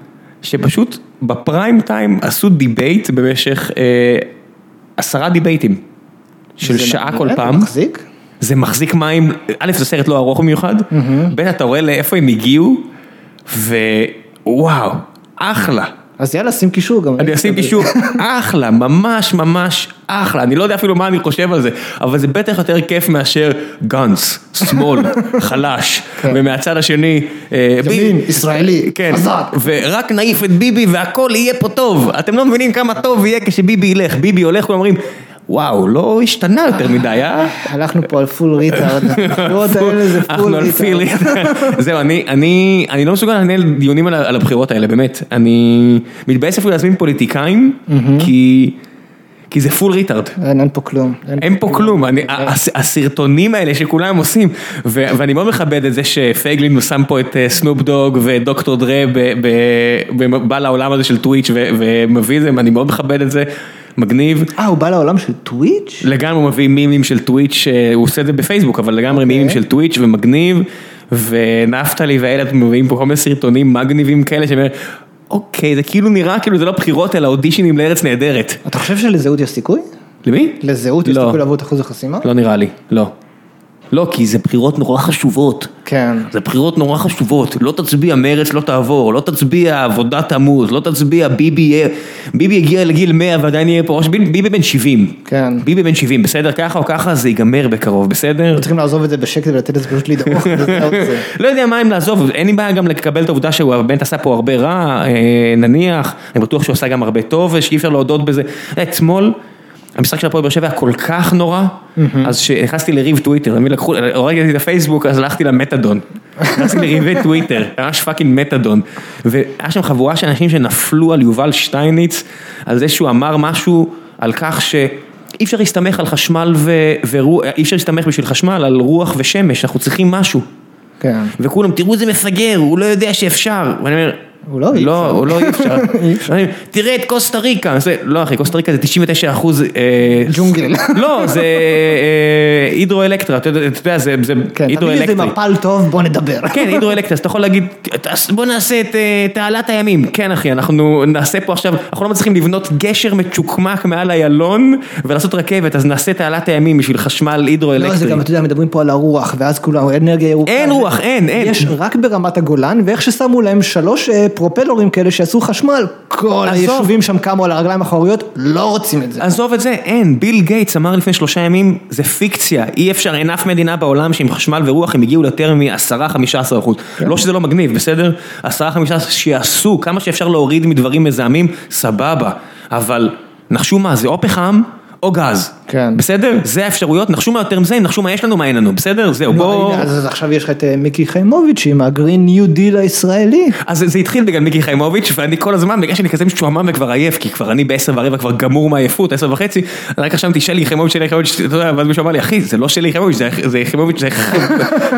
Speaker 1: שפשוט בפריים טיים עשו debate במשך אה, עשרה דיבייטים. של
Speaker 2: זה
Speaker 1: שעה כל
Speaker 2: באמת
Speaker 1: פעם.
Speaker 2: מחזיק?
Speaker 1: זה מחזיק מים, א' זה סרט לא ארוך במיוחד, ב' אתה רואה לאיפה הם הגיעו, ווואו, אחלה.
Speaker 2: אז יאללה, שים קישור גם.
Speaker 1: אני אשים קישור, אחלה, ממש ממש אחלה, אני לא יודע אפילו מה אני חושב על זה, אבל זה בטח יותר כיף מאשר גאנס, שמאל, <laughs> חלש, ומהצד השני, אה,
Speaker 2: כן. ימין, ישראלי,
Speaker 1: כן,
Speaker 2: חזק.
Speaker 1: ורק נעיף את ביבי והכל יהיה פה טוב, אתם לא מבינים כמה טוב יהיה כשביבי ילך, ביבי הולך ואומרים, וואו, לא השתנה יותר מדי, אה?
Speaker 2: הלכנו פה על full retard, הבחירות האלה זה full
Speaker 1: retard. זהו, אני, לא מסוגל לנהל דיונים על, הבחירות האלה, באמת. אני מתבאס אפילו להזמין פוליטיקאים, כי, כי זה full retard.
Speaker 2: אין אין פה כלום.
Speaker 1: אין פה כלום, הס- הסרטונים האלה שכולם עושים, ואני מאוד מכבד את זה שפייגלין שם פה את אה, סנופ דוג ודוקטור דרה בא לעולם הזה של טוויץ' ומביא את זה, אני מאוד מכבד את זה, מגניב.
Speaker 2: אה, הוא בא לעולם של טוויץ'?
Speaker 1: לגמרי הוא מביא מימים של טוויץ', אה, הוא עושה את זה בפייסבוק, אבל לגמרי מימים של טוויץ' ומגניב, ונפתלי ואלה מביאים פה כל מיני סרטונים מגניבים כאלה, שאומר, אוקיי, זה כאילו נראה כאילו זה לא בחירות אלא אודישנים לארץ נהדרת.
Speaker 2: אתה חושב שלזהות יש סיכוי?
Speaker 1: למי?
Speaker 2: לזהות יש
Speaker 1: לא.
Speaker 2: סיכוי לעבור את אחוז החסימה?
Speaker 1: לא נראה לי, לא. לא, כי זה בחירות נורא חשובות.
Speaker 2: כן.
Speaker 1: זה בחירות נורא חשובות, לא תצביע מרץ לא תעבור, לא תצביע עבודה תמות, לא תצביע ביבי ביבי הגיע לגיל 100 ועדיין יהיה פה ראש, ביבי בן 70,
Speaker 2: כן.
Speaker 1: ביבי בן 70, בסדר? ככה או ככה זה ייגמר בקרוב, בסדר?
Speaker 2: צריכים לעזוב את זה בשקט ולתת את זה פשוט לדרוך. <laughs>
Speaker 1: לא יודע מה אם לעזוב, אין לי בעיה גם לקבל את העובדה שהוא באמת עשה פה הרבה רע, אה, נניח, אני בטוח שהוא עשה גם הרבה טוב ושאי אפשר להודות בזה. אתמול, המשחק של הפועל באר שבע היה כל כך נורא, אז כשנכנסתי לריב טוויטר, הורגתי את הפייסבוק, אז הלכתי למטאדון. נכנסתי לריבי טוויטר, ממש פאקינג מטאדון. והיה שם חבורה של אנשים שנפלו על יובל שטייניץ, על זה שהוא אמר משהו על כך ש... אי אפשר להסתמך על חשמל ו- ורוח, אי אפשר להסתמך בשביל חשמל על רוח ושמש, אנחנו צריכים משהו.
Speaker 2: כן.
Speaker 1: וכולם, תראו איזה מפגר, הוא לא יודע שאפשר. ואני אומר,
Speaker 2: הוא לא, אי
Speaker 1: לא,
Speaker 2: אפשר.
Speaker 1: הוא לא אי אפשר. <laughs> תראה את קוסטה ריקה, זה, לא אחי, קוסטה ריקה זה 99 אחוז... אה,
Speaker 2: ג'ונגל. <laughs>
Speaker 1: לא, זה אה, הידרואלקטרה, אתה יודע, זה זה
Speaker 2: כן, תביא לי איזה
Speaker 1: הידרואלקטרי.
Speaker 2: מפל טוב, בוא נדבר. <laughs>
Speaker 1: כן, הידרואלקטרה, אז אתה יכול להגיד, "תעש- בוא נעשה את אה, תעלת הימים. כן אחי, אנחנו נעשה פה עכשיו, אנחנו לא מצליחים לבנות גשר מצ'וקמק מעל איילון ולעשות רכבת, אז נעשה תעלת הימים בשביל חשמל
Speaker 2: לא,
Speaker 1: הידרואלקטרי.
Speaker 2: זה גם, אתה יודע, מדברים פה על הרוח, ואז כולם, אנרגיה ירוקה.
Speaker 1: אין
Speaker 2: זה-
Speaker 1: רוח, אין, אין.
Speaker 2: יש רק ברמת הגולן, ואיך ששמו להם שלוש אה, פרופלורים כאלה שיעשו חשמל, כל
Speaker 1: עזוב.
Speaker 2: היישובים שם קמו על הרגליים האחוריות, לא רוצים את זה.
Speaker 1: עזוב את זה, אין, ביל גייטס אמר לפני שלושה ימים, זה פיקציה, אי אפשר, אין אף מדינה בעולם שעם חשמל ורוח הם הגיעו ליותר מ-10-15 אחוז. לא שזה לא מגניב, בסדר? 10-15 שיעשו, כמה שאפשר להוריד מדברים מזהמים, סבבה, אבל נחשו מה, זה או פחם או גז.
Speaker 2: כן.
Speaker 1: בסדר? זה האפשרויות, נחשו מה יותר מזה, נחשו מה יש לנו, מה אין לנו, בסדר? זהו,
Speaker 2: לא,
Speaker 1: בוא...
Speaker 2: הנה, אז עכשיו יש לך את אה, מיקי חיימוביץ' עם ה Green New Deal הישראלי.
Speaker 1: אז זה- התחיל בגלל מיקי חיימוביץ' ואני כל הזמן, בגלל שאני כזה משועמם וכבר עייף, כי כבר אני בעשר ורבע כבר גמור מעייפות, עשר וחצי, רק רשמתי שלי חיימוביץ', שלי חיימוביץ', אתה יודע, ואז מישהו אמר לי, אחי, זה לא שלי חיימוביץ', זה- זה חיימוביץ', זה-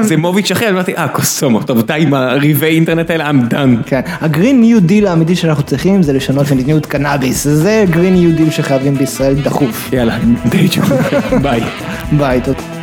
Speaker 1: חיימוביץ' אחר, אמרתי, אה, קוסומו, טוב, די עם הריבי אינטרנט האלה, I'm done.
Speaker 2: כן, הגרין ניו דיל האמיתי שאנחנו צריכים זה לשנות מדיניות קנאביס, זה Green New Deal שחייבים בישראל דחוף.
Speaker 1: יאללה, די ג'ו, ביי.
Speaker 2: ביי, תודה.